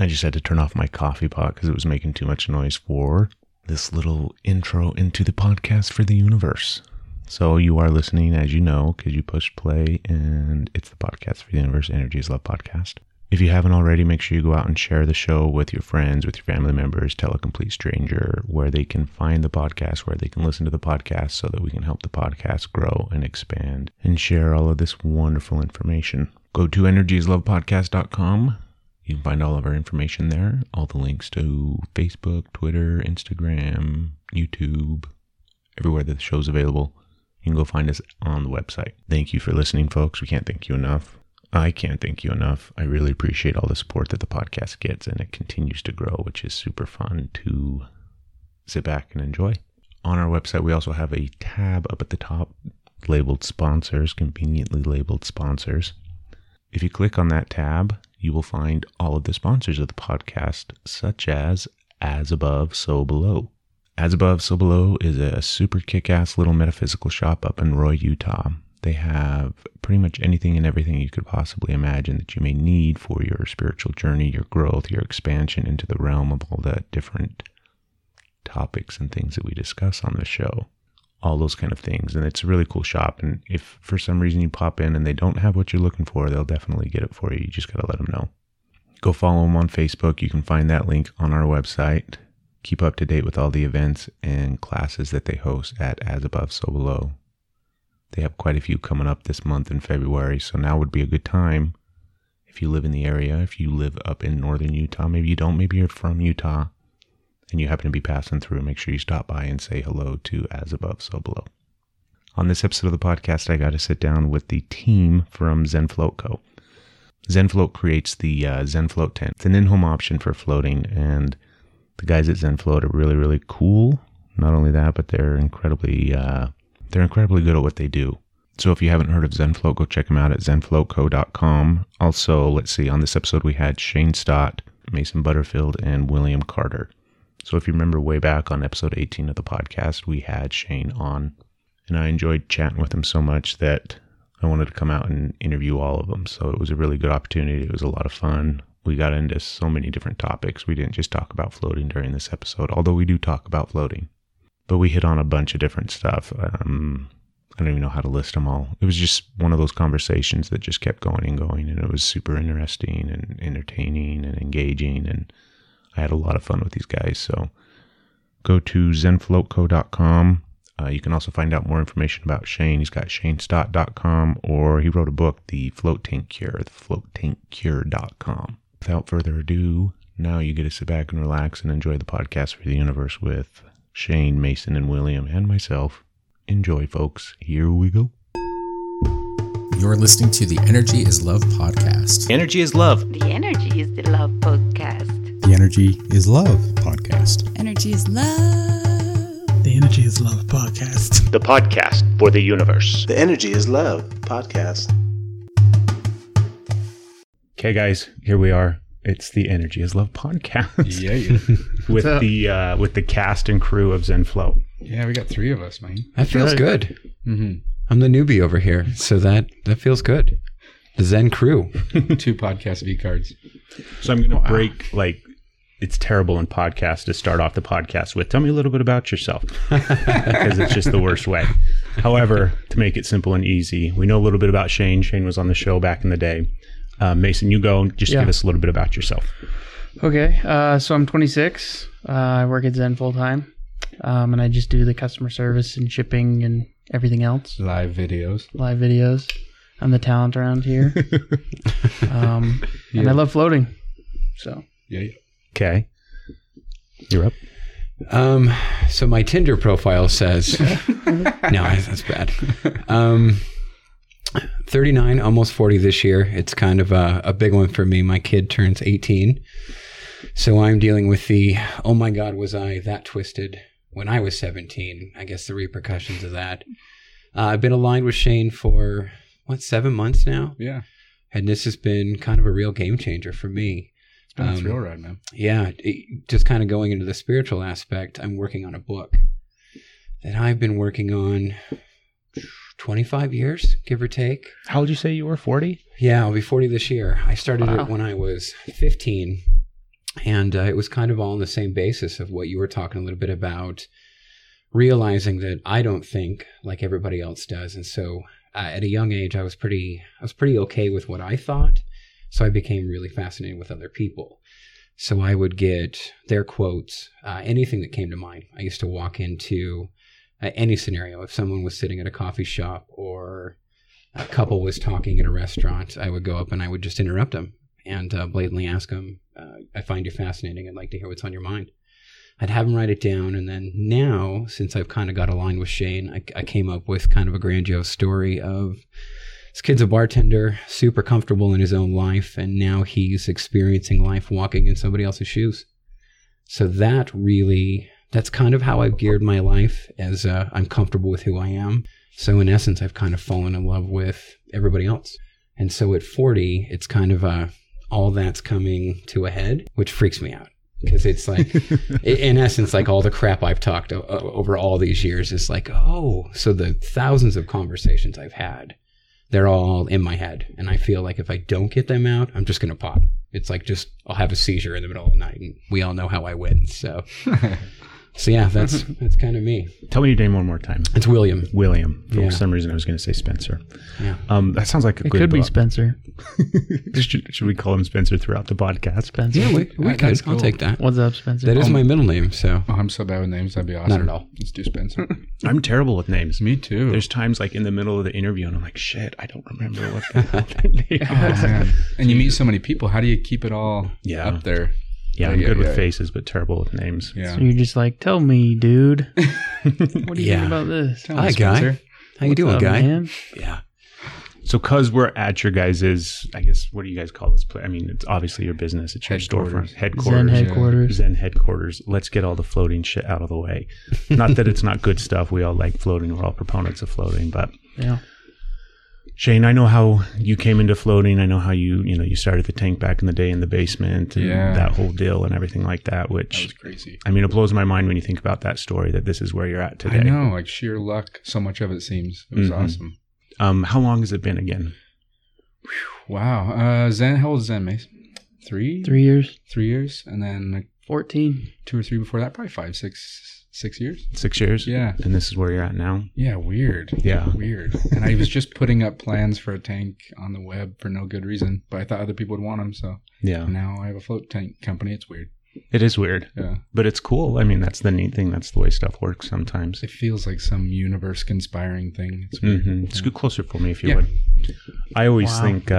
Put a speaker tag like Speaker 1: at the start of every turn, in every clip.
Speaker 1: I just had to turn off my coffee pot because it was making too much noise for this little intro into the podcast for the universe. So you are listening, as you know, because you pushed play, and it's the podcast for the universe, Energy is Love podcast. If you haven't already, make sure you go out and share the show with your friends, with your family members, tell a complete stranger where they can find the podcast, where they can listen to the podcast so that we can help the podcast grow and expand and share all of this wonderful information. Go to energyislovepodcast.com. You can find all of our information there, all the links to Facebook, Twitter, Instagram, YouTube, everywhere that the show's available. You can go find us on the website. Thank you for listening, folks. We can't thank you enough. I can't thank you enough. I really appreciate all the support that the podcast gets, and it continues to grow, which is super fun to sit back and enjoy. On our website, we also have a tab up at the top labeled sponsors, conveniently labeled sponsors. If you click on that tab, you will find all of the sponsors of the podcast, such as As Above, So Below. As Above, So Below is a super kick ass little metaphysical shop up in Roy, Utah. They have pretty much anything and everything you could possibly imagine that you may need for your spiritual journey, your growth, your expansion into the realm of all the different topics and things that we discuss on the show. All those kind of things. And it's a really cool shop. And if for some reason you pop in and they don't have what you're looking for, they'll definitely get it for you. You just got to let them know. Go follow them on Facebook. You can find that link on our website. Keep up to date with all the events and classes that they host at As Above, So Below. They have quite a few coming up this month in February, so now would be a good time if you live in the area, if you live up in northern Utah, maybe you don't, maybe you're from Utah and you happen to be passing through, make sure you stop by and say hello to As Above, So Below. On this episode of the podcast, I got to sit down with the team from ZenFloat Co. ZenFloat creates the uh, Zen Float tent. It's an in-home option for floating, and the guys at ZenFloat are really, really cool. Not only that, but they're incredibly uh, they're incredibly good at what they do. So if you haven't heard of Zenfloat, go check them out at zenfloatco.com. Also, let's see, on this episode we had Shane Stott, Mason Butterfield, and William Carter. So if you remember way back on episode 18 of the podcast, we had Shane on, and I enjoyed chatting with him so much that I wanted to come out and interview all of them. So it was a really good opportunity. It was a lot of fun. We got into so many different topics. We didn't just talk about floating during this episode, although we do talk about floating but we hit on a bunch of different stuff. Um, I don't even know how to list them all. It was just one of those conversations that just kept going and going, and it was super interesting and entertaining and engaging, and I had a lot of fun with these guys. So go to zenfloatco.com. Uh, you can also find out more information about Shane. He's got shanestott.com, or he wrote a book, The Float Tank Cure, thefloattankcure.com. Without further ado, now you get to sit back and relax and enjoy the podcast for the universe with Shane, Mason, and William, and myself. Enjoy, folks. Here we go.
Speaker 2: You're listening to the Energy is Love podcast.
Speaker 1: Energy is love.
Speaker 3: The Energy is the Love podcast.
Speaker 4: The Energy is Love podcast.
Speaker 5: Energy is love.
Speaker 6: The Energy is Love podcast.
Speaker 1: The podcast for the universe.
Speaker 7: The Energy is Love podcast.
Speaker 1: Okay, guys, here we are. It's the Energy is Love podcast.
Speaker 4: Yeah,
Speaker 1: with the uh, with the cast and crew of Zen Float.
Speaker 4: yeah, we got three of us, man.
Speaker 8: That feels
Speaker 1: right.
Speaker 8: good.
Speaker 4: Mm-hmm.
Speaker 8: I'm the newbie over here, so that that feels good. The Zen crew.
Speaker 4: Two podcast V cards.
Speaker 1: So I'm going to break like it's terrible in podcast to start off the podcast with tell me a little bit about yourself because it's just the worst way. However, to make it simple and easy, we know a little bit about Shane. Shane was on the show back in the day. Uh, Mason, you go and just
Speaker 9: Yeah.
Speaker 1: give us a little bit about yourself.
Speaker 9: Okay, uh, so I'm 26. Uh, I work at Zen full time, um, and I just do the customer service and shipping and everything else.
Speaker 4: Live videos.
Speaker 9: Live videos. I'm the talent around here, um, and I love floating. So
Speaker 4: Yeah, yeah.
Speaker 1: Okay. You're up.
Speaker 8: Um, so my Tinder profile says, no, that's bad. Um, 39, almost 40 this year. It's kind of a, a big one for me. My kid turns 18. So I'm dealing with the, oh my God, was I that twisted when I was 17? I guess the repercussions of that. Uh, I've been aligned with Shane for, what, seven months now?
Speaker 4: Yeah.
Speaker 8: And this has been kind of a real game changer for me.
Speaker 4: It's been a
Speaker 8: Um,
Speaker 4: thrill ride, man.
Speaker 8: yeah, it- just kind of going into the spiritual aspect, I'm working on a book that I've been working on 25 years, give or take.
Speaker 1: How old you say you were? 40?
Speaker 8: Yeah, I'll be 40 this year. I started
Speaker 9: Wow.
Speaker 8: it when I was 15. And uh, it was kind of all on the same basis of what you were talking a little bit about, realizing that I don't think like everybody else does. And so uh, at a young age, I was pretty, I was pretty okay with what I thought. So I became really fascinated with other people. So I would get their quotes, uh, anything that came to mind. I used to walk into uh, any scenario. If someone was sitting at a coffee shop or a couple was talking at a restaurant, I would go up and I would just interrupt them and uh, blatantly ask them, uh, I find you fascinating. I'd like to hear what's on your mind. I'd have them write it down. And then now, since I've kind of got aligned with Shane, I, I came up with kind of a grandiose story of this kid's a bartender, super comfortable in his own life, and now he's experiencing life walking in somebody else's shoes. So that really, that's kind of how I've geared my life as uh, I'm comfortable with who I am. So in essence, I've kind of fallen in love with everybody else. And so at 40, it's kind of uh, all that's coming to a head, which freaks me out because it's like, in essence, like all the crap I've talked o- over all these years is like, oh, so the thousands of conversations I've had they're all in my head. And I feel like if I don't get them out, I'm just going to pop. It's like just, I'll have a seizure in the middle of the night. And we all know how I win. So, so yeah, that's, that's kind of me.
Speaker 1: Tell me your name one more time.
Speaker 8: It's William.
Speaker 1: William. For
Speaker 8: Yeah.
Speaker 1: some reason, I was going to say Spencer.
Speaker 8: Yeah.
Speaker 1: Um, that sounds like a
Speaker 9: It
Speaker 1: good
Speaker 9: could be. Spencer.
Speaker 1: should, should we call him Spencer throughout the podcast?
Speaker 9: Spencer.
Speaker 8: Yeah, we, we could.
Speaker 4: that's
Speaker 8: I'll take that.
Speaker 9: What's up, Spencer?
Speaker 8: That is my middle name. So
Speaker 4: Oh, I'm so bad with names. That'd be awesome.
Speaker 8: Not at all.
Speaker 4: Let's do Spencer.
Speaker 1: I'm terrible with names.
Speaker 4: Me too.
Speaker 1: There's times like in the middle of the interview, and I'm like, shit, I don't remember what the hell their name
Speaker 4: Oh,
Speaker 1: is.
Speaker 4: man. And you meet so many people. How do you keep it all
Speaker 1: Yeah.
Speaker 4: up there?
Speaker 1: Yeah, I'm
Speaker 4: Yeah,
Speaker 1: good
Speaker 4: yeah,
Speaker 1: with
Speaker 4: yeah.
Speaker 1: faces, but terrible with names.
Speaker 4: Yeah.
Speaker 9: So you're just like, tell me, dude. What do you
Speaker 8: Yeah.
Speaker 9: think about this?
Speaker 4: Tell me,
Speaker 8: Hi, guy.
Speaker 4: Spencer.
Speaker 8: how you
Speaker 9: What's
Speaker 8: doing,
Speaker 9: up,
Speaker 8: guy?
Speaker 9: man?
Speaker 8: Yeah.
Speaker 1: So, cause we're at your guys' I guess, what do you guys call this place? I mean, it's obviously your business. It's your
Speaker 4: Headquarters.
Speaker 1: storefront,
Speaker 9: Zen
Speaker 1: headquarters.
Speaker 9: headquarters.
Speaker 1: Zen headquarters. Let's get all the floating shit out of the way. Not that it's not good stuff. We all like floating. We're all proponents of floating. But
Speaker 9: Yeah.
Speaker 1: Shane, I know how you came into floating. I know how you, you know, you started the tank back in the day in the basement and
Speaker 4: Yeah.
Speaker 1: that whole deal and everything like that.
Speaker 4: That
Speaker 1: Which
Speaker 4: was crazy.
Speaker 1: I mean, it blows my mind when you think about that story. That this is where you're at today.
Speaker 4: I know, like sheer luck. So much of it seems. It was
Speaker 1: Mhm.
Speaker 4: awesome.
Speaker 1: Um, how long has it been again?
Speaker 4: Wow. Uh, Zen, how old is Zen, Mace? Three?
Speaker 9: Three years,
Speaker 4: Three years, and then like
Speaker 9: 14.
Speaker 4: two or three before that. Probably five, six, six years.
Speaker 1: Six years.
Speaker 4: Yeah.
Speaker 1: And this is where you're at now.
Speaker 4: Yeah, weird.
Speaker 1: Yeah.
Speaker 4: Weird. And I was just putting up plans for a tank on the web for no good reason, but I thought other people would want them, so
Speaker 1: Yeah.
Speaker 4: now I have a float tank company. It's weird.
Speaker 1: It is weird.
Speaker 4: Yeah.
Speaker 1: But it's cool. I mean, that's the neat thing. That's the way stuff works sometimes.
Speaker 4: It feels like some universe conspiring thing. It's weird.
Speaker 1: hmm Scoot closer for me if you
Speaker 4: Yeah.
Speaker 1: would. I always
Speaker 9: Wow.
Speaker 1: think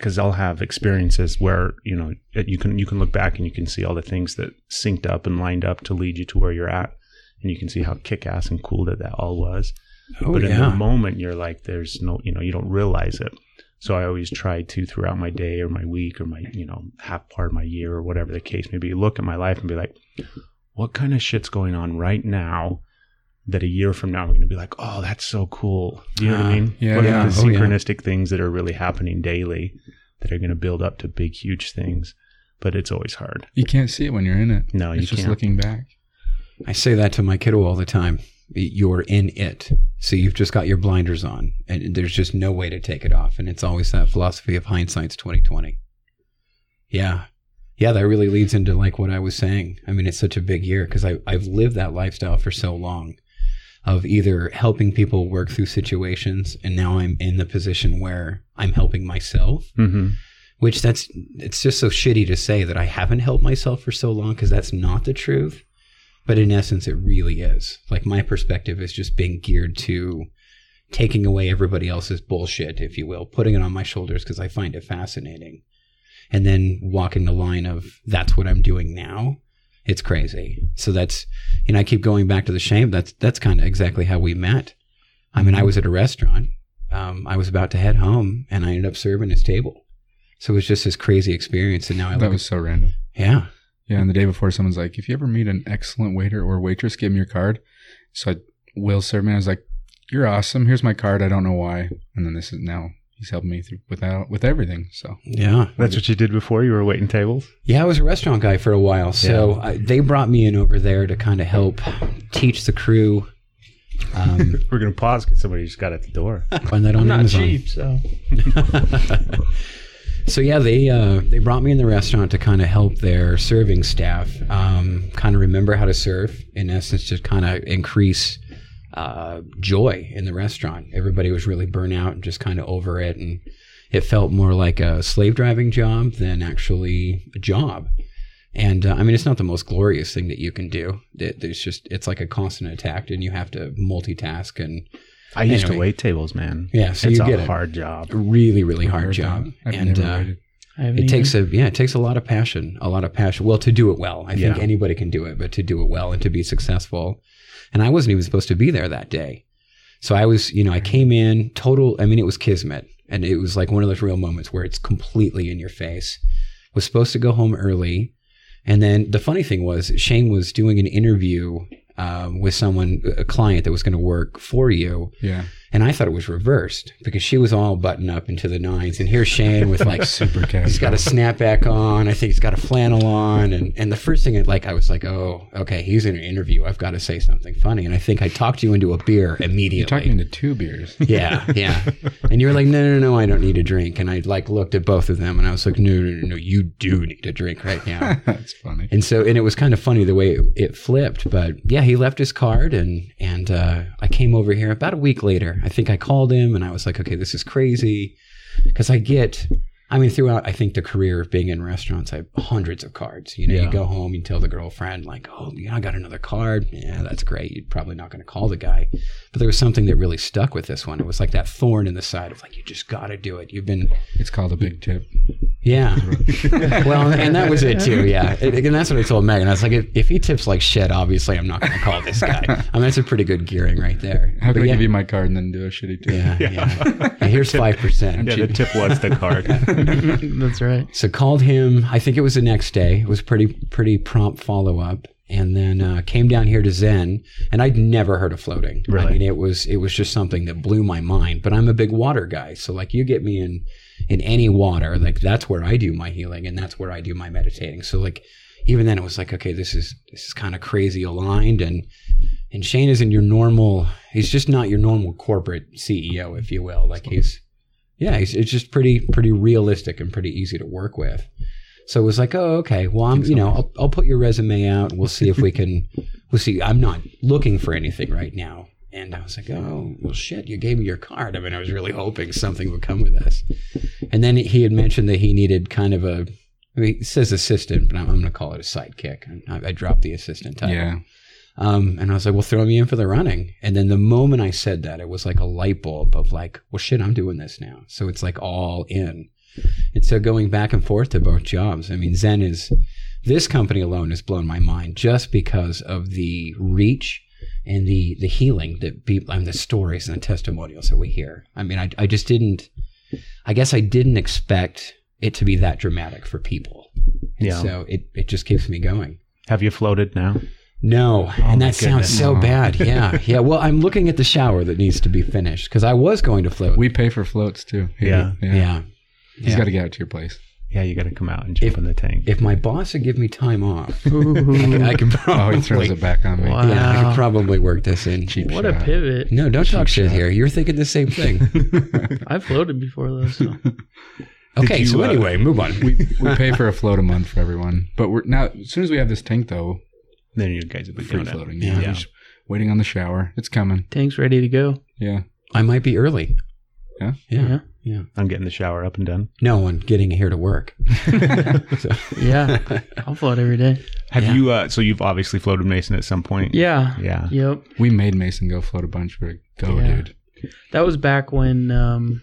Speaker 1: because I'll have experiences where you know you can you can look back and you can see all the things that synced up and lined up to lead you to where you're at, and you can see how kick ass and cool that that all was.
Speaker 8: Oh,
Speaker 1: but in the moment, you're like, there's no, you know, you don't realize it. So I always try to throughout my day or my week or my, you know, half part of my year or whatever the case may be, look at my life and be like, what kind of shit's going on right now that a year from now we're going to be like, oh, that's so cool. Do you know what I
Speaker 8: Ah,
Speaker 1: mean?
Speaker 4: yeah,
Speaker 1: what
Speaker 8: yeah.
Speaker 1: are the
Speaker 8: Oh, yeah.
Speaker 1: synchronistic things that are really happening daily that are going to build up to big, huge things? But it's always hard.
Speaker 4: You can't see it when you're in it.
Speaker 1: No, you
Speaker 4: it's just
Speaker 1: can't.
Speaker 4: looking back.
Speaker 8: I say that to my kiddo all the time. You're in it. So you've just got your blinders on and there's just no way to take it off. And it's always that philosophy of hindsight's 2020. Yeah. Yeah, that really leads into like what I was saying. I mean, it's such a big year because I've lived that lifestyle for so long of either helping people work through situations and now I'm in the position where I'm helping myself
Speaker 1: Mm-hmm.
Speaker 8: which that's it's just so shitty to say that I haven't helped myself for so long because that's not the truth. But in essence, it really is. Like my perspective is just being geared to taking away everybody else's bullshit, if you will, putting it on my shoulders because I find it fascinating, and then walking the line of that's what I'm doing now. It's crazy. So that's you know I keep going back to the shame. That's that's kind of exactly how we met. I mean, I was at a restaurant. Um, I was about to head home, and I ended up serving his table. So it was just this crazy experience, and now I
Speaker 4: That
Speaker 8: look.
Speaker 4: was so random.
Speaker 8: yeah,
Speaker 4: Yeah, and the day before, someone's like, "If you ever meet an excellent waiter or waitress, give him your card." So I, Will served me. I was like, "You're awesome. Here's my card. I don't know why." And then this is now he's helped me through without with everything. So
Speaker 8: yeah,
Speaker 1: That's what you did before you were waiting tables?
Speaker 8: yeah. I was a restaurant guy for a while, so I, they brought me in over there to kind of help teach the crew. Um,
Speaker 1: We're going to pause because somebody just got at the door.
Speaker 8: find that on
Speaker 9: I'm not
Speaker 8: Amazon.
Speaker 9: cheap, so
Speaker 8: So yeah, they uh, they brought me in the restaurant to kind of help their serving staff um, kind of remember how to serve. In essence, to kind of increase uh, joy in the restaurant. Everybody was really burnt out and just kind of over it, and it felt more like a slave driving job than actually a job. And uh, I mean, it's not the most glorious thing that you can do. It, it's just it's like a constant attack, and you have to multitask and
Speaker 1: I used to wait tables, man.
Speaker 8: Yeah, so
Speaker 1: it's
Speaker 8: you
Speaker 1: a
Speaker 8: get it.
Speaker 1: hard job.
Speaker 8: really really
Speaker 4: I've
Speaker 8: hard job. and uh,
Speaker 4: waited.
Speaker 9: I
Speaker 8: it takes
Speaker 9: either.
Speaker 8: a yeah, it takes a lot of passion, a lot of passion. Well, to do it well, I think anybody can do it, but to do it well and to be successful. And I wasn't even supposed to be there that day, so I was, you know, I came in total. I mean, it was kismet, and it was like one of those real moments where it's completely in your face. Was supposed to go home early, and then the funny thing was Shane was doing an interview um, with someone, a client that was going to work for you,
Speaker 4: Yeah.
Speaker 8: And I thought it was reversed because she was all buttoned up into the nines, and here's Shane with like
Speaker 4: Super casual.
Speaker 8: He's got a snapback on. I think he's got a flannel on. And, and the first thing, I like, I was like, oh, okay, he's in an interview. I've got to say something funny. And I think I talked you into a beer immediately.
Speaker 4: You're talking to two beers.
Speaker 8: yeah, yeah. And you were like, no, no, no, I don't need a drink. And I like looked at both of them and I was like, no, no, no, no, you do need a drink right now.
Speaker 4: That's funny.
Speaker 8: And so, and it was kind of funny the way it, it flipped. But yeah, he left his card, and and uh, I came over here about a week later. I think I called him, and I was like, okay, this is crazy, because I get. I mean, throughout, I think the career of being in restaurants, I have hundreds of cards. You know,
Speaker 1: Yeah.
Speaker 8: you go home, you tell the girlfriend, like, oh, yeah, I got another card. Yeah, that's great. You're probably not going to call the guy. But there was something that really stuck with this one. It was like that thorn in the side of like, you just got to do it. You've been
Speaker 4: It's called a big tip.
Speaker 8: yeah. well, and that was it too. Yeah. And and that's what I told Megan. I was like, if, if he tips like shit, obviously I'm not going to call this guy. I mean, that's a pretty good gearing right there.
Speaker 4: How
Speaker 8: But
Speaker 4: can I
Speaker 8: yeah,
Speaker 4: give you my card and then do a shitty tip?
Speaker 8: yeah, yeah. And here's 5%.
Speaker 1: Yeah, the tip was the card.
Speaker 9: That's right.
Speaker 8: So called him. I think it was the next day. It was pretty pretty prompt follow up, and then uh, came down here to Zen. And I'd never heard of floating. I
Speaker 1: Really?
Speaker 8: mean, it was it was just something that blew my mind. But I'm a big water guy, so like you get me in in any water, like that's where I do my healing, and that's where I do my meditating. So like even then, it was like okay, this is this is kind of crazy aligned, and and Shane isn't your normal. He's just not your normal corporate CEO, if you will. Like he's yeah, it's, it's just pretty pretty realistic and pretty easy to work with. So it was like, oh, okay. Well, I'm you know I'll, I'll put your resume out. and We'll see if we can. We'll see. I'm not looking for anything right now. And I was like, oh well, shit. You gave me your card. I mean, I was really hoping something would come with this. And then he had mentioned that he needed kind of a. I mean, it says assistant, but I'm, I'm going to call it a sidekick. I, I dropped the assistant title.
Speaker 4: Yeah.
Speaker 8: Um, and I was like, well, throw me in for the running. And then the moment I said that, it was like a light bulb of like, well, shit, I'm doing this now. So it's like all in. And so going back and forth to both jobs, I mean, Zen is, this company alone has blown my mind just because of the reach and the, the healing that people, and the stories and the testimonials that we hear. I mean, I, I just didn't, I guess I didn't expect it to be that dramatic for people. And
Speaker 1: Yeah.
Speaker 8: So it, it just keeps me going.
Speaker 1: Have you floated now?
Speaker 8: No, and
Speaker 1: my
Speaker 8: that sounds so
Speaker 4: No.
Speaker 8: bad. Yeah, yeah. Well, I'm looking at the shower that needs to be finished because I was going to float.
Speaker 4: We pay for floats too. Here.
Speaker 1: Yeah.
Speaker 4: Yeah.
Speaker 8: yeah.
Speaker 4: He's
Speaker 8: Yeah.
Speaker 4: got to get out to your place.
Speaker 1: Yeah, you got to come out and jump
Speaker 8: If-
Speaker 1: in the tank.
Speaker 8: If my boss would give me time off, I
Speaker 9: Ooh,
Speaker 8: could, I
Speaker 4: Oh,
Speaker 8: probably.
Speaker 4: he throws it back on me.
Speaker 9: Wow.
Speaker 8: Yeah, I could probably work this in.
Speaker 4: Cheap
Speaker 9: what a pivot.
Speaker 8: No, don't talk
Speaker 4: Cheap
Speaker 8: shit
Speaker 4: shot.
Speaker 8: here. You're thinking the same thing.
Speaker 9: I've floated before though, so
Speaker 8: Okay,
Speaker 1: you,
Speaker 8: so
Speaker 1: uh,
Speaker 8: anyway, move on.
Speaker 4: we we pay for a float a month for everyone, but we're now as soon as we have this tank though,
Speaker 1: then you guys will be
Speaker 4: free
Speaker 1: doing it.
Speaker 4: floating.
Speaker 8: Yeah.
Speaker 4: Yeah, we're just waiting on the shower. It's coming.
Speaker 9: tank's ready to go.
Speaker 4: Yeah,
Speaker 8: I might be early.
Speaker 4: Yeah?
Speaker 8: Yeah.
Speaker 9: Yeah.
Speaker 8: Yeah.
Speaker 1: I'm getting the shower up and done.
Speaker 8: No, I'm getting here to work. So-
Speaker 9: Yeah, I'll float every day.
Speaker 1: Have
Speaker 8: Yeah.
Speaker 1: you? Uh, so you've obviously floated Mason at some point.
Speaker 9: Yeah.
Speaker 1: Yeah.
Speaker 9: Yep.
Speaker 4: we made Mason go float a bunch. We're like, go,
Speaker 9: Yeah.
Speaker 4: dude.
Speaker 9: That was back when um,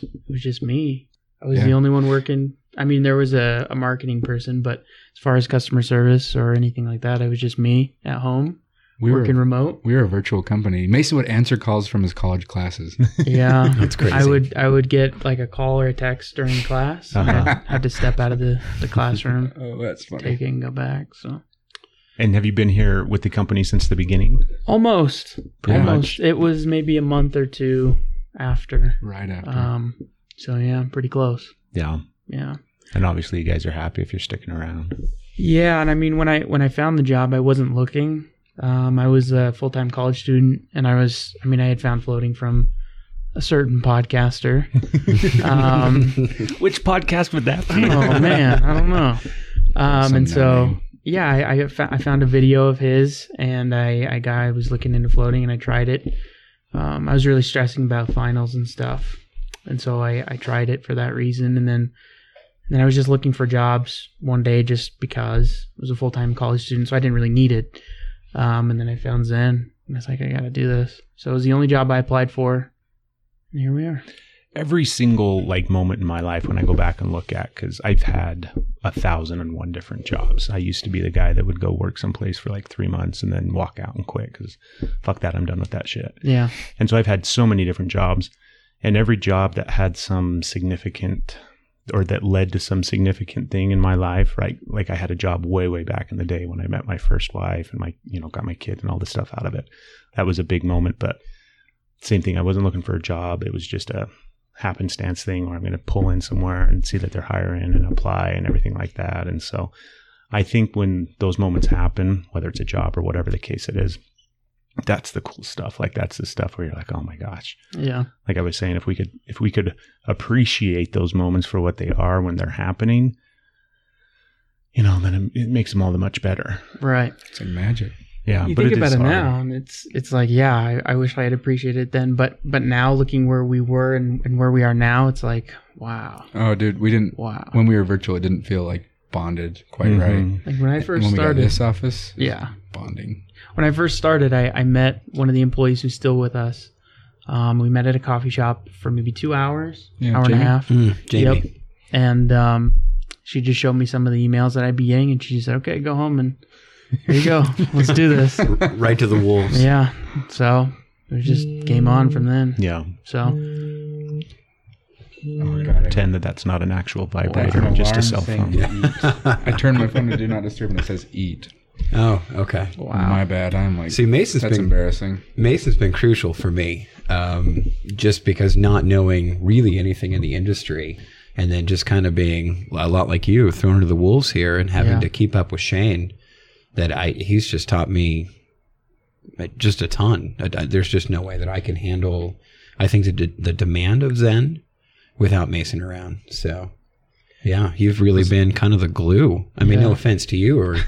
Speaker 9: it was just me. I was
Speaker 4: Yeah.
Speaker 9: the only one working. I mean, there was a, a marketing person, but as far as customer service or anything like that, it was just me at home
Speaker 4: We were
Speaker 9: working remote.
Speaker 4: we were a virtual company. Mason would answer calls from his college classes.
Speaker 9: Yeah,
Speaker 8: That's crazy.
Speaker 9: I would I would get like a call or a text during class. and
Speaker 1: Uh-huh.
Speaker 9: I had to step out of the, the classroom,
Speaker 4: oh, that's funny.
Speaker 9: take it, and go back. So
Speaker 1: And have you been here with the company since the beginning?
Speaker 9: almost,
Speaker 1: Pretty
Speaker 9: almost. It was maybe a month or two after.
Speaker 4: Right after.
Speaker 9: Um, so yeah, pretty close.
Speaker 1: Yeah.
Speaker 9: Yeah.
Speaker 1: And obviously, you guys are happy if you're sticking around.
Speaker 9: Yeah, and I mean when I when I found the job, I wasn't looking. Um, I was a full time college student, and I was I mean I had found floating from a certain podcaster. um,
Speaker 1: Which podcast would that be?
Speaker 9: oh man, I don't know. Um, and so
Speaker 4: no-name.
Speaker 9: yeah, I I, fa- I found a video of his, and I I got I was looking into floating, and I tried it. Um, I was really stressing about finals and stuff, and so I I tried it for that reason, and then. And then I was just looking for jobs one day just because I was a full time college student, so I didn't really need it. Um, and then I found Zen, and I was like, I gotta do this. So it was the only job I applied for, and here we are.
Speaker 1: Every single like moment in my life when I go back and look at, because I've had a thousand and one different jobs. I used to be the guy that would go work someplace for like three months and then walk out and quit because fuck that, I'm done with that shit.
Speaker 9: Yeah,
Speaker 1: And so I've had so many different jobs, and every job that had some significant or that led to some significant thing in my life, right? Like I had a job way, way back in the day when I met my first wife and my, you know, got my kid and all this stuff out of it. That was a big moment. But same thing, I wasn't looking for a job. It was just a happenstance thing where I'm going to pull in somewhere and see that they're hiring and apply and everything like that. And so I think when those moments happen, whether it's a job or whatever the case it is, that's the cool stuff. Like that's the stuff where you're like, oh my gosh.
Speaker 9: yeah,
Speaker 1: Like I was saying, if we could if we could appreciate those moments for what they are when they're happening, you know, then it, it makes them all the much better.
Speaker 9: right.
Speaker 4: It's like magic.
Speaker 1: Yeah, But if
Speaker 9: you
Speaker 1: but
Speaker 9: think
Speaker 1: it
Speaker 9: about
Speaker 1: is
Speaker 9: it
Speaker 1: hard.
Speaker 9: now, and it's it's like, yeah, I, I wish I had appreciated it then, but but now looking where we were and, and where we are now, it's like, wow,
Speaker 4: Oh, dude, we didn't.
Speaker 9: wow.
Speaker 4: When we were virtual, it didn't feel like bonded quite
Speaker 1: Mhm.
Speaker 4: right.
Speaker 9: Like when I first
Speaker 4: when we got
Speaker 9: started,
Speaker 4: this office,
Speaker 9: yeah,
Speaker 4: bonding.
Speaker 9: When I first started, I, I met one of the employees who's still with us. Um, we met at a coffee shop for maybe two hours,
Speaker 4: Yeah,
Speaker 9: hour and a half.
Speaker 8: Mm, Jamie.
Speaker 9: Yep. And um, she just showed me some of the emails that I'd be getting, and she said, "Okay, go home and here you go. Let's do this."
Speaker 8: Right to the wolves.
Speaker 9: Yeah. So it was just game on from then.
Speaker 1: Yeah,
Speaker 9: So
Speaker 4: Oh my god! I,
Speaker 1: pretend that that's not an actual
Speaker 4: That's
Speaker 1: vibrator,
Speaker 4: an
Speaker 1: just a cell phone.
Speaker 4: eat. I turned my phone to do not disturb, and it says eat.
Speaker 8: Oh, okay.
Speaker 9: wow.
Speaker 4: My bad. I'm like,
Speaker 8: See, Mason's
Speaker 4: that's
Speaker 8: been
Speaker 4: embarrassing.
Speaker 8: Mason's been crucial for me, um, just because not knowing really anything in the industry, and then just kind of being a lot like you, thrown to the wolves here, and having
Speaker 9: Yeah.
Speaker 8: to keep up with Shane. That I he's just taught me uh, just a ton. Uh, There's just no way that I can handle. I think the de- the demand of Zen without Mason around. So. Yeah, you've really been kind of the glue. I mean, no offense to you, or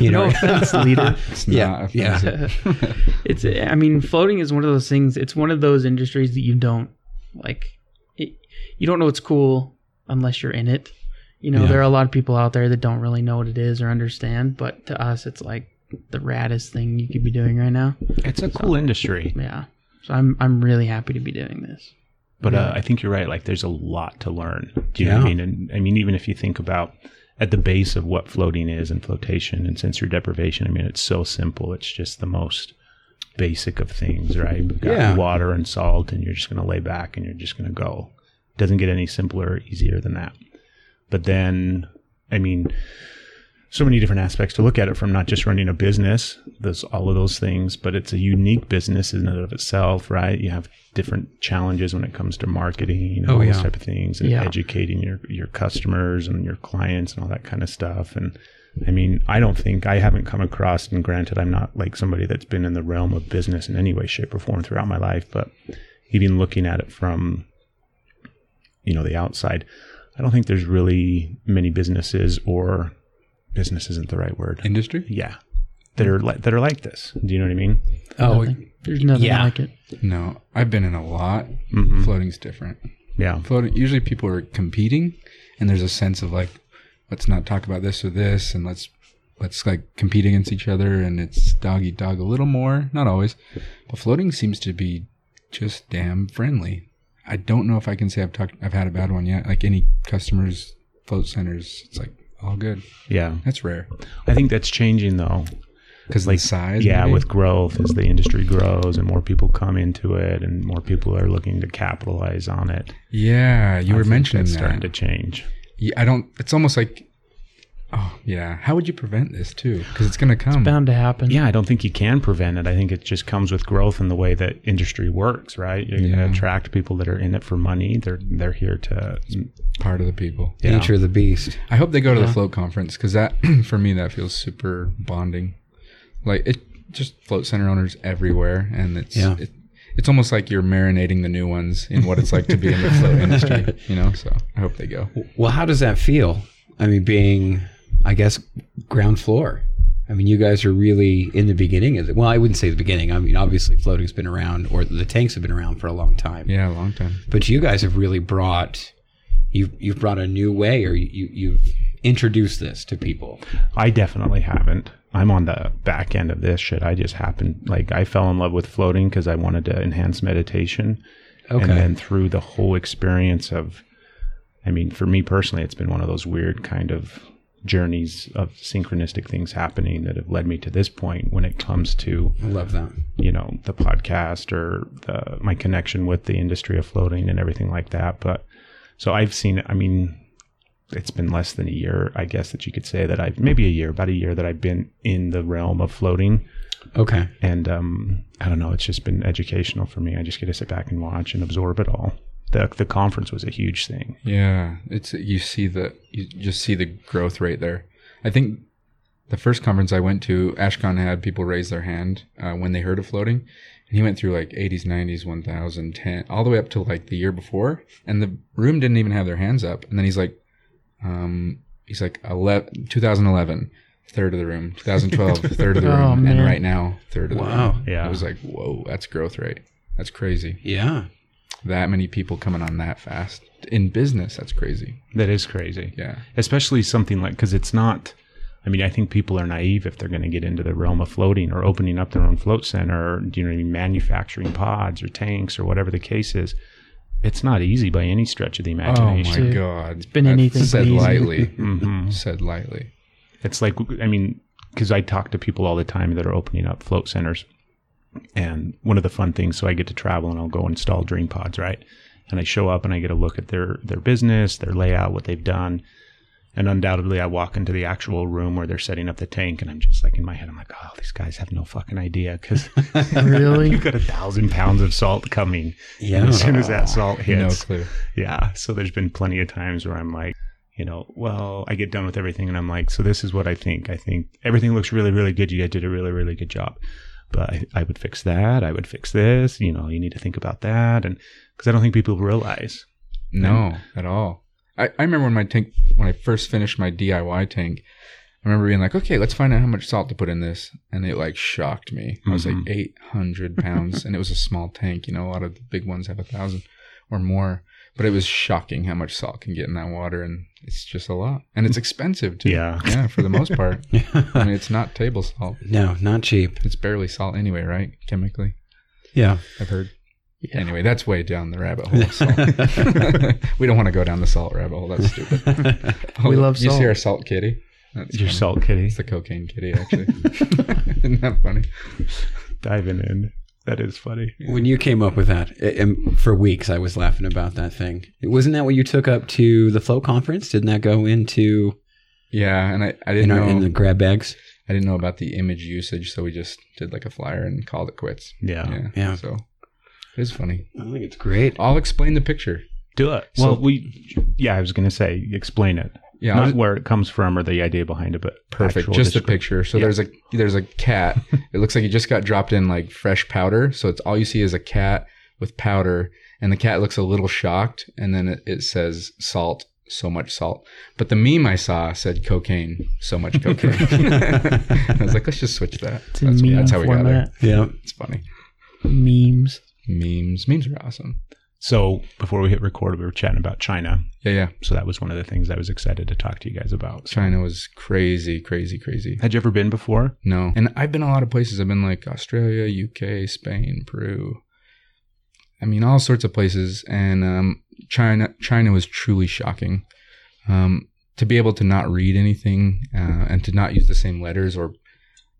Speaker 8: you know,
Speaker 9: no offense, leader.
Speaker 4: It's
Speaker 8: Yeah,
Speaker 4: not
Speaker 8: yeah.
Speaker 4: offensive.
Speaker 9: it's i mean floating is one of those things it's one of those industries that you don't like it, you don't know it's cool unless you're in it you know
Speaker 8: Yeah.
Speaker 9: there are a lot of people out there that don't really know what it is or understand but to us it's like the raddest thing you could be doing right now
Speaker 1: It's a cool industry,
Speaker 9: yeah so i'm i'm really happy to be doing this
Speaker 1: but uh, I think you're right. Like, there's a lot to learn. Do you know what I mean? And I mean, even if you think about at the base of what floating is and flotation and sensory deprivation, I mean, it's so simple. It's just the most basic of things, right? You've got
Speaker 8: Yeah.
Speaker 1: water and salt, and you're just going to lay back and you're just going to go. doesn't get any simpler or easier than that. But then, I mean, so many different aspects to look at it from not just running a business, there's all of those things, but it's a unique business in and of itself, right? You have different challenges when it comes to marketing and
Speaker 8: Oh,
Speaker 1: all
Speaker 8: yeah.
Speaker 1: those type of things and
Speaker 9: Yeah.
Speaker 1: educating your, your customers and your clients and all that kind of stuff. And I mean, I don't think I haven't come across, and granted, I'm not like somebody that's been in the realm of business in any way, shape, or form throughout my life, but even looking at it from, you know, the outside, I don't think there's really many businesses or business isn't the right word.
Speaker 4: Industry?
Speaker 1: Yeah. That are like that are like this. Do you know what I mean?
Speaker 8: oh,
Speaker 9: Nothing. there's nothing
Speaker 8: yeah.
Speaker 9: like it
Speaker 4: No, I've been in a lot.
Speaker 1: Mhm.
Speaker 4: Floating's different.
Speaker 1: Yeah.
Speaker 4: Floating. Usually, people are competing, and there's a sense of like, let's not talk about this or this, and let's let's like compete against each other, and it's dog eat dog a little more. Not always, but floating seems to be just damn friendly. I don't know if I can say I've talked, I've had a bad one yet. Like any customers, float centers, it's like all good.
Speaker 1: Yeah.
Speaker 4: That's rare
Speaker 1: I think that's changing though.
Speaker 4: because
Speaker 1: Like,
Speaker 4: the size.
Speaker 1: yeah,
Speaker 4: maybe?
Speaker 1: with growth as the industry grows and more people come into it and more people are looking to capitalize on it.
Speaker 4: yeah, you
Speaker 1: I
Speaker 4: were mentioning that.
Speaker 1: starting to change.
Speaker 4: Yeah, I don't. It's almost like, oh yeah. How would you prevent this too? Because it's gonna come.
Speaker 9: bound to happen
Speaker 1: Yeah, I don't think you can prevent it. I think it just comes with growth and the way that industry works, right? You're going to attract people that are in it for money. They're they're here to
Speaker 4: Part of the people.
Speaker 1: yeah.
Speaker 8: nature of the beast.
Speaker 4: I hope they go to the float conference because that, for me, that feels super bonding. Like it, just float center owners everywhere, and it's
Speaker 8: Yeah.
Speaker 4: it, it's almost like you're marinating the new ones in what it's like to be in the float industry. You know, so I hope they go.
Speaker 8: Well, how does that feel? I mean, being, I guess, ground floor. I mean, you guys are really in the beginning of it. Well, I wouldn't say the beginning. I mean, obviously, floating's been around, or the tanks have been around for a long time.
Speaker 4: Yeah, a long time.
Speaker 8: But you guys have really brought you've you've brought a new way, or you you've introduced this to people.
Speaker 1: I definitely haven't. I'm on the back end of this shit. I just happened, like, I fell in love with floating because I wanted to enhance meditation.
Speaker 8: Okay.
Speaker 1: And then through the whole experience of, I mean, for me personally, it's been one of those weird kind of journeys of synchronistic things happening that have led me to this point when it comes to
Speaker 8: I love that.
Speaker 1: you know the podcast or the my connection with the industry of floating and everything like that but so i've seen i mean it's been less than a year i guess that you could say that i've maybe a year about a year that i've been in the realm of floating
Speaker 8: Okay.
Speaker 1: and um i don't know it's just been educational for me i just get to sit back and watch and absorb it all the the conference was a huge thing
Speaker 4: Yeah, it's you see the you just see the growth rate there. I think the first conference I went to, Ashkahn had people raise their hand uh, when they heard of floating, and he went through like 80s, 90s, 1000, 10, all the way up to like the year before, and the room didn't even have their hands up. And then he's like, um, he's like 11, 2011, third of the room, 2012, third of the
Speaker 9: Oh,
Speaker 4: room, and right now, third of the
Speaker 8: Wow.
Speaker 4: room.
Speaker 1: Wow yeah.
Speaker 4: I was like, whoa, that's growth rate. That's crazy.
Speaker 8: Yeah.
Speaker 4: That many people coming on that fast in business. That's crazy.
Speaker 1: that is crazy
Speaker 4: Yeah.
Speaker 1: especially something like because it's not i mean i think people are naive if they're going to get into the realm of floating or opening up their own float center or you know what I mean, manufacturing pods or tanks or whatever the case is it's not easy by any stretch of the imagination.
Speaker 4: Oh my
Speaker 9: Dude,
Speaker 4: god! It's
Speaker 9: been anything
Speaker 4: said
Speaker 9: easy.
Speaker 4: lightly.
Speaker 1: Mhm.
Speaker 4: said lightly.
Speaker 1: it's like i mean because i talk to people all the time that are opening up float centers and one of the fun things so i get to travel and i'll go install dream pods right and i show up and i get a look at their their business their layout what they've done and undoubtedly i walk into the actual room where they're setting up the tank and i'm just like in my head i'm like oh these guys have no fucking idea because
Speaker 9: Really?
Speaker 1: you've got a thousand pounds of salt coming
Speaker 8: Yeah.
Speaker 1: as soon as that salt
Speaker 4: No
Speaker 1: hits
Speaker 4: clue.
Speaker 1: yeah. So there's been plenty of times where I'm like, you know, well, I get done with everything and I'm like, so this is what I think. I think everything looks really, really good. You guys did a really, really good job. But I, I would fix that. I would fix this. You know, you need to think about that. And because I don't think people realize.
Speaker 4: No, at all. I, I remember when my tank, when I first finished my DIY tank, I remember being like, okay, let's find out how much salt to put in this. And it like shocked me. I was like
Speaker 1: Mhm.
Speaker 4: 800 pounds and it was a small tank. You know, a lot of the big ones have a thousand or more. But it was shocking how much salt can get in that water. And it's just a lot. And it's expensive too.
Speaker 1: Yeah.
Speaker 4: Yeah, for the most part. I mean, it's not table salt.
Speaker 8: no, not cheap.
Speaker 4: It's barely salt anyway, right? Chemically,
Speaker 8: Yeah.
Speaker 4: I've heard.
Speaker 9: Yeah.
Speaker 4: Anyway, that's way down the rabbit hole. Salt. we don't want to go down the salt rabbit hole. That's stupid.
Speaker 9: We love salt.
Speaker 4: You see our salt kitty? That's
Speaker 1: Your
Speaker 4: funny.
Speaker 1: salt kitty
Speaker 4: It's the cocaine kitty, actually. Isn't that funny?
Speaker 1: diving in. That is funny.
Speaker 8: When you came up with that, a- and for weeks I was laughing about that thing. Wasn't that what you took up to the float conference? Didn't that go into
Speaker 4: Yeah, and I, I didn't
Speaker 8: our,
Speaker 4: know
Speaker 8: in the grab bags?
Speaker 4: I didn't know about the image usage, so we just did like a flyer and called it quits.
Speaker 1: Yeah.
Speaker 4: Yeah,
Speaker 8: Yeah.
Speaker 4: So it is funny.
Speaker 8: I think it's great.
Speaker 4: I'll explain the picture.
Speaker 1: Do it.
Speaker 4: So-
Speaker 1: well, we, yeah, I was going to say, explain it.
Speaker 4: Yeah,
Speaker 1: Not
Speaker 4: just-
Speaker 1: where it comes from or the idea behind it, but
Speaker 4: Perfect. Just the
Speaker 1: descrip-
Speaker 4: picture. So
Speaker 1: Yeah.
Speaker 4: there's a there's a cat. it looks like it just got dropped in like fresh powder. So it's all you see is a cat with powder, and the cat looks a little shocked, and then it, it says salt, so much salt. But the meme I saw said cocaine, so much cocaine. I was like, let's just switch that.
Speaker 9: It's in
Speaker 4: That's, that's how we got
Speaker 9: format.
Speaker 4: there.
Speaker 8: Yeah.
Speaker 4: It's funny.
Speaker 9: Memes.
Speaker 4: Memes. Memes are awesome.
Speaker 1: So before we hit record, we were chatting about China.
Speaker 4: Yeah, yeah.
Speaker 1: So that was one of the things I was excited to talk to you guys about. So-
Speaker 4: China was crazy, crazy, crazy.
Speaker 1: Had you ever been before?
Speaker 4: No. And I've been a lot of places. I've been like Australia, UK, Spain, Peru. I mean, all sorts of places. And um, China, China was truly shocking. Um, to be able to not read anything uh, and to not use the same letters, or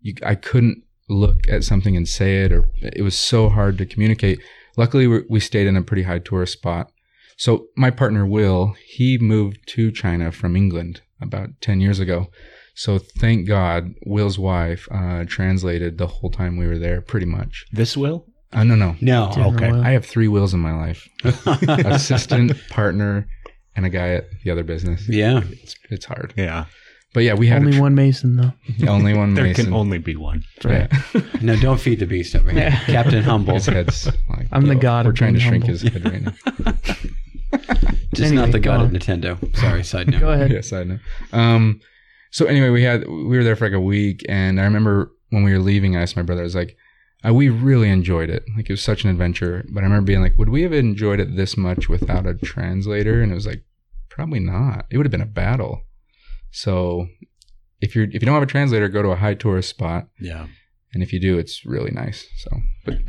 Speaker 4: you, I couldn't look at something and say it, or it was so hard to communicate. Luckily, we we stayed in a pretty high tourist spot. So my partner Will, he moved to China from England about ten years ago. So thank God, Will's wife uh, translated the whole time we were there, pretty much.
Speaker 1: This will?
Speaker 4: Uh, no, no,
Speaker 8: No.
Speaker 9: Different
Speaker 1: okay.
Speaker 9: Will.
Speaker 4: I have three Wills in my life: assistant, partner, and a guy at the other business.
Speaker 8: yeah.
Speaker 4: It's it's hard,
Speaker 1: Yeah.
Speaker 4: but yeah, we had
Speaker 9: Only
Speaker 4: tr-
Speaker 9: one Mason though.
Speaker 4: only one.
Speaker 1: There
Speaker 4: Mason.
Speaker 1: can only be one.
Speaker 4: Yeah.
Speaker 8: No, don't feed the beast over here. Captain Humble.
Speaker 4: His head's like,
Speaker 9: I'm the god
Speaker 4: We're
Speaker 9: of
Speaker 4: trying to
Speaker 9: being
Speaker 4: shrink
Speaker 9: humble.
Speaker 4: his head right now.
Speaker 8: Just
Speaker 9: Anyway,
Speaker 8: not the
Speaker 9: go
Speaker 8: god of. Nintendo. Sorry, side note.
Speaker 9: Go ahead.
Speaker 4: yes, I know. Um, so anyway, we had we were there for like a week, and I remember when we were leaving, I asked my brother, I was like, uh, "We really enjoyed it. Like it was such an adventure." But I remember being like, "Would we have enjoyed it this much without a translator?" And it was like, "Probably not. It would have been a battle." So if you're if you don't have a translator, go to a high tourist spot.
Speaker 1: Yeah.
Speaker 4: and if you do, it's really nice. So, but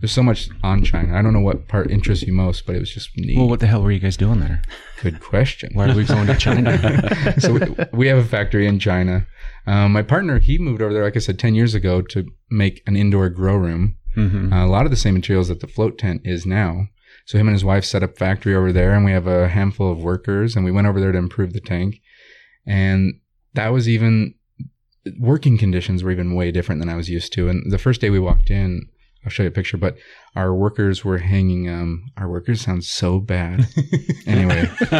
Speaker 4: there's so much on China. I don't know what part interests you most, but it was just neat.
Speaker 1: Well, what the hell were you guys doing there?
Speaker 4: Good question.
Speaker 1: Why are we going to China?
Speaker 4: so we, we have a factory in China. Um, my partner, he moved over there, like I said, 10 years ago to make an indoor grow room.
Speaker 1: hmm
Speaker 4: Uh, a lot of the same materials that the float tent is now. So him and his wife set up factory over there, and we have a handful of workers, and we went over there to improve the tank. And that was even working conditions were even way different than I was used to. And the first day we walked in, I'll show you a picture, but our workers were hanging. Um, our workers sound so bad. anyway,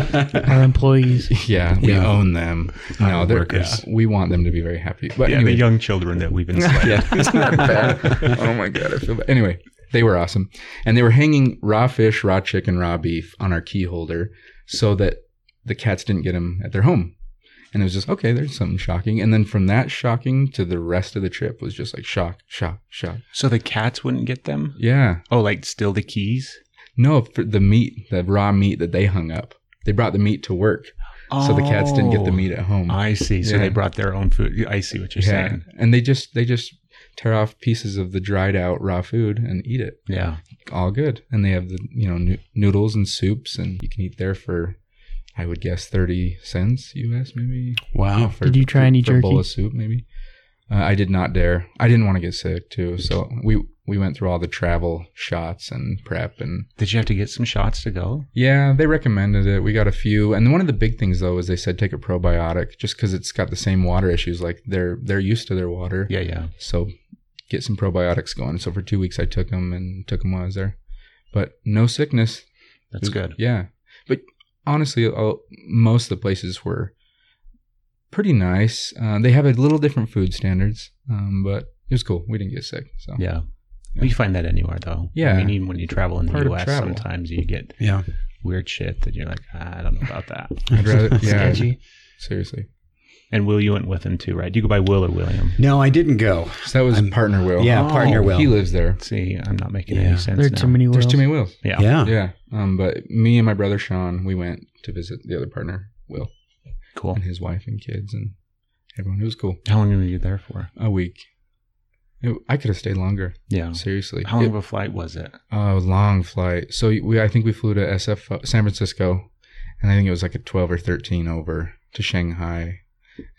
Speaker 9: Our employees.
Speaker 4: yeah, we
Speaker 8: Yeah.
Speaker 4: own them. No,
Speaker 1: Our
Speaker 4: they're
Speaker 1: workers.
Speaker 4: We want them to be very happy. But
Speaker 1: yeah,
Speaker 4: anyway,
Speaker 1: the young children that we've enslaved.
Speaker 4: yeah, isn't that bad? oh my god, I feel bad. Anyway, they were awesome, and they were hanging raw fish, raw chicken, raw beef on our key holder, so that the cats didn't get them at their home. And it was just okay. There's something shocking, and then from that shocking to the rest of the trip was just like shock, shock, shock.
Speaker 1: So the cats wouldn't get them?
Speaker 4: Yeah,
Speaker 1: Oh, like still the keys?
Speaker 4: no, for the meat, the raw meat that they hung up, they brought the meat to work, so the cats didn't get the
Speaker 1: Oh,
Speaker 4: meat at home.
Speaker 1: I see. So
Speaker 4: Yeah.
Speaker 1: they brought their own food. I see what you're
Speaker 4: yeah,
Speaker 1: saying.
Speaker 4: and they just they just tear off pieces of the dried out raw food and eat it.
Speaker 1: Yeah.
Speaker 4: all good. And they have the you know noo- noodles and soups, and you can eat there for, I would guess thirty cents US maybe.
Speaker 8: Wow.
Speaker 4: For,
Speaker 9: Did you try
Speaker 4: for-
Speaker 9: any
Speaker 4: for a bowl of soup maybe? Uh, I did not dare. I didn't want to get sick too, so we we went through all the travel shots and prep and
Speaker 1: Did you have to get some shots to go?
Speaker 4: yeah, they recommended it. We got a few, and one of the big things though is they said take a probiotic just because it's got the same water issues. Like they're they're used to their water.
Speaker 1: Yeah, yeah.
Speaker 4: So get some probiotics going. So for two weeks I took them and took them while I was there, but no sickness.
Speaker 1: That's
Speaker 4: was-
Speaker 1: good.
Speaker 4: Yeah, but honestly, uh, most of the places were pretty nice. Uh, they have a little different food standards, um, but it was cool. We didn't get sick. So
Speaker 1: Yeah.
Speaker 4: Yeah.
Speaker 1: Well, you find that anywhere though.
Speaker 4: Yeah.
Speaker 1: I mean, even when you travel in the
Speaker 4: Part of
Speaker 1: U.S., sometimes you get
Speaker 8: Yeah.
Speaker 1: weird shit that you're like, ah, I don't know about that.
Speaker 4: I'd rather, yeah,
Speaker 9: Sketchy.
Speaker 4: seriously.
Speaker 1: And Will, you went with him too, right? Do you go by Will or William?
Speaker 8: No, I didn't go.
Speaker 4: So that was
Speaker 8: I'm-
Speaker 4: partner Will.
Speaker 8: Yeah, partner Will.
Speaker 4: He lives there.
Speaker 1: See, I'm not making
Speaker 8: Yeah.
Speaker 1: any sense.
Speaker 9: There are
Speaker 1: now.
Speaker 9: too many
Speaker 4: Wills.
Speaker 9: There's
Speaker 4: too many Wills.
Speaker 1: Yeah.
Speaker 8: Yeah.
Speaker 4: Yeah. Um, but me and my brother Sean, we went to visit the other partner, Will,
Speaker 1: Cool.
Speaker 4: and his wife and kids and everyone. It was cool.
Speaker 1: How long were you there for?
Speaker 4: A week. It, I could have stayed longer.
Speaker 1: Yeah.
Speaker 4: Seriously.
Speaker 1: How long
Speaker 4: It-
Speaker 1: of a flight was it?
Speaker 4: Oh, long flight. So we, I think we flew to SF uh, San Francisco, and I think it was like a twelve or thirteen over to Shanghai,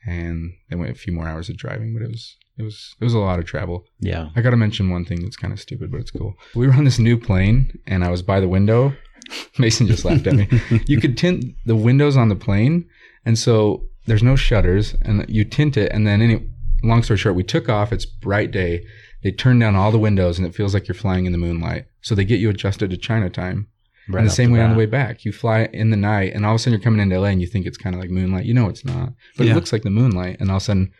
Speaker 4: and then went a few more hours of driving. But it was it was it was a lot of travel.
Speaker 1: Yeah.
Speaker 4: I got to mention one thing that's kind of stupid, but it's cool. We were on this new plane, and I was by the window. Mason just laughed at me. You could tint the windows on the plane, and so there's no shutters, and you tint it, and then any. Long story short, we took off. It's bright day. They turn down all the windows, and it feels like you're flying in the moonlight. So they get you adjusted to China time.
Speaker 1: Right
Speaker 4: and the same way on the way back, you fly in the night, and all of a sudden you're coming into LA, and you think it's kind of like moonlight. You know it's not, but
Speaker 8: Yeah.
Speaker 4: it looks like the moonlight. And all of a sudden,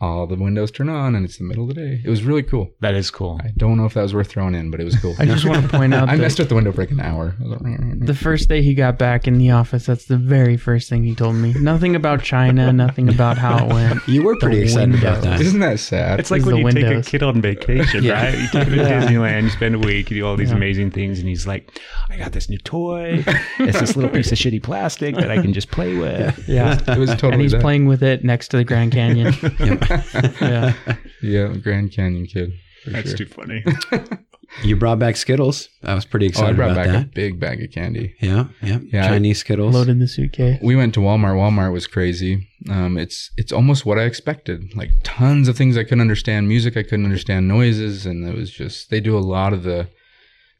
Speaker 4: all the windows turn on, and it's the middle of the day. It was really cool.
Speaker 1: That is cool.
Speaker 4: I don't know if that was worth throwing in, but it was cool.
Speaker 9: I just want to point out
Speaker 4: I
Speaker 9: that
Speaker 4: messed with the window for like an hour. I was like,
Speaker 9: the first day he got back in the office, that's the very first thing he told me. Nothing about China, nothing about how it went.
Speaker 8: You were pretty
Speaker 9: The
Speaker 8: excited about that.
Speaker 4: Isn't that sad?
Speaker 1: It's like
Speaker 9: Is
Speaker 1: when
Speaker 9: the
Speaker 1: you take a kid on vacation,
Speaker 8: Yeah.
Speaker 1: right? You take him to
Speaker 9: Yeah.
Speaker 1: Disneyland, you spend a week, you do all these
Speaker 9: Yeah.
Speaker 1: amazing things, and he's like, I got this new toy. It's this little piece of shitty plastic that I can just play with.
Speaker 9: Yeah.
Speaker 4: it was totally
Speaker 9: and he's
Speaker 4: that.
Speaker 9: playing with it next to the Grand Canyon. yeah.
Speaker 4: Yeah, Grand Canyon kid.
Speaker 1: That's
Speaker 4: sure.
Speaker 1: too funny.
Speaker 8: You brought back Skittles. I was pretty
Speaker 4: Oh, I
Speaker 8: excited
Speaker 4: brought
Speaker 8: about
Speaker 4: back a big bag of candy.
Speaker 8: Yeah, yeah.
Speaker 4: Yeah, I-
Speaker 8: Chinese Skittles.
Speaker 9: Loaded the suitcase.
Speaker 4: We went to Walmart. Walmart was crazy. Um, it's it's almost what I expected. Like tons of things I couldn't understand, music I couldn't understand, noises, and it was just they do a lot of the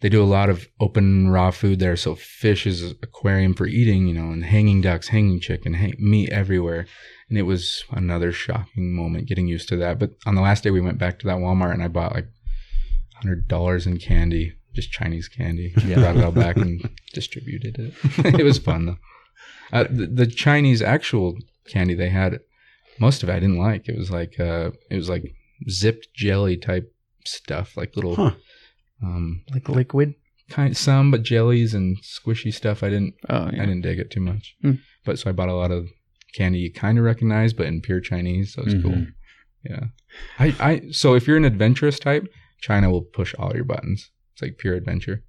Speaker 4: they do a lot of open raw food there. So fish is an aquarium for eating, you know, and hanging ducks, hanging chicken, hang, meat everywhere. And it was another shocking moment getting used to that. But on the last day, we went back to that Walmart and I bought like hundred dollars in candy, just Chinese candy.
Speaker 1: Yeah.
Speaker 4: Brought it all back and distributed it. it was fun though. Uh, the, the Chinese actual candy they had most of it I didn't like. It was like uh, it was like zipped jelly type stuff, like little
Speaker 8: Huh.
Speaker 4: um,
Speaker 9: Like liquid.
Speaker 4: kind some, but jellies and squishy stuff. I didn't
Speaker 9: Oh
Speaker 4: I didn't dig it too much.
Speaker 9: Hmm.
Speaker 4: But so I bought a lot of candy you kind of recognize, but in pure Chinese, so it's cool.
Speaker 1: Mhm.
Speaker 4: Yeah. I, I so if you're an adventurous type, China will push all your buttons. It's like pure adventure.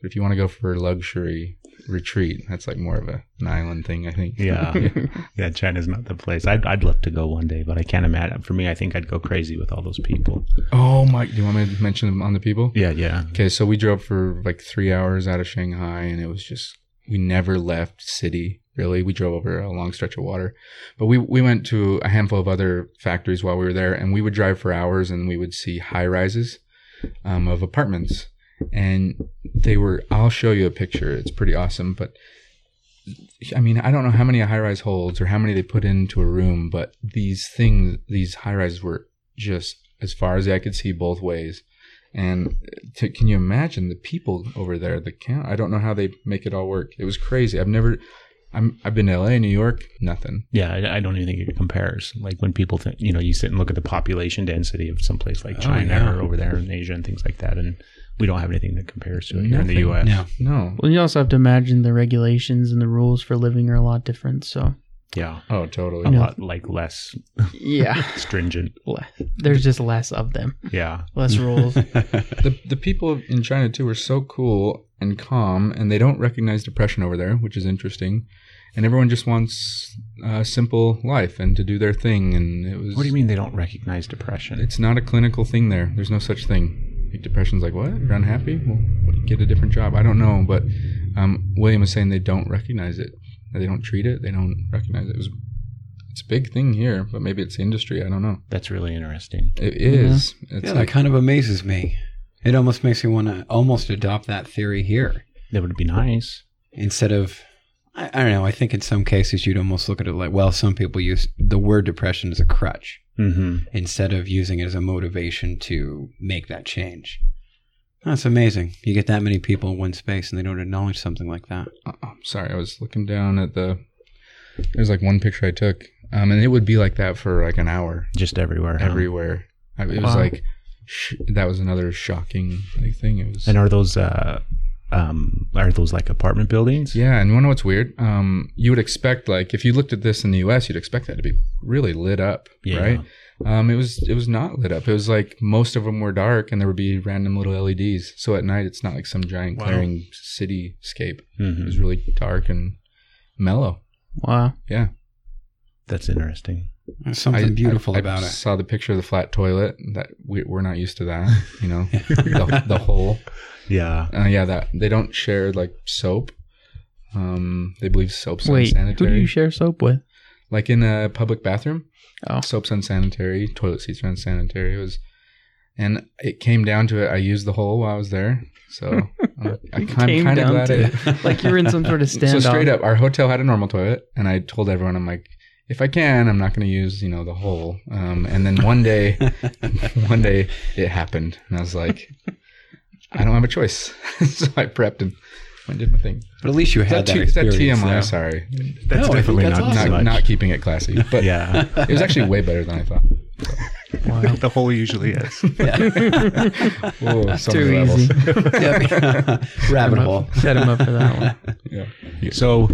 Speaker 4: But if you want to go for luxury retreat, that's like more of a, an island thing, I think.
Speaker 1: Yeah. Yeah, China's not the place. I'd, I'd love to go one day, but I can't imagine. For me, I think I'd go crazy with all those people.
Speaker 4: oh Mike, Do you want me to mention them on the people?
Speaker 1: Yeah, yeah.
Speaker 4: Okay, so we drove for like three hours out of Shanghai, and it was just we never left city. Really, we drove over a long stretch of water, but we we went to a handful of other factories while we were there, and we would drive for hours, and we would see high rises um, of apartments, and they were. I'll show you a picture. It's pretty awesome, but. I mean, I don't know how many a high rise holds or how many they put into a room, but these things, these high rises were just as far as I could see both ways. And to, can you imagine the people over there? The count. I don't know how they make it all work. It was crazy. I've never. I'm. I've been to L.A., New York. Nothing.
Speaker 1: Yeah, I, I don't even think it compares. Like when people think, you know, you sit and look at the population density of some place like
Speaker 8: Oh,
Speaker 1: China
Speaker 8: yeah.
Speaker 1: or over there in Asia and things like that, and we don't have anything that compares to it here in the U.S.
Speaker 8: No.
Speaker 4: No.
Speaker 9: Well, you also have to imagine the regulations and the rules for living are a lot different. So
Speaker 1: Yeah,
Speaker 4: Oh, totally.
Speaker 1: a
Speaker 9: Yeah.
Speaker 1: lot like less
Speaker 9: yeah,
Speaker 1: stringent.
Speaker 9: there's just less of them,
Speaker 1: Yeah,
Speaker 9: less rules.
Speaker 4: the the people in China too are so cool and calm, and they don't recognize depression over there, which is interesting. And everyone just wants a simple life and to do their thing. And it was.
Speaker 1: what do you mean they don't recognize depression?
Speaker 4: It's not a clinical thing there. There's no such thing. Like depression's like what? You're unhappy? Well, get a different job. I don't know, but um, William is saying they don't recognize it. They don't treat it. They don't recognize it. It was. It's a big thing here, but maybe it's industry. I don't know.
Speaker 1: That's really interesting.
Speaker 4: It is. It's
Speaker 8: yeah, that kind of amazes me. It almost makes me want to almost adopt that theory here
Speaker 1: That would be nice.
Speaker 8: instead of. I, I don't know. I think in some cases you'd almost look at it like, well, some people use the word depression as a crutch
Speaker 1: Mm-hmm.
Speaker 8: instead of using it as a motivation to make that change. That's amazing. You get that many people in one space and they don't acknowledge something like that.
Speaker 4: Oh, I'm sorry. I was looking down at the. There's like one picture I took, um, and it would be like that for like an hour
Speaker 1: Just everywhere. huh?
Speaker 4: everywhere. I, it was
Speaker 9: Wow.
Speaker 4: like sh- that was another shocking like, thing. It was.
Speaker 1: And are those uh, um, are those like apartment buildings?
Speaker 4: Yeah, and you know what's weird? Um, you would expect like if you looked at this in the U.S., you'd expect that to be really lit up,
Speaker 1: Yeah.
Speaker 4: right? Um, it was it was not lit up. It was like most of them were dark, and there would be random little LEDs. So at night, it's not like some giant
Speaker 1: Wow.
Speaker 4: glaring cityscape. It
Speaker 1: Mhm.
Speaker 4: was really dark and mellow.
Speaker 9: Wow.
Speaker 4: Yeah,
Speaker 1: That's interesting.
Speaker 8: There's something
Speaker 4: I-
Speaker 8: beautiful
Speaker 4: I,
Speaker 8: about
Speaker 4: I
Speaker 8: it.
Speaker 4: Saw the picture of the flat toilet. That we, we're not used to that. You know, the, the hole.
Speaker 1: Yeah.
Speaker 4: Uh, yeah, that they don't share like soap. Um, they believe soap's
Speaker 9: Wait, who
Speaker 4: unsanitary.
Speaker 9: do you share soap with?
Speaker 4: like in a public bathroom.
Speaker 9: Oh.
Speaker 4: Soap's unsanitary. Toilet seats are unsanitary. It was, and it came down to it. I used the hole while I was there, so uh, I kind
Speaker 9: came
Speaker 4: kind of
Speaker 9: down
Speaker 4: glad
Speaker 9: to
Speaker 4: it.
Speaker 9: Like you were in some sort of
Speaker 4: stand.
Speaker 9: So
Speaker 4: straight up, our hotel had a normal toilet, and I told everyone, I'm like, if I can, I'm not going to use, you know, the hole. Um, and then one day, one day it happened, and I was like, I don't have a choice. so I prepped and went did my thing.
Speaker 8: But at least you had
Speaker 4: that,
Speaker 8: that,
Speaker 4: too, is that. TMI?
Speaker 8: though.
Speaker 4: Sorry,
Speaker 1: That's
Speaker 8: No,
Speaker 1: definitely
Speaker 8: that's
Speaker 1: not
Speaker 8: awesome.
Speaker 4: not, not keeping it classy, but
Speaker 1: yeah.
Speaker 4: it was actually way better than I thought.
Speaker 1: the hole usually is.
Speaker 4: Whoa, some
Speaker 9: Too easy.
Speaker 8: Yep. Rabbit hole.
Speaker 9: Set him up for that one.
Speaker 4: Yeah.
Speaker 1: So,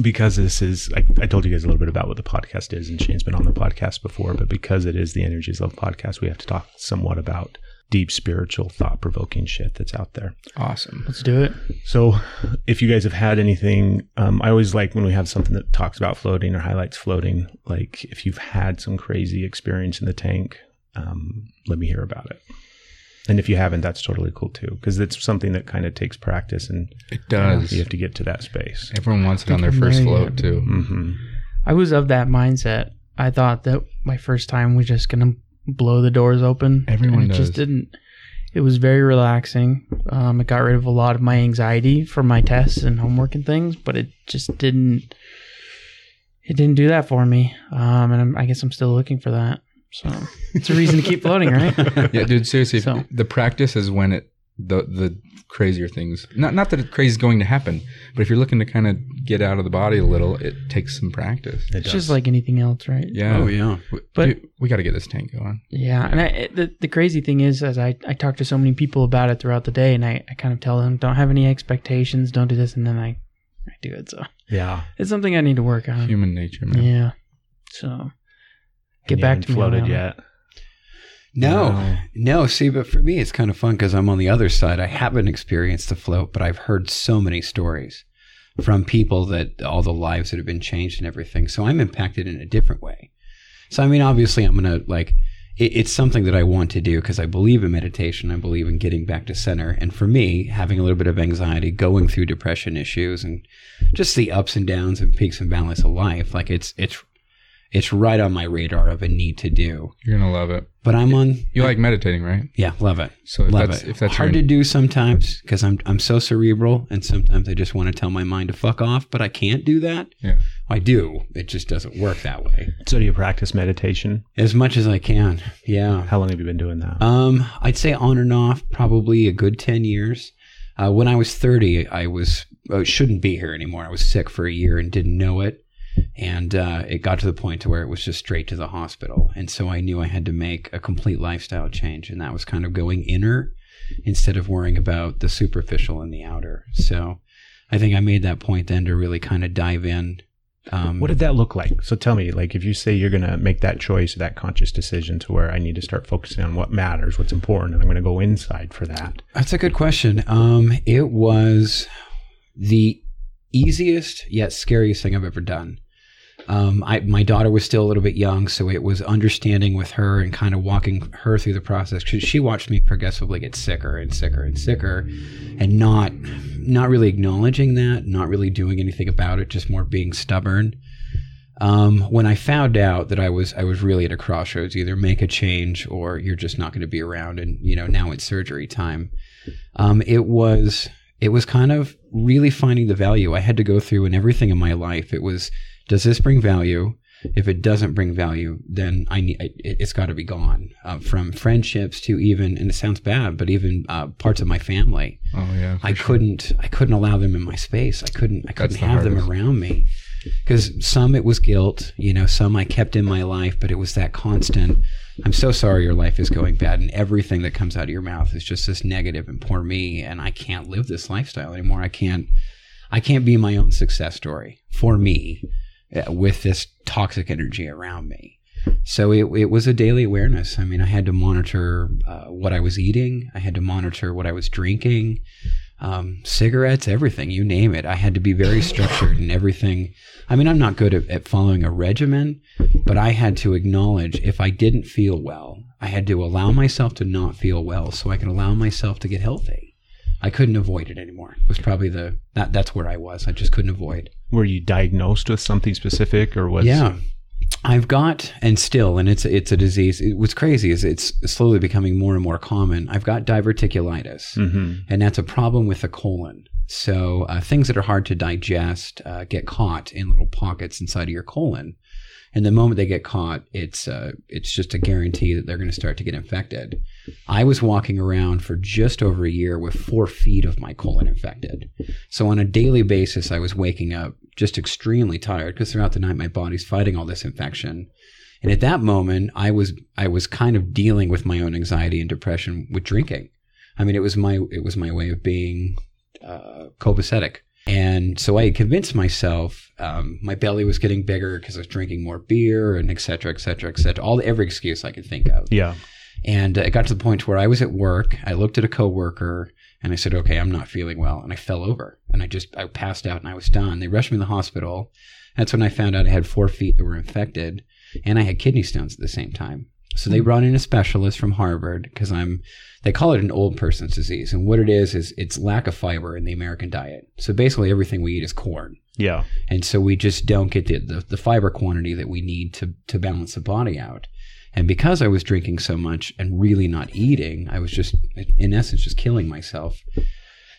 Speaker 1: because this is, I, I told you guys a little bit about what the podcast is, and Shane's been on the podcast before, but because it is the Energies Love podcast, we have to talk somewhat about deep spiritual, thought provoking shit that's out there.
Speaker 4: Awesome.
Speaker 9: Let's do it.
Speaker 1: So, if you guys have had anything, um, I always like when we have something that talks about floating or highlights floating. Like, if you've had some crazy experience in the tank, um, let me hear about it. And if you haven't, that's totally cool too, because it's something that kind of takes practice and
Speaker 4: It does.
Speaker 1: you have to get to that space.
Speaker 4: Everyone wants it on their first float
Speaker 9: yet.
Speaker 4: too.
Speaker 1: hmm
Speaker 9: I was of that mindset. I thought that my first time was just gonna blow the doors open.
Speaker 4: Everyone
Speaker 9: and it just didn't. It was very relaxing. Um, it got rid of a lot of my anxiety from my tests and homework and things, but it just didn't. It didn't do that for me, um, and I'm, I guess I'm still looking for that. So it's a reason to keep floating, right?
Speaker 4: Yeah, dude. Seriously,
Speaker 9: So-
Speaker 4: the practice is when it the the crazier things. Not not that crazy is going to happen, but if you're looking to kind of get out of the body a little, it takes some practice.
Speaker 1: It
Speaker 9: It's
Speaker 1: does.
Speaker 9: just like anything else, right?
Speaker 4: Yeah.
Speaker 8: Oh yeah.
Speaker 9: But-
Speaker 4: dude, we got to get this tank going.
Speaker 9: Yeah, and I, the the crazy thing is, as I I talk to so many people about it throughout the day, and I, I kind of tell them, don't have any expectations, don't do this, and then I I do it. So
Speaker 1: yeah.
Speaker 9: it's something I need to work on.
Speaker 4: Human nature, man.
Speaker 9: Yeah. So get
Speaker 1: And
Speaker 9: back
Speaker 1: haven't
Speaker 9: to me on
Speaker 1: floated
Speaker 9: that
Speaker 1: yet.
Speaker 8: No,
Speaker 1: No.
Speaker 8: no. See, but for me, it's kind of fun because I'm on the other side. I haven't experienced the float, but I've heard so many stories from people that all the lives that have been changed and everything. So I'm impacted in a different way. So I mean, obviously, I'm gonna like. It, it's something that I want to do because I believe in meditation. I believe in getting back to center. And for me, having a little bit of anxiety, going through depression issues, and just the ups and downs and peaks and valleys of life, like it's it's it's right on my radar of a need to do.
Speaker 4: You're gonna love it.
Speaker 8: But I'm on.
Speaker 4: You like meditating, right?
Speaker 8: Yeah, love it.
Speaker 4: So if
Speaker 8: Love
Speaker 4: that's
Speaker 8: it.
Speaker 4: if that's
Speaker 8: hard
Speaker 4: your,
Speaker 8: to do sometimes because I'm I'm so cerebral, and sometimes I just want to tell my mind to fuck off, but I can't do that.
Speaker 4: Yeah.
Speaker 8: I do. It just doesn't work that way.
Speaker 1: So do you practice meditation?
Speaker 8: As much as I can. Yeah.
Speaker 1: How long have you been doing that?
Speaker 8: Um, I'd say on and off, probably a good ten years. Uh, when I was thirty, I was uh, shouldn't be here anymore. I was sick for a year and didn't know it, and uh, it got to the point to where it was just straight to the hospital. And so I knew I had to make a complete lifestyle change, and that was kind of going inner instead of worrying about the superficial and the outer. So I think I made that point then to really kind of dive in. Um,
Speaker 1: what did that look like? So tell me, like, if you say you're going to make that choice, that conscious decision to where I need to start focusing on what matters, what's important, and I'm going to go inside for that.
Speaker 8: That's a good question. Um, it was the easiest yet scariest thing I've ever done. Um, I, my daughter was still a little bit young, so it was understanding with her and kind of walking her through the process. 'Cause she watched me progressively get sicker and sicker and sicker, and not not really acknowledging that, not really doing anything about it, just more being stubborn. Um, when I found out that I was I was really at a crossroads, either make a change or you're just not going to be around, and you know now it's surgery time. Um, it was it was kind of really finding the value I had to go through in everything in my life. It was does this bring value? If it doesn't bring value, then I need it, it's got to be gone. Uh, from friendships to even, and it sounds bad, but even uh, parts of my family.
Speaker 4: Oh yeah.
Speaker 8: I
Speaker 4: sure.
Speaker 8: couldn't I couldn't allow them in my space. I couldn't I couldn't have them around me. Because some it was guilt, you know, some I kept in my life, but it was that constant I'm so sorry your life is going bad and everything that comes out of your mouth is just this negative and poor me and I can't live this lifestyle anymore. I can't I can't be my own success story for me uh, with this toxic energy around me. So it, it was a daily awareness. I mean, I had to monitor uh, what I was eating. I had to monitor what I was drinking, um, cigarettes, everything, you name it. I had to be very structured and everything. I mean, I'm not good at, at following a regimen, but I had to acknowledge if I didn't feel well, I had to allow myself to not feel well so I could allow myself to get healthy. I couldn't avoid it anymore. It was probably the that that's where I was. I just couldn't avoid.
Speaker 1: Were you diagnosed with something specific, or was
Speaker 8: Yeah. I've got and still, and it's it's a disease. It, what's crazy is it's slowly becoming more and more common. I've got diverticulitis,
Speaker 1: hmm
Speaker 8: and that's a problem with the colon. So uh, things that are hard to digest uh, get caught in little pockets inside of your colon, and the moment they get caught, it's uh, it's just a guarantee that they're going to start to get infected. I was walking around for just over a year with four feet of my colon infected. So on a daily basis, I was waking up just extremely tired because throughout the night my body's fighting all this infection. And at that moment, I was I was kind of dealing with my own anxiety and depression with drinking. I mean, it was my it was my way of being uh, copacetic. And so I convinced myself um, my belly was getting bigger because I was drinking more beer and et cetera, et cetera, et cetera. All every excuse I could think of.
Speaker 1: Yeah.
Speaker 8: And it got to the point where I was at work. I looked at a coworker and I said, "Okay, I'm not feeling well," and I fell over and I just I passed out and I was done. They rushed me to the hospital. That's when I found out I had four feet that were infected, and I had kidney stones at the same time. So they hmm. brought in a specialist from Harvard because I'm. They call it an old person's disease, and what it is is it's lack of fiber in the American diet. So basically, everything we eat is corn
Speaker 1: Yeah.
Speaker 8: and so we just don't get the, the, the fiber quantity that we need to to balance the body out. And because I was drinking so much and really not eating, I was just in essence just killing myself.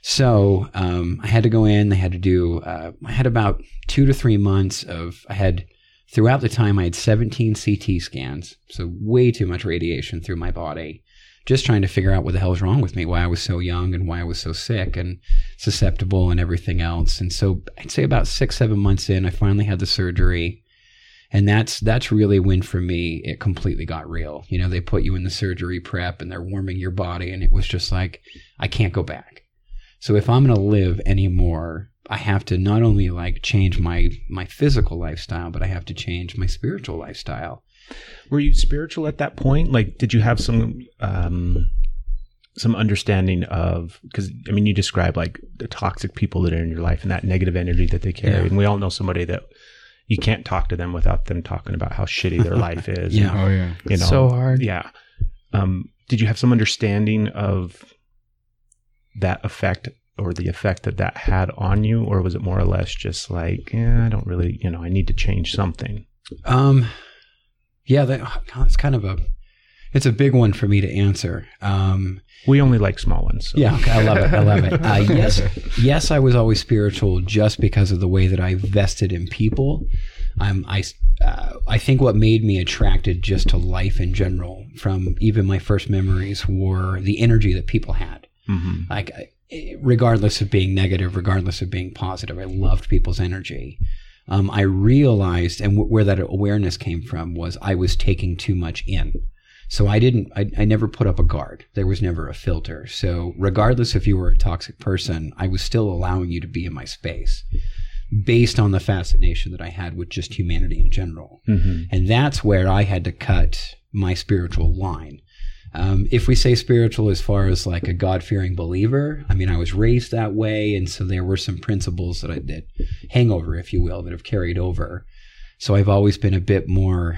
Speaker 8: So um, I had to go in. They had to do. Uh, I had about two to three months of. I had throughout the time I had 17 CT scans, so way too much radiation through my body. just trying to figure out what the hell was wrong with me, why I was so young and why I was so sick and susceptible and everything else. And so I'd say about six, seven months in, I finally had the surgery. And that's that's really when for me it completely got real. You know, they put you in the surgery prep and they're warming your body and it was just like, I can't go back. So if I'm gonna live anymore, I have to not only like change my my physical lifestyle, but I have to change my spiritual lifestyle.
Speaker 1: Were you spiritual at that point? Like, did you have some um, some understanding of? Because I mean, you describe like the toxic people that are in your life and that negative energy that they carry,
Speaker 8: Yeah.
Speaker 1: and we all know somebody that you can't talk to them without them talking about how shitty their life is.
Speaker 8: Yeah.
Speaker 4: Oh yeah.
Speaker 1: you know,
Speaker 9: so hard.
Speaker 1: yeah. Um, did you have some understanding of that effect or the effect that that had on you, or was it more or less just like, yeah, I don't really, you know, I need to change something?
Speaker 8: Um, yeah, that, God, it's kind of a it's a big one for me to answer. Um,
Speaker 1: We only like small ones. so-
Speaker 8: Yeah, okay, I love it. I love it. Uh, yes, yes, I was always spiritual just because of the way that I vested in people. I'm, I, uh, I think what made me attracted just to life in general, from even my first memories, were the energy that people had.
Speaker 1: Mhm.
Speaker 8: Like, regardless of being negative, regardless of being positive, I loved people's energy. Um, I realized, and w- where that awareness came from was I was taking too much in. So I didn't, I, I never put up a guard. There was never a filter. So regardless if you were a toxic person, I was still allowing you to be in my space based on the fascination that I had with just humanity in general.
Speaker 1: Mhm.
Speaker 8: And that's where I had to cut my spiritual line. Um, if we say spiritual as far as like a God fearing believer, I mean, I was raised that way. And so there were some principles that I did, hangover, if you will, that have carried over. So I've always been a bit more,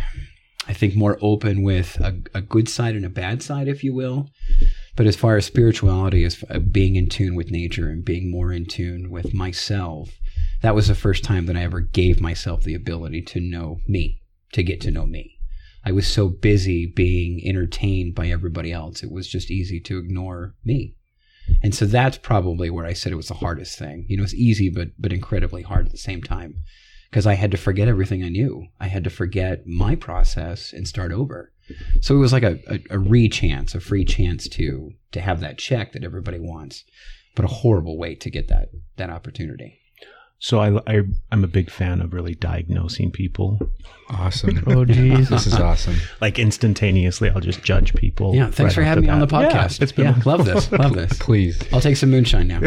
Speaker 8: I think, more open with a, a good side and a bad side, if you will. But as far as spirituality, as being in tune with nature and being more in tune with myself, that was the first time that I ever gave myself the ability to know me, to get to know me. I was so busy being entertained by everybody else. It was just easy to ignore me. And so that's probably where I said it was the hardest thing. You know, it's easy, but, but incredibly hard at the same time because I had to forget everything I knew. I had to forget my process and start over. So it was like a, a, a re chance, a free chance to, to have that check that everybody wants, but a horrible way to get that, that opportunity.
Speaker 1: So I, I I'm a big fan of really diagnosing people.
Speaker 4: Awesome.
Speaker 9: Oh, jeez.
Speaker 4: this is awesome.
Speaker 1: Like instantaneously, I'll just judge people.
Speaker 8: Yeah. Thanks
Speaker 1: right
Speaker 8: for having me on the podcast.
Speaker 1: Yeah, it's been
Speaker 8: yeah, love this. Love this.
Speaker 4: Please.
Speaker 8: I'll take some moonshine now.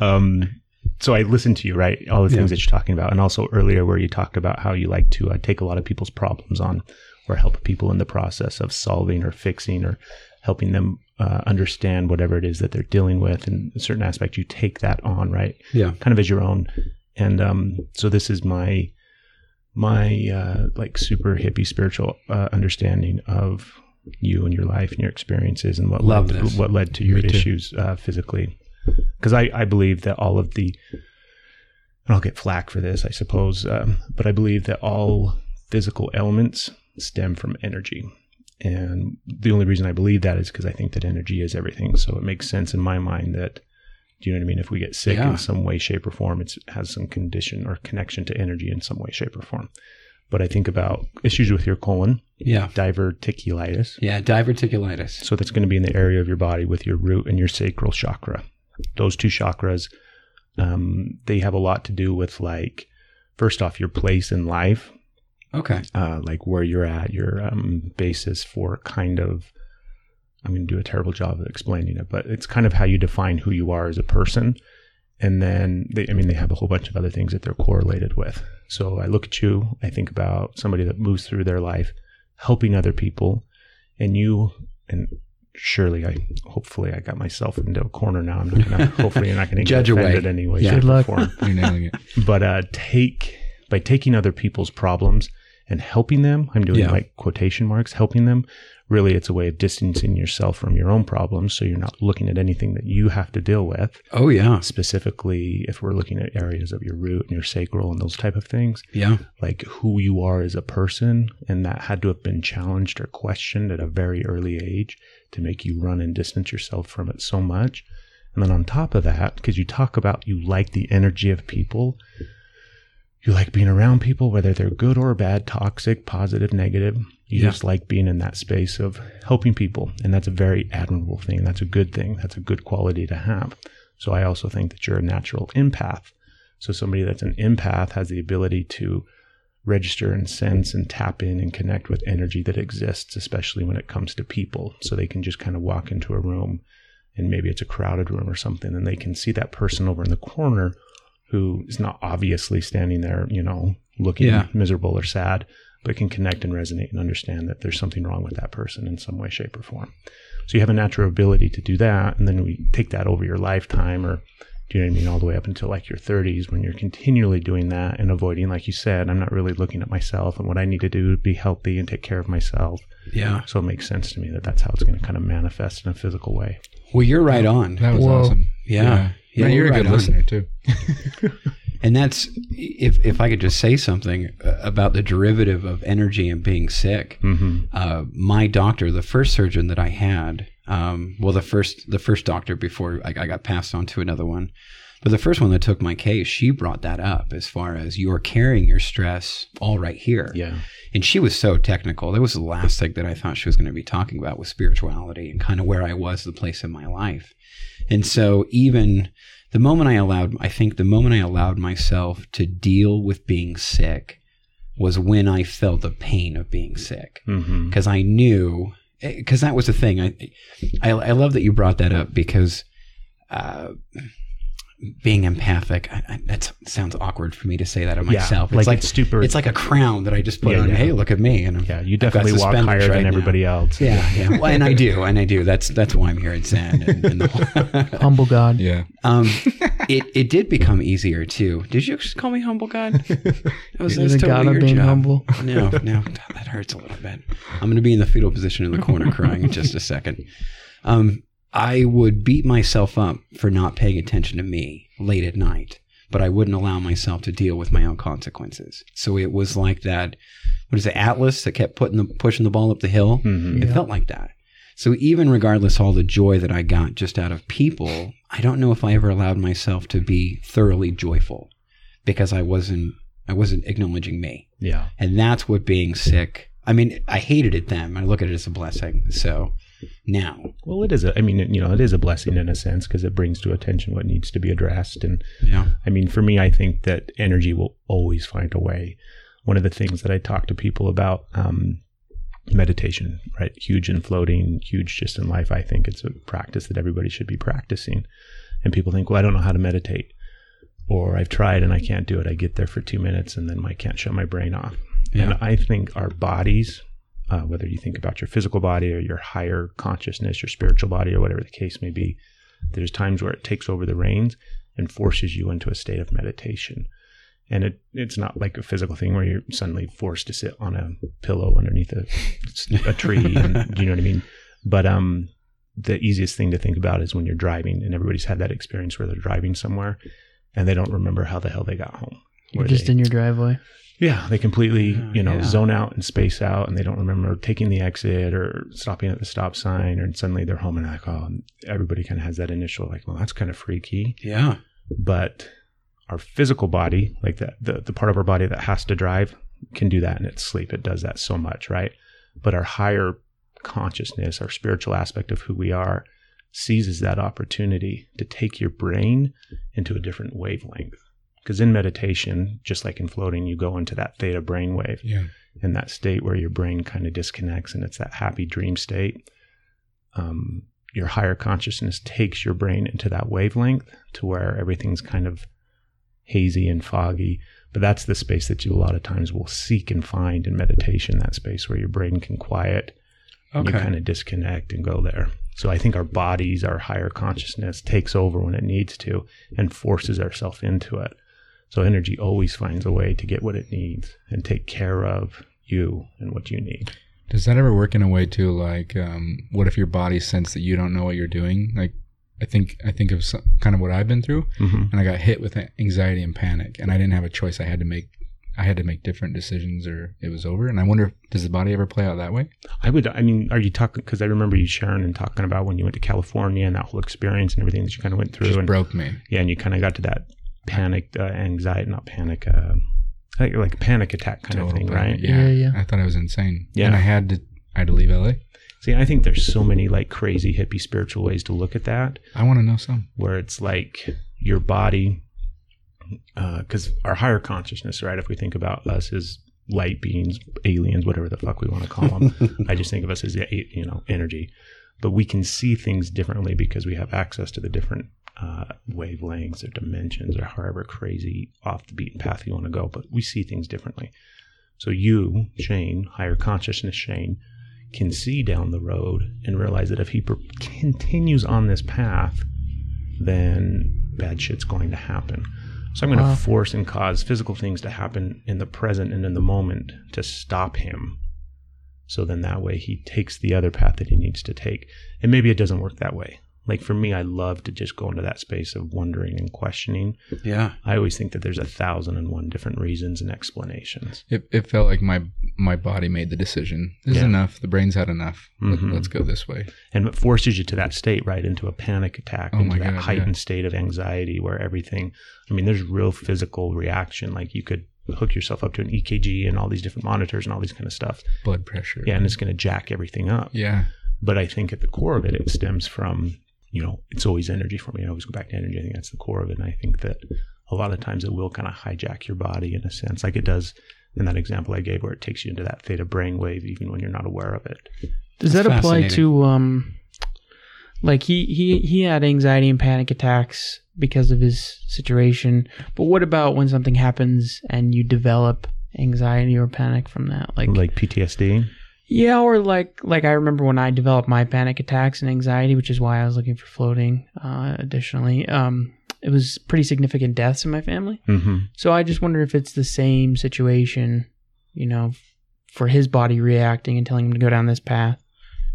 Speaker 1: um, so I listened to you, right? All the things
Speaker 8: Yeah.
Speaker 1: that you're talking about, and also earlier where you talked about how you like to uh, take a lot of people's problems on, or help people in the process of solving or fixing or helping them uh, understand whatever it is that they're dealing with. And a certain aspect, you take that on, right?
Speaker 8: Yeah.
Speaker 1: kind of as your own. And um, so this is my my uh, like super hippie spiritual uh, understanding of you and your life and your experiences and what
Speaker 8: Love
Speaker 1: led to, what led to your
Speaker 4: Me
Speaker 1: issues uh, physically. Because I, I believe that all of the and I'll get flack for this, I suppose, um, but I believe that all physical elements stem from energy. And the only reason I believe that is because I think that energy is everything. So it makes sense in my mind that, do you know what I mean? If we get sick
Speaker 8: Yeah.
Speaker 1: in some way, shape, or form, it has some condition or connection to energy in some way, shape, or form. But I think about issues with your colon,
Speaker 8: Yeah.
Speaker 1: diverticulitis.
Speaker 8: Yeah. Diverticulitis.
Speaker 1: So that's going to be in the area of your body with your root and your sacral chakra. Those two chakras, um, they have a lot to do with like, first off, your place in life,
Speaker 8: Okay.
Speaker 1: uh, like where you're at, your um, basis for kind of. I'm going to do a terrible job of explaining it, but it's kind of how you define who you are as a person. And then they, I mean, they have a whole bunch of other things that they're correlated with. So I look at you, I think about somebody that moves through their life, helping other people, and you, and surely I, hopefully I got myself into a corner now. I'm not gonna, hopefully you're not going to
Speaker 8: Judge
Speaker 1: get
Speaker 8: away.
Speaker 1: offended anyway.
Speaker 8: Yeah.
Speaker 9: Good luck.
Speaker 4: You're nailing it.
Speaker 1: but uh, take by taking other people's problems and helping them i'm doing
Speaker 8: Yeah.
Speaker 1: like quotation marks helping them really it's a way of distancing yourself from your own problems so you're not looking at anything that you have to deal with
Speaker 8: Oh yeah.
Speaker 1: specifically if we're looking at areas of your root and your sacral and those type of things
Speaker 8: Yeah.
Speaker 1: like who you are as a person and that had to have been challenged or questioned at a very early age to make you run and distance yourself from it so much and then on top of that because you talk about you like the energy of people you like being around people, whether they're good or bad, toxic, positive, negative. You
Speaker 8: Yeah.
Speaker 1: just like being in that space of helping people. And that's a very admirable thing. That's a good thing. That's a good quality to have. So I also think that you're a natural empath. So somebody that's an empath has the ability to register and sense and tap in and connect with energy that exists, especially when it comes to people. So they can just kind of walk into a room and maybe it's a crowded room or something, and they can see that person over in the corner who is not obviously standing there, you know, looking
Speaker 8: Yeah.
Speaker 1: miserable or sad, but can connect and resonate and understand that there's something wrong with that person in some way, shape, or form. So you have a natural ability to do that, and then we take that over your lifetime, or do you know what I mean, all the way up until like your 30s when you're continually doing that and avoiding, like you said, I'm not really looking at myself and what I need to do to be healthy and take care of myself.
Speaker 8: Yeah.
Speaker 1: So it makes sense to me that that's how it's going to kind of manifest in a physical way.
Speaker 8: Well, you're right on.
Speaker 4: That was
Speaker 9: Whoa.
Speaker 4: awesome.
Speaker 8: Yeah. Yeah,
Speaker 4: Man, you're,
Speaker 8: you're
Speaker 4: a good
Speaker 8: right on.
Speaker 4: listener too.
Speaker 8: And that's if if I could just say something uh, about the derivative of energy and being sick.
Speaker 1: Mm-hmm.
Speaker 8: Uh, my doctor, the first surgeon that I had, um, well, the first the first doctor before I, I got passed on to another one, but the first one that took my case, she brought that up as far as you're carrying your stress all right here.
Speaker 1: Yeah.
Speaker 8: And she was so technical. That was the last thing that I thought she was going to be talking about was spirituality and kind of where I was, the place in my life. And so even the moment I allowed, I think the moment I allowed myself to deal with being sick was when I felt the pain of being sick
Speaker 1: Mm-hmm.
Speaker 8: because I knew because that was the thing. I, I I love that you brought that up because uh, being empathic. I, I, that sounds awkward for me to say that of myself.
Speaker 1: like
Speaker 8: it's like
Speaker 1: it's stupid.
Speaker 8: It's like a crown that I just put
Speaker 1: Yeah,
Speaker 8: on.
Speaker 1: yeah.
Speaker 8: Hey, look at me! And I'm,
Speaker 1: yeah, you definitely walk
Speaker 8: suspenders
Speaker 1: higher
Speaker 8: right
Speaker 1: than
Speaker 8: now.
Speaker 1: everybody else.
Speaker 8: Yeah, yeah. Well, and I do, and I do. That's that's why I'm here at Zen. And, and the whole,
Speaker 9: Humble God.
Speaker 4: Yeah.
Speaker 8: um, it it did become easier too. Did you just call me humble God? That was,
Speaker 9: You're
Speaker 8: that's
Speaker 9: the God
Speaker 8: totally your
Speaker 9: being
Speaker 8: job.
Speaker 9: humble.
Speaker 8: No, no, that hurts a little bit. I'm going to be in the fetal position in the corner crying in just a second. Um, I would beat myself up for not paying attention to me late at night, but I wouldn't allow myself to deal with my own consequences. So it was like that. What is it, Atlas that kept putting the pushing the ball up the hill?
Speaker 1: Mhm.
Speaker 8: It felt like that. So even regardless all the joy that I got just out of people, I don't know if I ever allowed myself to be thoroughly joyful because I wasn't I wasn't acknowledging me.
Speaker 1: Yeah.
Speaker 8: And that's what being sick. I mean, I hated it then. I look at it as a blessing. So now,
Speaker 1: Well, it is. A, I mean, you know, it is a blessing in a sense because it brings to attention what needs to be addressed. And
Speaker 8: yeah,
Speaker 1: I mean, for me, I think that energy will always find a way. One of the things that I talk to people about, um, meditation, right? Huge in floating, huge just in life. I think it's a practice that everybody should be practicing. And people think, well, I don't know how to meditate, or I've tried and I can't do it. I get there for two minutes and then I can't shut my brain off.
Speaker 8: Yeah.
Speaker 1: And I think our bodies, uh, whether you think about your physical body or your higher consciousness, your spiritual body, or whatever the case may be, there's times where it takes over the reins and forces you into a state of meditation. And it, it's not like a physical thing where you're suddenly forced to sit on a pillow underneath a, a tree. and, you know what I mean? But um, the easiest thing to think about is when you're driving, and everybody's had that experience where they're driving somewhere and they don't remember how the hell they got home.
Speaker 9: You're just
Speaker 1: they-
Speaker 9: in your driveway.
Speaker 1: Yeah, they completely,
Speaker 8: Yeah,
Speaker 1: you know,
Speaker 8: yeah.
Speaker 1: zone out and space out, and they don't remember taking the exit or stopping at the stop sign, and suddenly they're home and like, oh, and everybody kind of has that initial like, well, that's kind of freaky.
Speaker 8: yeah,
Speaker 1: But our physical body, like that, the the part of our body that has to drive, can do that in its sleep. It does that so much, right? But our higher consciousness, our spiritual aspect of who we are, seizes that opportunity to take your brain into a different wavelength. Because in meditation, just like in floating, you go into that theta brainwave
Speaker 4: Yeah.
Speaker 1: in that state where your brain kind of disconnects and it's that happy dream state. Um, your higher consciousness takes your brain into that wavelength to where everything's kind of hazy and foggy. But that's the space that you a lot of times will seek and find in meditation, that space where your brain can quiet and you kind of disconnect and go there. So I think our bodies, our higher consciousness takes over when it needs to and forces ourselves into it. So energy always finds a way to get what it needs and take care of you and what you need.
Speaker 4: Does that ever work in a way too? Like, um, what if your body sense that you don't know what you're doing? Like, I think I think of some, kind of what I've been through,
Speaker 1: Mm-hmm.
Speaker 4: and I got hit with anxiety and panic, and I didn't have a choice. I had to make I had to make different decisions, or it was over. And I wonder, does the body ever play out that way?
Speaker 1: I would, I mean, are you talking, because I remember you sharing and talking about when you went to California and that whole experience and everything that you kind of went through.
Speaker 4: Just
Speaker 1: and
Speaker 4: broke me.
Speaker 1: yeah, and you kind of got to that panic, uh, anxiety, not panic, uh, like, like a panic attack kind of thing,
Speaker 4: panic.
Speaker 1: right?
Speaker 4: Yeah,
Speaker 9: Yeah, yeah.
Speaker 4: I thought I was insane.
Speaker 1: Yeah.
Speaker 4: and I had to. I had to leave LA.
Speaker 1: See, I think there's so many like crazy hippie spiritual ways to look at that.
Speaker 4: I want to know some.
Speaker 1: where it's like your body because our higher consciousness right if we think about us as light beings aliens whatever the fuck we want to call them i just think of us as the you know energy but we can see things differently because we have access to the different uh, wavelengths or dimensions or however crazy off the beaten path you want to go but we see things differently so you shane higher consciousness shane can see down the road and realize that if he per- continues on this path then bad shit's going to happen. So I'm going to force and cause physical things to happen in the present and in the moment to stop him. So then that way he takes the other path that he needs to take. And maybe it doesn't work that way. Like for me, I love to just go into that space of wondering and questioning.
Speaker 8: Yeah.
Speaker 1: I always think that there's a thousand and one different reasons and explanations.
Speaker 4: It, it felt like my my body made the decision. This is enough. The brain's had enough. Let,
Speaker 1: Mhm.
Speaker 4: let's go this way.
Speaker 1: and it forces you to that state right into a panic attack
Speaker 4: Oh
Speaker 1: into
Speaker 4: my
Speaker 1: that
Speaker 4: God,
Speaker 1: heightened
Speaker 4: yeah.
Speaker 1: state of anxiety where everything i mean there's real physical reaction like you could hook yourself up to an ekg and all these different monitors and all these kind of stuff
Speaker 4: Blood pressure.
Speaker 1: yeah and it's going to jack everything up
Speaker 4: Yeah.
Speaker 1: but i think at the core of it it stems from you know it's always energy for me. I always go back to energy. I think that's the core of it. And i think that a lot of times it will kind of hijack your body in a sense. Like it does in that example i gave where it takes you into that theta brainwave even when you're not aware of it.
Speaker 9: Does
Speaker 8: That's
Speaker 9: that apply to um like he he he had anxiety and panic attacks because of his situation, but what about when something happens and you develop anxiety or panic from that? Like,
Speaker 1: like ptsd
Speaker 9: yeah, or like like I remember when I developed my panic attacks and anxiety, which is why I was looking for floating. Uh, additionally, um, it was pretty significant deaths in my family.
Speaker 1: mm-hmm.
Speaker 9: So I just wonder if it's the same situation, you know, for his body reacting and telling him to go down this path.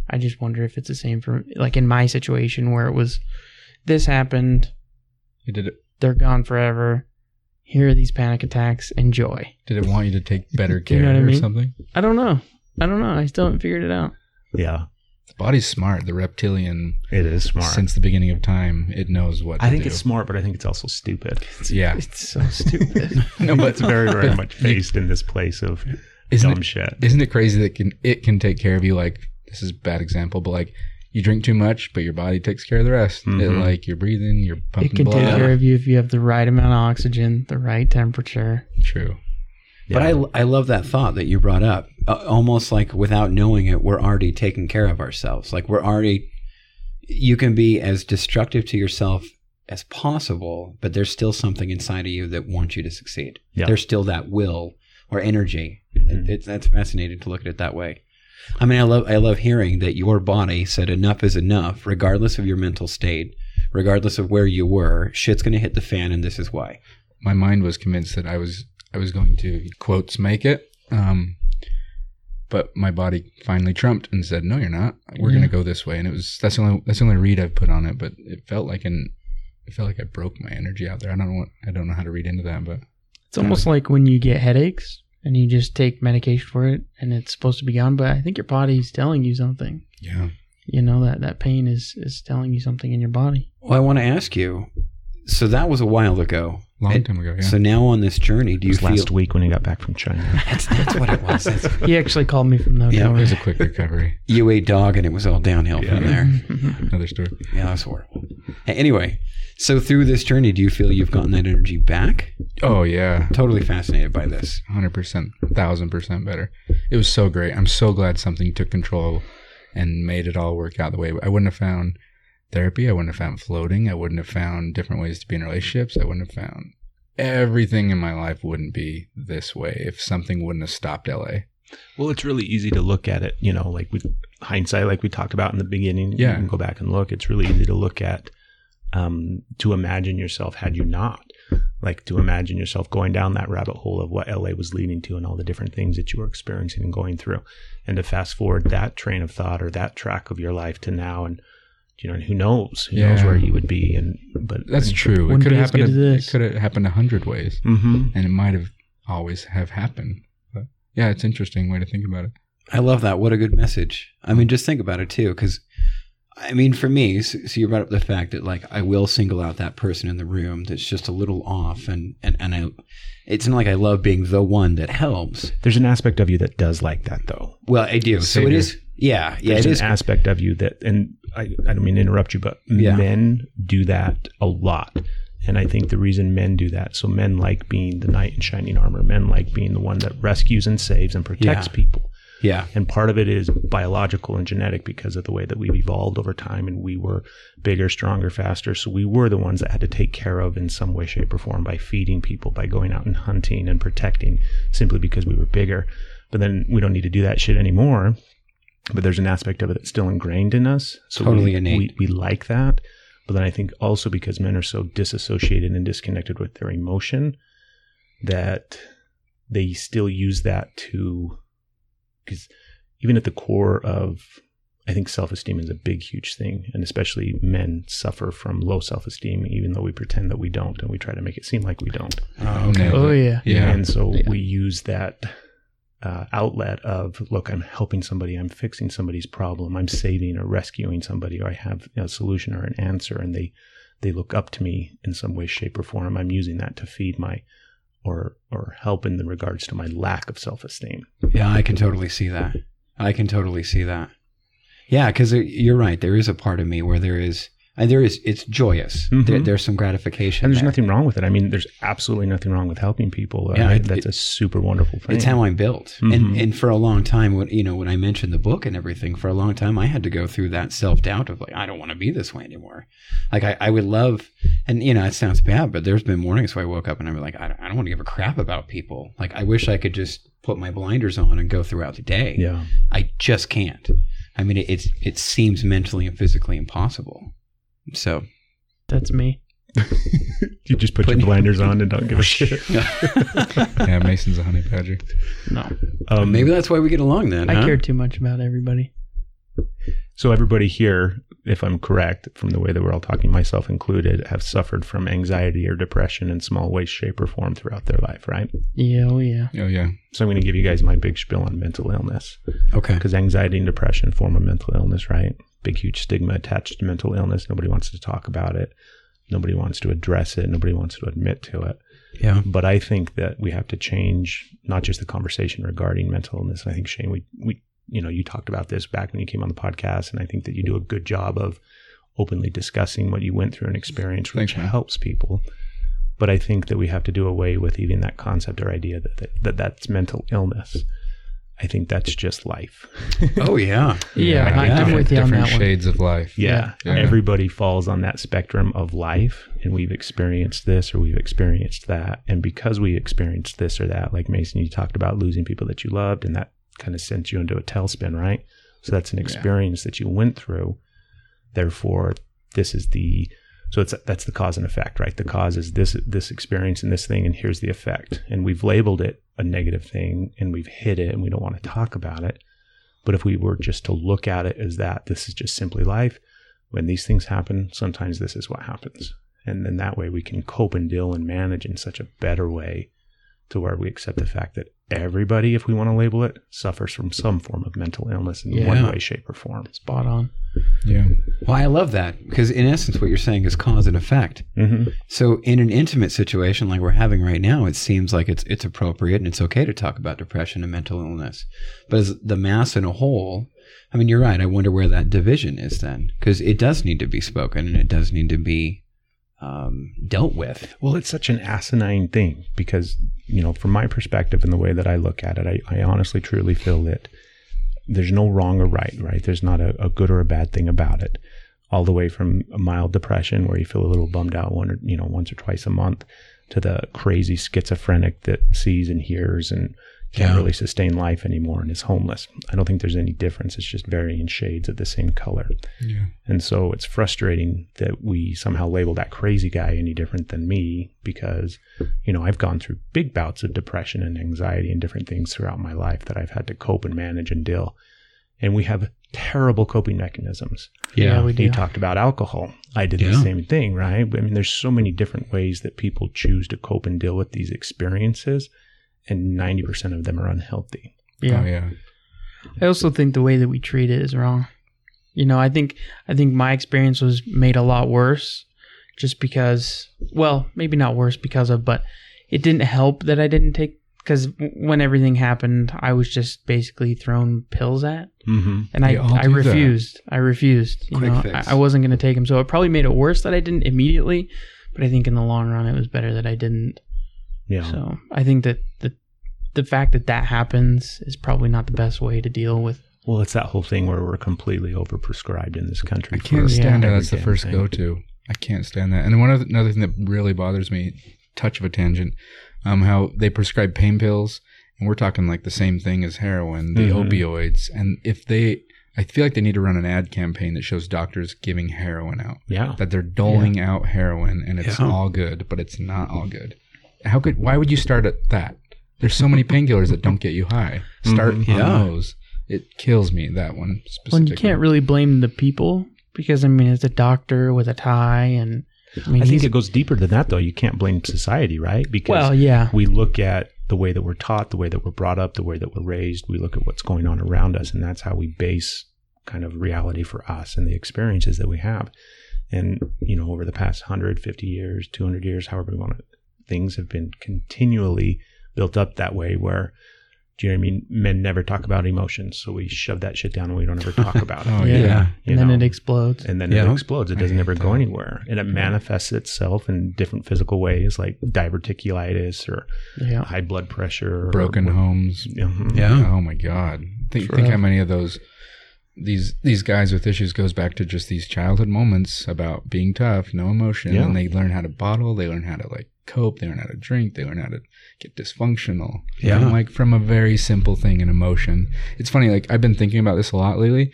Speaker 9: I just wonder if it's the same for like in my situation where it was this happened,
Speaker 4: It did it.
Speaker 9: they're gone forever. Here are these panic attacks. Enjoy.
Speaker 4: Did it want you to take better care
Speaker 9: You know I
Speaker 4: or something?
Speaker 9: I don't know. I don't know. I still haven't figured it out.
Speaker 1: yeah
Speaker 4: The body's smart. The reptilian,
Speaker 1: it is smart
Speaker 4: since the beginning of time, it knows what.
Speaker 1: I
Speaker 4: to
Speaker 1: think
Speaker 4: do.
Speaker 1: it's smart, but I think it's also stupid.
Speaker 4: yeah.
Speaker 9: It's so stupid.
Speaker 4: No, but
Speaker 1: it's very, very much
Speaker 4: you-
Speaker 1: based in this place of
Speaker 4: Isn't
Speaker 1: dumb
Speaker 4: it,
Speaker 1: shit.
Speaker 4: isn't it crazy that can it can take care of you? Like this is a bad example, but like you drink too much, but your body takes care of the rest. It,
Speaker 1: Mhm.
Speaker 4: like you're breathing, you're pumping.
Speaker 9: it can
Speaker 4: blood.
Speaker 9: take care of you if you have the right amount of oxygen, the right temperature.
Speaker 4: True.
Speaker 8: But I, I love that thought that you brought up. Uh, almost like without knowing it, we're already taking care of ourselves. Like we're already, you can be as destructive to yourself as possible, but there's still something inside of you that wants you to succeed.
Speaker 1: Yeah.
Speaker 8: There's still that will or energy.
Speaker 1: Mhm.
Speaker 8: It, it's that's fascinating to look at it that way. I mean, I love I love hearing that your body said enough is enough, regardless of your mental state, regardless of where you were. Shit's gonna hit the fan, and this is why.
Speaker 4: My mind was convinced that I was I was going to quotes make it. Um, but my body finally trumped and said, "No, you're not. We're
Speaker 9: Yeah.
Speaker 4: going to go this way." And it was that's the only that's the only read I've put on it. But it felt like an it felt like I broke my energy out there. I don't know what I don't know how to read into that, but
Speaker 9: It's almost like when you get headaches and you just take medication for it and it's supposed to be gone, but I think your body's telling you something.
Speaker 4: yeah,
Speaker 9: You know that that pain is is telling you something in your body.
Speaker 8: Well, I want to ask you. So that was a while ago.
Speaker 4: Long
Speaker 8: And
Speaker 4: time ago. Yeah.
Speaker 8: So now on this journey, do
Speaker 1: It
Speaker 8: you feel
Speaker 1: last week when he got back from China.
Speaker 8: That's, that's what it was. That's-
Speaker 9: He actually called me from the
Speaker 8: Yeah,
Speaker 9: hotel
Speaker 4: it was a quick recovery.
Speaker 8: you ate dog, and it was all downhill from there.
Speaker 4: Another story.
Speaker 8: Yeah, that's horrible. Hey, Anyway, so through this journey, do you feel you've gotten that energy back?
Speaker 4: Oh yeah,
Speaker 8: Totally fascinated by this.
Speaker 4: hundred percent, thousand percent better. It was so great. I'm so glad something took control and made it all work out the way. I wouldn't have found therapy. I wouldn't have found floating. I wouldn't have found different ways to be in relationships. I wouldn't have found everything in my life wouldn't be this way if something wouldn't have stopped LA.
Speaker 1: well, it's really easy to look at it, you know, like with hindsight, like we talked about in the beginning.
Speaker 4: Yeah.
Speaker 1: You can go back and look. It's really easy to look at, um, to imagine yourself had you not. Like to imagine yourself going down that rabbit hole of what LA was leading to and all the different things that you were experiencing and going through. And to fast forward that train of thought or that track of your life to now and you know, and who knows? Who knows where you would be and but
Speaker 4: That's true. It
Speaker 9: Wouldn't
Speaker 4: could have happened.
Speaker 9: as
Speaker 4: A, it
Speaker 9: this.
Speaker 4: could have happened a hundred ways,
Speaker 1: Mm-hmm.
Speaker 4: and it might have always have happened. But yeah, it's an interesting way to think about it.
Speaker 8: I love that. What a good message. I mean, just think about it too, because I mean, for me, so, so you brought up the fact that like I will single out that person in the room that's just a little off, and and and I, it's not like I love being the one that helps.
Speaker 1: There's an aspect of you that does like that, though.
Speaker 8: Well, I do. So it
Speaker 4: Savior.
Speaker 8: is. Yeah, yeah,
Speaker 1: There's
Speaker 8: it
Speaker 1: an
Speaker 8: is.
Speaker 1: aspect of you that, and I, I don't mean to interrupt you, but
Speaker 8: Yeah.
Speaker 1: men do that a lot. And I think the reason men do that, so men like being the knight in shining armor, men like being the one that rescues and saves and protects
Speaker 8: Yeah.
Speaker 1: people.
Speaker 8: Yeah,
Speaker 1: And part of it is biological and genetic because of the way that we've evolved over time and we were bigger, stronger, faster. So we were the ones that had to take care of in some way, shape, or form by feeding people, by going out and hunting and protecting simply because we were bigger. But then we don't need to do that shit anymore. But there's an aspect of it that's still ingrained in us. So
Speaker 8: Totally
Speaker 1: we,
Speaker 8: innate.
Speaker 1: We, we like that. But then I think also because men are so disassociated and disconnected with their emotion that they still use that to because even at the core of I think self-esteem is a big huge thing and especially men suffer from low self-esteem even though we pretend that we don't and we try to make it seem like we don't
Speaker 8: Oh, okay.
Speaker 9: Oh yeah.
Speaker 4: Yeah.
Speaker 1: and so
Speaker 9: Yeah.
Speaker 1: we use that uh, outlet of look i'm helping somebody i'm fixing somebody's problem i'm saving or rescuing somebody or i have a solution or an answer and they they look up to me in some way shape or form i'm using that to feed my or or help in the regards to my lack of self-esteem
Speaker 8: Yeah, I can totally see that. I can totally see that. Yeah, because you're right. There is a part of me where there is, and there is. It's joyous.
Speaker 1: Mhm.
Speaker 8: There, there's some gratification.
Speaker 1: and there's
Speaker 8: there.
Speaker 1: nothing wrong with it i mean there's absolutely nothing wrong with helping people
Speaker 8: Yeah,
Speaker 1: right?
Speaker 8: it-
Speaker 1: that's a super wonderful thing
Speaker 8: It's how I'm built, and
Speaker 1: Mhm.
Speaker 8: and for a long time, when you know, when I mentioned the book and everything, for a long time, I had to go through that self doubt of like, I don't want to be this way anymore. Like, I, I would love, and you know, it sounds bad, but there's been mornings where I woke up and I'm like, I don't, I don't want to give a crap about people. Like, I wish I could just put my blinders on and go throughout the day.
Speaker 1: yeah
Speaker 8: I just can't. I mean, it, it's it seems mentally and physically impossible. So
Speaker 9: That's me.
Speaker 1: you just put
Speaker 8: Putting-
Speaker 1: your blinders on and don't give a shit
Speaker 4: yeah, Mason's a honey badger.
Speaker 9: No,
Speaker 1: um,
Speaker 8: maybe that's why we get along then.
Speaker 9: I
Speaker 8: huh?
Speaker 9: care too much about everybody.
Speaker 1: So everybody here, if I'm correct, from the way that we're all talking, myself included, have suffered from anxiety or depression in small way, shape, or form throughout their life, right?
Speaker 9: Yeah, oh yeah.
Speaker 4: Oh yeah.
Speaker 1: So I'm going to give you guys my big spiel on mental illness
Speaker 8: Okay.
Speaker 1: because anxiety and depression form a mental illness, right? Big, huge stigma attached to mental illness. Nobody wants to talk about it. Nobody wants to address it. Nobody wants to admit to it.
Speaker 8: Yeah.
Speaker 1: But I think that we have to change not just the conversation regarding mental illness. I think Shane, we we you know you talked about this back when you came on the podcast, and I think that you do a good job of openly discussing what you went through and experienced, which
Speaker 4: Thanks,
Speaker 1: helps people. But I think that we have to do away with even that concept or idea that that, that that's mental illness. I think that's just life.
Speaker 8: Oh yeah.
Speaker 9: Yeah, I,
Speaker 8: yeah.
Speaker 9: I'm with you on
Speaker 4: Different
Speaker 9: that one.
Speaker 4: shades of life.
Speaker 1: Yeah.
Speaker 4: Yeah.
Speaker 1: Everybody falls on that spectrum of life, and we've experienced this or we've experienced that. And because we experienced this or that, like Mason, you talked about losing people that you loved, and that kind of sent you into a tailspin, right? So that's an experience that you went through. Therefore, this is the so it's that's the cause and effect, right? The cause is this this experience and this thing, and here's the effect. And we've labeled it a negative thing, and we've hid it, and we don't want to talk about it. But if we were just to look at it as that, this is just simply life. When these things happen, sometimes this is what happens. And then that way we can cope and deal and manage in such a better way to where we accept the fact that everybody, if we want to label it, suffers from some form of mental illness in one way, shape, or form.
Speaker 9: Spot on.
Speaker 4: Yeah.
Speaker 8: Well, I love that because in essence, what you're saying is cause and effect.
Speaker 1: Mm-hmm.
Speaker 8: So in an intimate situation like we're having right now, it seems like it's it's appropriate and it's okay to talk about depression and mental illness. But as the mass in a whole, I mean, you're right. I wonder where that division is then, because it does need to be spoken and it does need to be um, dealt with.
Speaker 1: Well, it's such an asinine thing because, you know, from my perspective and the way that I look at it, I, I honestly truly feel that there's no wrong or right, right? There's not a, a good or a bad thing about it. All the way from a mild depression where you feel a little bummed out one or, you know, once or twice a month to the crazy schizophrenic that sees and hears and can't
Speaker 8: Yeah.
Speaker 1: really sustain life anymore and is homeless. I don't think there's any difference. It's just varying shades of the same color.
Speaker 4: Yeah.
Speaker 1: And so it's frustrating that we somehow label that crazy guy any different than me because, you know, I've gone through big bouts of depression and anxiety and different things throughout my life that I've had to cope and manage and deal. And we have terrible coping mechanisms.
Speaker 9: Yeah, we do.
Speaker 1: You talked about alcohol. I did
Speaker 8: Yeah.
Speaker 1: the same thing, right? I mean, there's so many different ways that people choose to cope and deal with these experiences, and 90% of them are unhealthy.
Speaker 9: Yeah.
Speaker 4: Oh yeah.
Speaker 9: I also think the way that we treat it is wrong. You know, I think I think my experience was made a lot worse just because well, maybe not worse because of, but it didn't help that I didn't take because when everything happened, I was just basically thrown pills at,
Speaker 1: Mm-hmm.
Speaker 9: and I I
Speaker 4: do that.
Speaker 9: refused. I refused. You
Speaker 8: Quick
Speaker 9: know,
Speaker 8: fix.
Speaker 9: I, I wasn't going to take them, so it probably made it worse that I didn't immediately. But I think in the long run, it was better that I didn't.
Speaker 1: Yeah.
Speaker 9: So I think that the the fact that that happens is probably not the best way to deal with.
Speaker 1: Well, it's that whole thing where we're completely overprescribed in this country.
Speaker 4: I can't
Speaker 1: for
Speaker 4: stand
Speaker 9: Yeah.
Speaker 4: that. That's the first
Speaker 1: thing.
Speaker 4: go to. I can't stand that. And then one other, another thing that really bothers me, touch of a tangent, um, how they prescribe pain pills, and we're talking like the same thing as heroin, the
Speaker 1: Mhm.
Speaker 4: opioids. And if they, I feel like they need to run an ad campaign that shows doctors giving heroin out,
Speaker 1: Yeah.
Speaker 4: that they're doling out heroin, and it's
Speaker 8: Yeah.
Speaker 4: all good, but it's not all good. How could? Why would you start at that? There's so many painkillers that don't get you high. Start
Speaker 1: Mhm.
Speaker 4: on those. It kills me that one
Speaker 9: Well,
Speaker 4: specifically.
Speaker 9: and you can't really blame the people because I mean it's a doctor with a tie, and I mean
Speaker 1: I think it goes deeper than that, though. You can't blame society, right? Because
Speaker 9: well, yeah,
Speaker 1: we look at the way that we're taught, the way that we're brought up, the way that we're raised. We look at what's going on around us, and that's how we base kind of reality for us and the experiences that we have. And, you know, over the past 150 years, 200 years, however we want it, things have been continually built up that way where, do you know what I mean? Men never talk about emotions. So we shove that shit down and we don't ever talk about it.
Speaker 4: Oh,
Speaker 9: yeah,
Speaker 8: yeah.
Speaker 1: You
Speaker 9: and then
Speaker 1: know.
Speaker 9: it explodes.
Speaker 1: and then
Speaker 8: Yeah.
Speaker 1: it explodes. It doesn't
Speaker 4: hate
Speaker 1: ever go anywhere, and it manifests itself in different physical ways, like diverticulitis or
Speaker 9: yeah,
Speaker 1: high blood pressure, or-
Speaker 4: broken homes.
Speaker 1: Mhm.
Speaker 8: Yeah.
Speaker 4: Oh my god. Think
Speaker 9: It's
Speaker 4: think how many of those these these guys with issues goes back to just these childhood moments about being tough, no emotion,
Speaker 1: Yeah.
Speaker 4: and they learn how to bottle, they learn how to like cope, they learn how to drink, they learn how to get dysfunctional.
Speaker 8: Yeah.
Speaker 4: Like from a very simple thing an emotion. It's funny like I've been thinking about this a lot lately.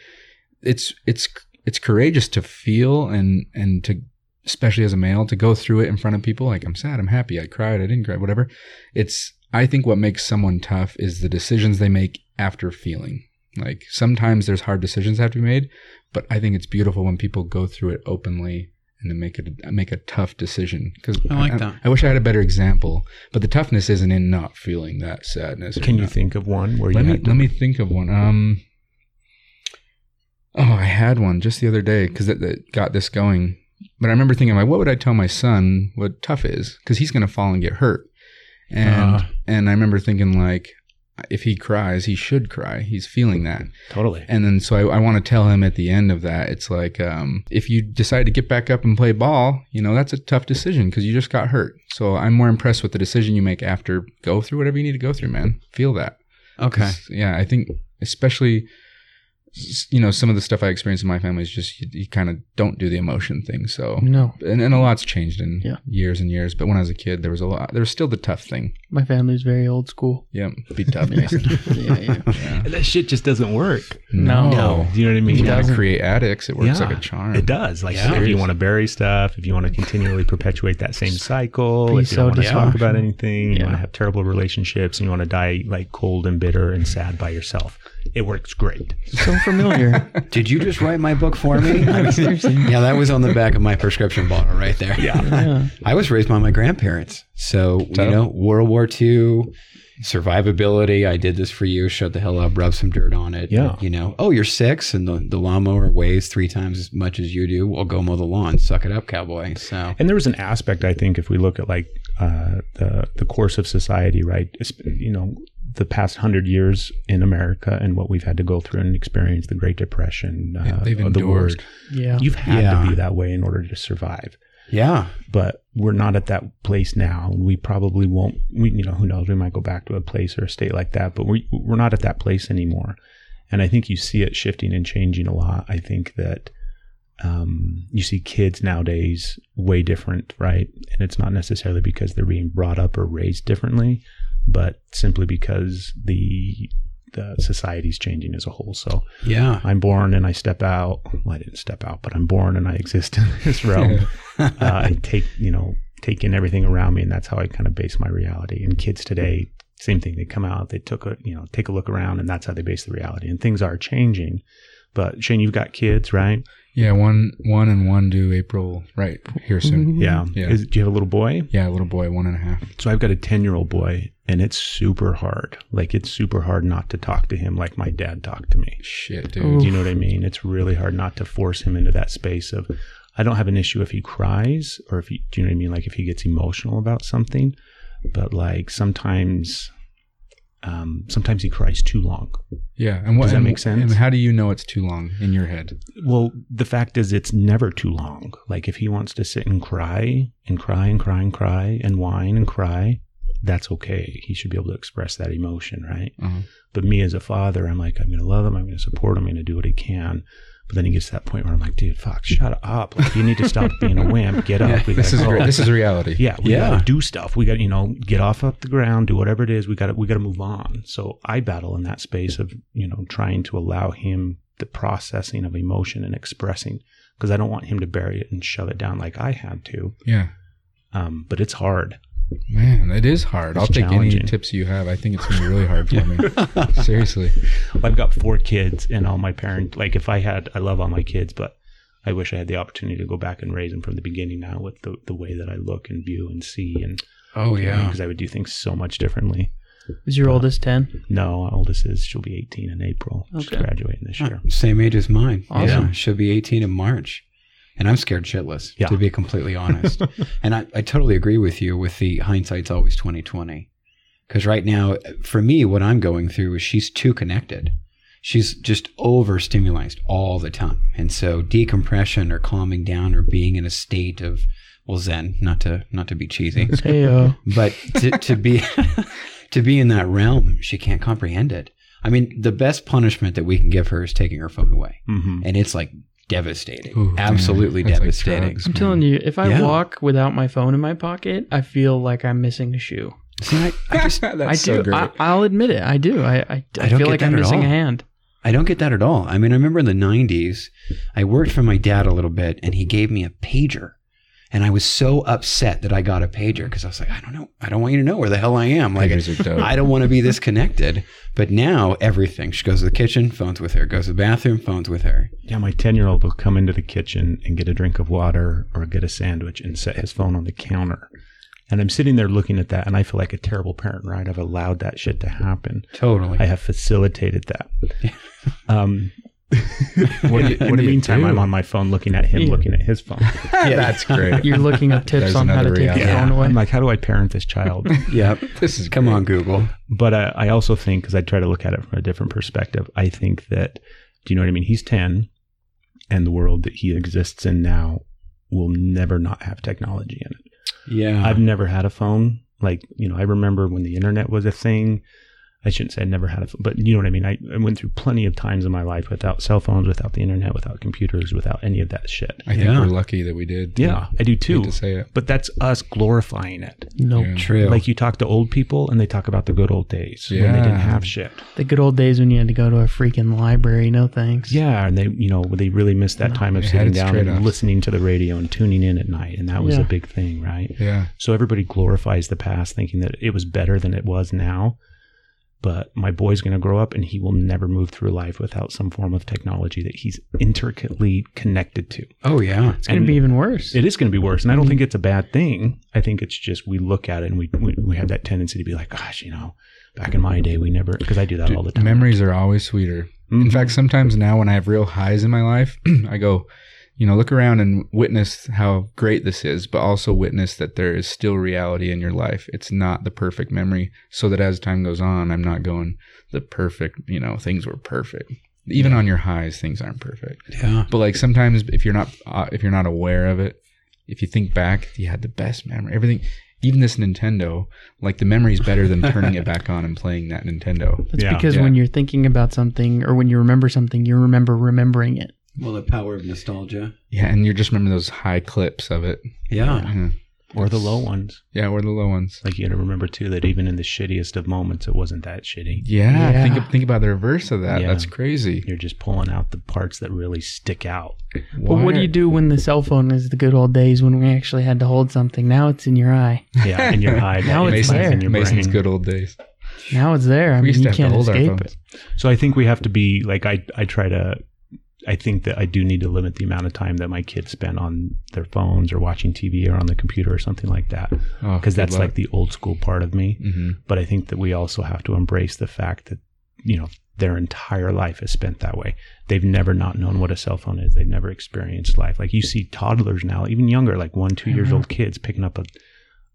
Speaker 4: It's it's it's courageous to feel and and to especially as a male to go through it in front of people like I'm sad, I'm happy, I cried, I didn't cry, whatever. It's I think what makes someone tough is the decisions they make after feeling. Like sometimes there's hard decisions that have to be made, but I think it's beautiful when people go through it openly and then make it make a tough decision. Because
Speaker 8: I like that.
Speaker 4: I wish I had a better example, but the toughness isn't in not feeling that sadness.
Speaker 1: Can you
Speaker 4: not-
Speaker 1: think of one where
Speaker 4: let
Speaker 1: you
Speaker 4: me
Speaker 1: had
Speaker 4: let me think of one. Um. Oh, I had one just the other day because that, that got this going. But I remember thinking, like, what would I tell my son what tough is? Because he's going to fall and get hurt. And
Speaker 1: Uh.
Speaker 4: and I remember thinking, like, if he cries, he should cry. He's feeling that.
Speaker 1: totally?
Speaker 4: And then so I, I want to tell him at the end of that, it's like, um, if you decide to get back up and play ball, you know, that's a tough decision because you just got hurt. So I'm more impressed with the decision you make after. Go through whatever you need to go through, man. Feel that.
Speaker 8: Okay.
Speaker 4: Yeah, I think especially you know some of the stuff I experienced in my family is just you, you kind of don't do the emotion thing. So
Speaker 9: no,
Speaker 4: and, and a lot's changed in
Speaker 9: Yeah.
Speaker 4: years and years. But when I was a kid, there was a lot. There was still the tough thing.
Speaker 9: my family's very old school.
Speaker 4: Yeah, be tough, Mason.
Speaker 9: yeah, yeah.
Speaker 4: Yeah.
Speaker 1: that shit just doesn't work.
Speaker 9: No.
Speaker 4: no.
Speaker 1: Do you know what I mean?
Speaker 4: You want to create addicts. It works
Speaker 1: Yeah,
Speaker 4: like a charm.
Speaker 1: It does. Like
Speaker 8: Yeah.
Speaker 1: if you want to bury stuff, if you want to continually perpetuate that same cycle,
Speaker 9: Be
Speaker 1: if you don't want to talk about anything, you want to have terrible relationships, and you want to die like cold and bitter and sad by yourself, it works great.
Speaker 9: So familiar.
Speaker 8: Did you just write my book for me?
Speaker 9: Seriously.
Speaker 8: yeah, that was on the back of my prescription bottle right there.
Speaker 1: Yeah.
Speaker 9: Yeah.
Speaker 8: I was raised by my grandparents. So,
Speaker 4: So?
Speaker 8: you know, World War II, survivability. I did this for you. Shut the hell up, rub some dirt on it.
Speaker 1: Yeah.
Speaker 8: You know, oh, you're six and the, the lawnmower weighs three times as much as you do. Well, go mow the lawn. Suck it up, cowboy. So,
Speaker 1: And there was an aspect, I think, if we look at like uh, the the course of society, right? You know, the past hundred years in America and what we've had to go through and experience, the Great Depression,
Speaker 4: Yeah,
Speaker 1: uh,
Speaker 4: they've
Speaker 1: the
Speaker 4: endured.
Speaker 1: wars.
Speaker 9: Yeah.
Speaker 1: You've had
Speaker 8: Yeah.
Speaker 1: to be that way in order to survive.
Speaker 8: yeah.
Speaker 1: But we're not at that place now. And we probably won't. We, you know, who knows? We might go back to a place or a state like that, but we we're not at that place anymore. And I think you see it shifting and changing a lot. I think that um, you see kids nowadays way different, right? And it's not necessarily because they're being brought up or raised differently, but simply because the the society's changing as a whole. So
Speaker 8: Yeah.
Speaker 1: I'm born and I step out. Well, I didn't step out, but I'm born and I exist in this realm. uh, I take you know take in everything around me, and that's how I kind of base my reality. And kids today, same thing. They come out, they took a you know take a look around, and that's how they base the reality. And things are changing. But Shane, you've got kids, right?
Speaker 4: Yeah, one one and one due April right here soon. Mm-hmm.
Speaker 1: Yeah.
Speaker 4: Yeah.
Speaker 1: Is, do you have a little boy?
Speaker 4: Yeah, a little boy, one and a half.
Speaker 1: So I've got a 10 year old boy, and it's super hard. Like, it's super hard not to talk to him like my dad talked to me.
Speaker 4: Shit, dude.
Speaker 1: Do you know what I mean? It's really hard not to force him into that space of, I don't have an issue if he cries or if he, do you know what I mean? Like, if he gets emotional about something, but like sometimes, um, sometimes he cries too long.
Speaker 4: Yeah, and what
Speaker 1: Does that
Speaker 4: and-
Speaker 1: make sense?
Speaker 4: And how do you know it's too long in your head?
Speaker 1: Well, the fact is, it's never too long. Like, if he wants to sit and cry and cry and cry and cry and whine and cry, that's okay. He should be able to express that emotion, right?
Speaker 4: Uh-huh.
Speaker 1: But me as a father, I'm like, I'm going to love him. I'm going to support him. I'm going to do what he can. But then he gets to that point where I'm like, dude, fuck, shut up. Like, you need to stop being a wimp. Get up. We
Speaker 4: This is re- this is reality.
Speaker 1: Yeah, we
Speaker 8: Yeah.
Speaker 1: gotta do stuff. We got to you know get off up the ground, do whatever it is. We got to we got to move on. So I battle in that space of you know trying to allow him the processing of emotion and expressing because I don't want him to bury it and shove it down like I had to.
Speaker 4: Yeah.
Speaker 1: Um, but it's hard.
Speaker 4: Man, it is hard.
Speaker 1: It's
Speaker 4: I'll take any tips you have. I think it's gonna be really hard for me. Seriously.
Speaker 1: I've got four kids, and all my parents, like if I had, I love all my kids, but I wish I had the opportunity to go back and raise them from the beginning now with the the way that I look and view and see and
Speaker 8: Oh yeah.
Speaker 1: because I would do things so much differently.
Speaker 9: Is your uh, oldest 10?
Speaker 1: No, oldest is she'll be 18 in April. She's graduating this year.
Speaker 8: Same age as mine.
Speaker 9: Awesome.
Speaker 8: Yeah. She'll be 18 in March. And I'm scared shitless,
Speaker 1: Yeah.
Speaker 8: to be completely honest. and I, I totally agree with you with the hindsight's always 2020. Because right now, for me, what I'm going through is she's too connected. She's just overstimulated all the time. And so decompression or calming down or being in a state of well zen, not to not to be cheesy.
Speaker 9: Hey, uh,
Speaker 8: but to, to be to be in that realm, she can't comprehend it. I mean, the best punishment that we can give her is taking her phone away,
Speaker 1: hmm
Speaker 8: and it's like devastating,
Speaker 4: Ooh,
Speaker 8: absolutely
Speaker 4: man. That's like
Speaker 8: devastating.
Speaker 4: drugs,
Speaker 9: I'm telling you, if I
Speaker 8: Yeah.
Speaker 9: walk without my phone in my pocket, I feel like I'm missing a shoe.
Speaker 8: See, I, I just
Speaker 4: That's
Speaker 9: I
Speaker 4: so
Speaker 9: do.
Speaker 4: great.
Speaker 9: I, I'll admit it. I do. I, I, I,
Speaker 8: I don't
Speaker 9: feel
Speaker 8: get
Speaker 9: like
Speaker 8: that
Speaker 9: I'm
Speaker 8: at
Speaker 9: missing
Speaker 8: all.
Speaker 9: a hand.
Speaker 8: I don't get that at all. I mean, I remember in the '90s, I worked for my dad a little bit, and he gave me a pager. And I was so upset that I got a pager because I was like, I don't know. I don't want you to know where the hell I am. Like,
Speaker 4: Pagers are dope.
Speaker 8: I don't want to be this connected. But now everything. She goes to the kitchen, phones with her. Goes to the bathroom, phones with her.
Speaker 1: Yeah, my 10 year old will come into the kitchen and get a drink of water or get a sandwich and set his phone on the counter. And I'm sitting there looking at that and I feel like a terrible parent, right? I've allowed that shit to happen.
Speaker 8: Totally.
Speaker 1: I have facilitated that. um,
Speaker 4: What do you-
Speaker 1: in
Speaker 4: what
Speaker 1: the meantime,
Speaker 4: do?
Speaker 1: I'm on my phone looking at him
Speaker 9: Yeah.
Speaker 1: looking at his phone.
Speaker 4: That's great.
Speaker 9: You're looking up tips
Speaker 4: There's
Speaker 9: on how to
Speaker 4: another
Speaker 9: take your
Speaker 4: reality.
Speaker 9: phone away.
Speaker 1: I'm like, how do I parent this child?
Speaker 8: Yep.
Speaker 4: This is
Speaker 8: Come
Speaker 4: great.
Speaker 8: on, Google.
Speaker 1: but uh, I also think, because I try to look at it from a different perspective, I think that, do you know what I mean? He's 10, and the world that he exists in now will never not have technology in it.
Speaker 8: Yeah.
Speaker 1: I've never had a phone. Like, you know, I remember when the internet was a thing. I shouldn't say I never had a phone, but you know what I mean? I, I went through plenty of times in my life without cell phones, without the internet, without computers, without any of that shit.
Speaker 4: I think
Speaker 8: Yeah.
Speaker 4: we're lucky that we did.
Speaker 1: Yeah, I do
Speaker 4: Hate
Speaker 1: too.
Speaker 4: to say it.
Speaker 1: But that's us glorifying it.
Speaker 9: No,
Speaker 4: Yeah.
Speaker 8: True.
Speaker 1: Like you talk to old people and they talk about the good old days when they didn't have shit.
Speaker 9: the good old days when you had to go to a freaking library. No thanks.
Speaker 1: Yeah, and they, you know, they really missed that time of
Speaker 4: They
Speaker 1: sitting down and
Speaker 4: ups.
Speaker 1: listening to the radio and tuning in at night, and that was
Speaker 9: Yeah.
Speaker 1: a big thing, right?
Speaker 4: Yeah.
Speaker 1: So everybody glorifies the past, thinking that it was better than it was now. But my boy's going to grow up, and he will never move through life without some form of technology that he's intricately connected to.
Speaker 8: oh yeah.
Speaker 9: It's going to be even worse.
Speaker 1: It is going to be worse, and I don't think it's a bad thing. I think it's just we look at it and we we, we have that tendency to be like, gosh, you know, back in my day, we never because I do that
Speaker 4: Dude,
Speaker 1: all the time.
Speaker 4: Memories are always sweeter. In
Speaker 1: Mhm.
Speaker 4: fact, sometimes now when I have real highs in my life, I go, you know, look around and witness how great this is, but also witness that there is still reality in your life. It's not the perfect memory. So that as time goes on, I'm not going the perfect, you know, things were perfect. Even on your highs, things aren't perfect.
Speaker 8: Yeah.
Speaker 4: But like sometimes if you're not uh, if you're not aware of it, if you think back, you had the best memory. Everything, even this Nintendo, like the memory is better than turning it back on and playing that Nintendo.
Speaker 9: That's
Speaker 1: Yeah.
Speaker 9: because
Speaker 4: Yeah.
Speaker 9: when you're thinking about something or when you remember something, you remember remembering it.
Speaker 8: Well, the power of nostalgia.
Speaker 4: Yeah, and you just remember those high clips of it.
Speaker 8: Yeah.
Speaker 4: Yeah, mm-hmm.
Speaker 1: or the low ones.
Speaker 4: yeah or the low ones.
Speaker 1: Like you got to remember too that even in the shittiest of moments, it wasn't that shitty.
Speaker 4: Yeah,
Speaker 9: Yeah.
Speaker 4: think think about the reverse of that.
Speaker 1: Yeah.
Speaker 4: That's crazy.
Speaker 1: You're just pulling out the parts that really stick out.
Speaker 9: But what do you do when the cell phone is the good old days when we actually had to hold something? Now it's in your eye.
Speaker 1: Yeah, in your eye.
Speaker 9: Now it's
Speaker 1: Mason's
Speaker 9: there.
Speaker 1: in your
Speaker 4: Mason's
Speaker 1: brain.
Speaker 4: good old days.
Speaker 9: Now it's there. I
Speaker 4: we
Speaker 9: mean,
Speaker 4: used to
Speaker 9: you
Speaker 4: have
Speaker 9: can't
Speaker 4: hold
Speaker 9: escape
Speaker 4: phones.
Speaker 9: it.
Speaker 1: So I think we have to be like I. I try to I think that I do need to limit the amount of time that my kids spend on their phones or watching TV or on the computer or something like that.
Speaker 4: Oh,
Speaker 1: Because
Speaker 4: good
Speaker 1: that's
Speaker 4: luck.
Speaker 1: like the old school part of me.
Speaker 4: hmm
Speaker 1: But I think that we also have to embrace the fact that, you know, their entire life is spent that way. They've never not known what a cell phone is. They've never experienced life. Like you see toddlers now, even younger, like one, two years old kids picking up a,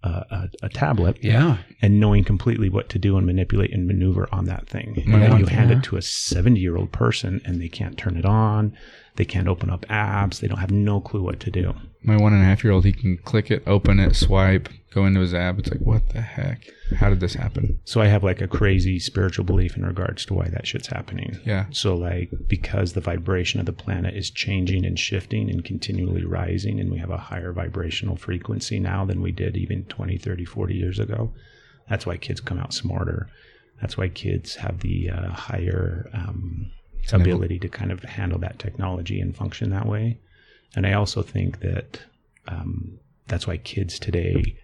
Speaker 1: a, a, a tablet
Speaker 8: Yeah.
Speaker 1: and knowing completely what to do and manipulate and maneuver on that thing. And then you hand
Speaker 9: yeah.
Speaker 1: it to a 70 year old person and they can't turn it on. They can't open up apps. They don't have no clue what to do.
Speaker 4: My one and a half year old, he can click it, open it, swipe, go into his app. It's like, what the heck? How did this happen?
Speaker 1: So I have like a crazy spiritual belief in regards to why that shit's happening.
Speaker 4: Yeah.
Speaker 1: So like because the vibration of the planet is changing and shifting and continually rising and we have a higher vibrational frequency now than we did even 20, 30, 40 years ago. That's why kids come out smarter. That's why kids have the uh, higher um, ability to kind of handle that technology and function that way. And I also think that um, that's why kids today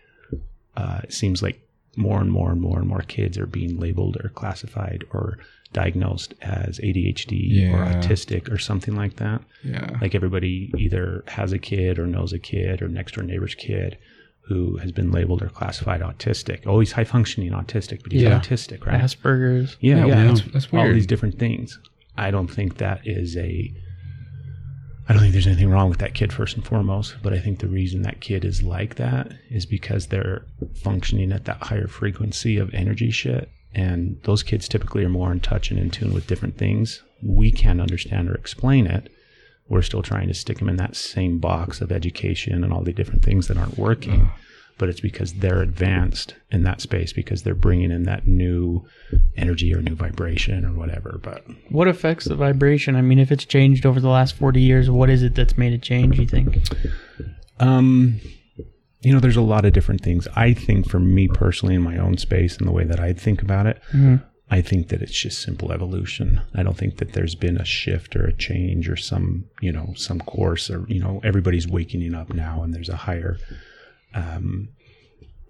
Speaker 1: uh, it seems like more and more and more and more kids are being labeled or classified or diagnosed as ADHD or autistic or something like that.
Speaker 4: Yeah.
Speaker 1: Like everybody either has a kid or knows a kid or next door neighbor's kid who has been labeled or classified autistic. Oh, he's high functioning autistic, but he's
Speaker 8: Yeah.
Speaker 1: autistic, right?
Speaker 9: Asperger's.
Speaker 1: Yeah,
Speaker 4: Yeah,
Speaker 1: yeah,
Speaker 4: that's- that's
Speaker 1: all these different things. I don't think that is a. I don't think there's anything wrong with that kid first and foremost, but I think the reason that kid is like that is because they're functioning at that higher frequency of energy shit, and those kids typically are more in touch and in tune with different things. We can't understand or explain it. We're still trying to stick them in that same box of education and all the different things that aren't working but it's because they're advanced in that space because they're bringing in that new energy or new vibration or whatever. But
Speaker 9: What affects the vibration? I mean, if it's changed over the last 40 years, what is it that's made it change, you think?
Speaker 1: um, you know, there's a lot of different things. I think for me personally, in my own space and the way that I think about it, I think that it's just simple evolution. I don't think that there's been a shift or a change or some, you know, some course or you know, everybody's waking up now, and there's a higher um,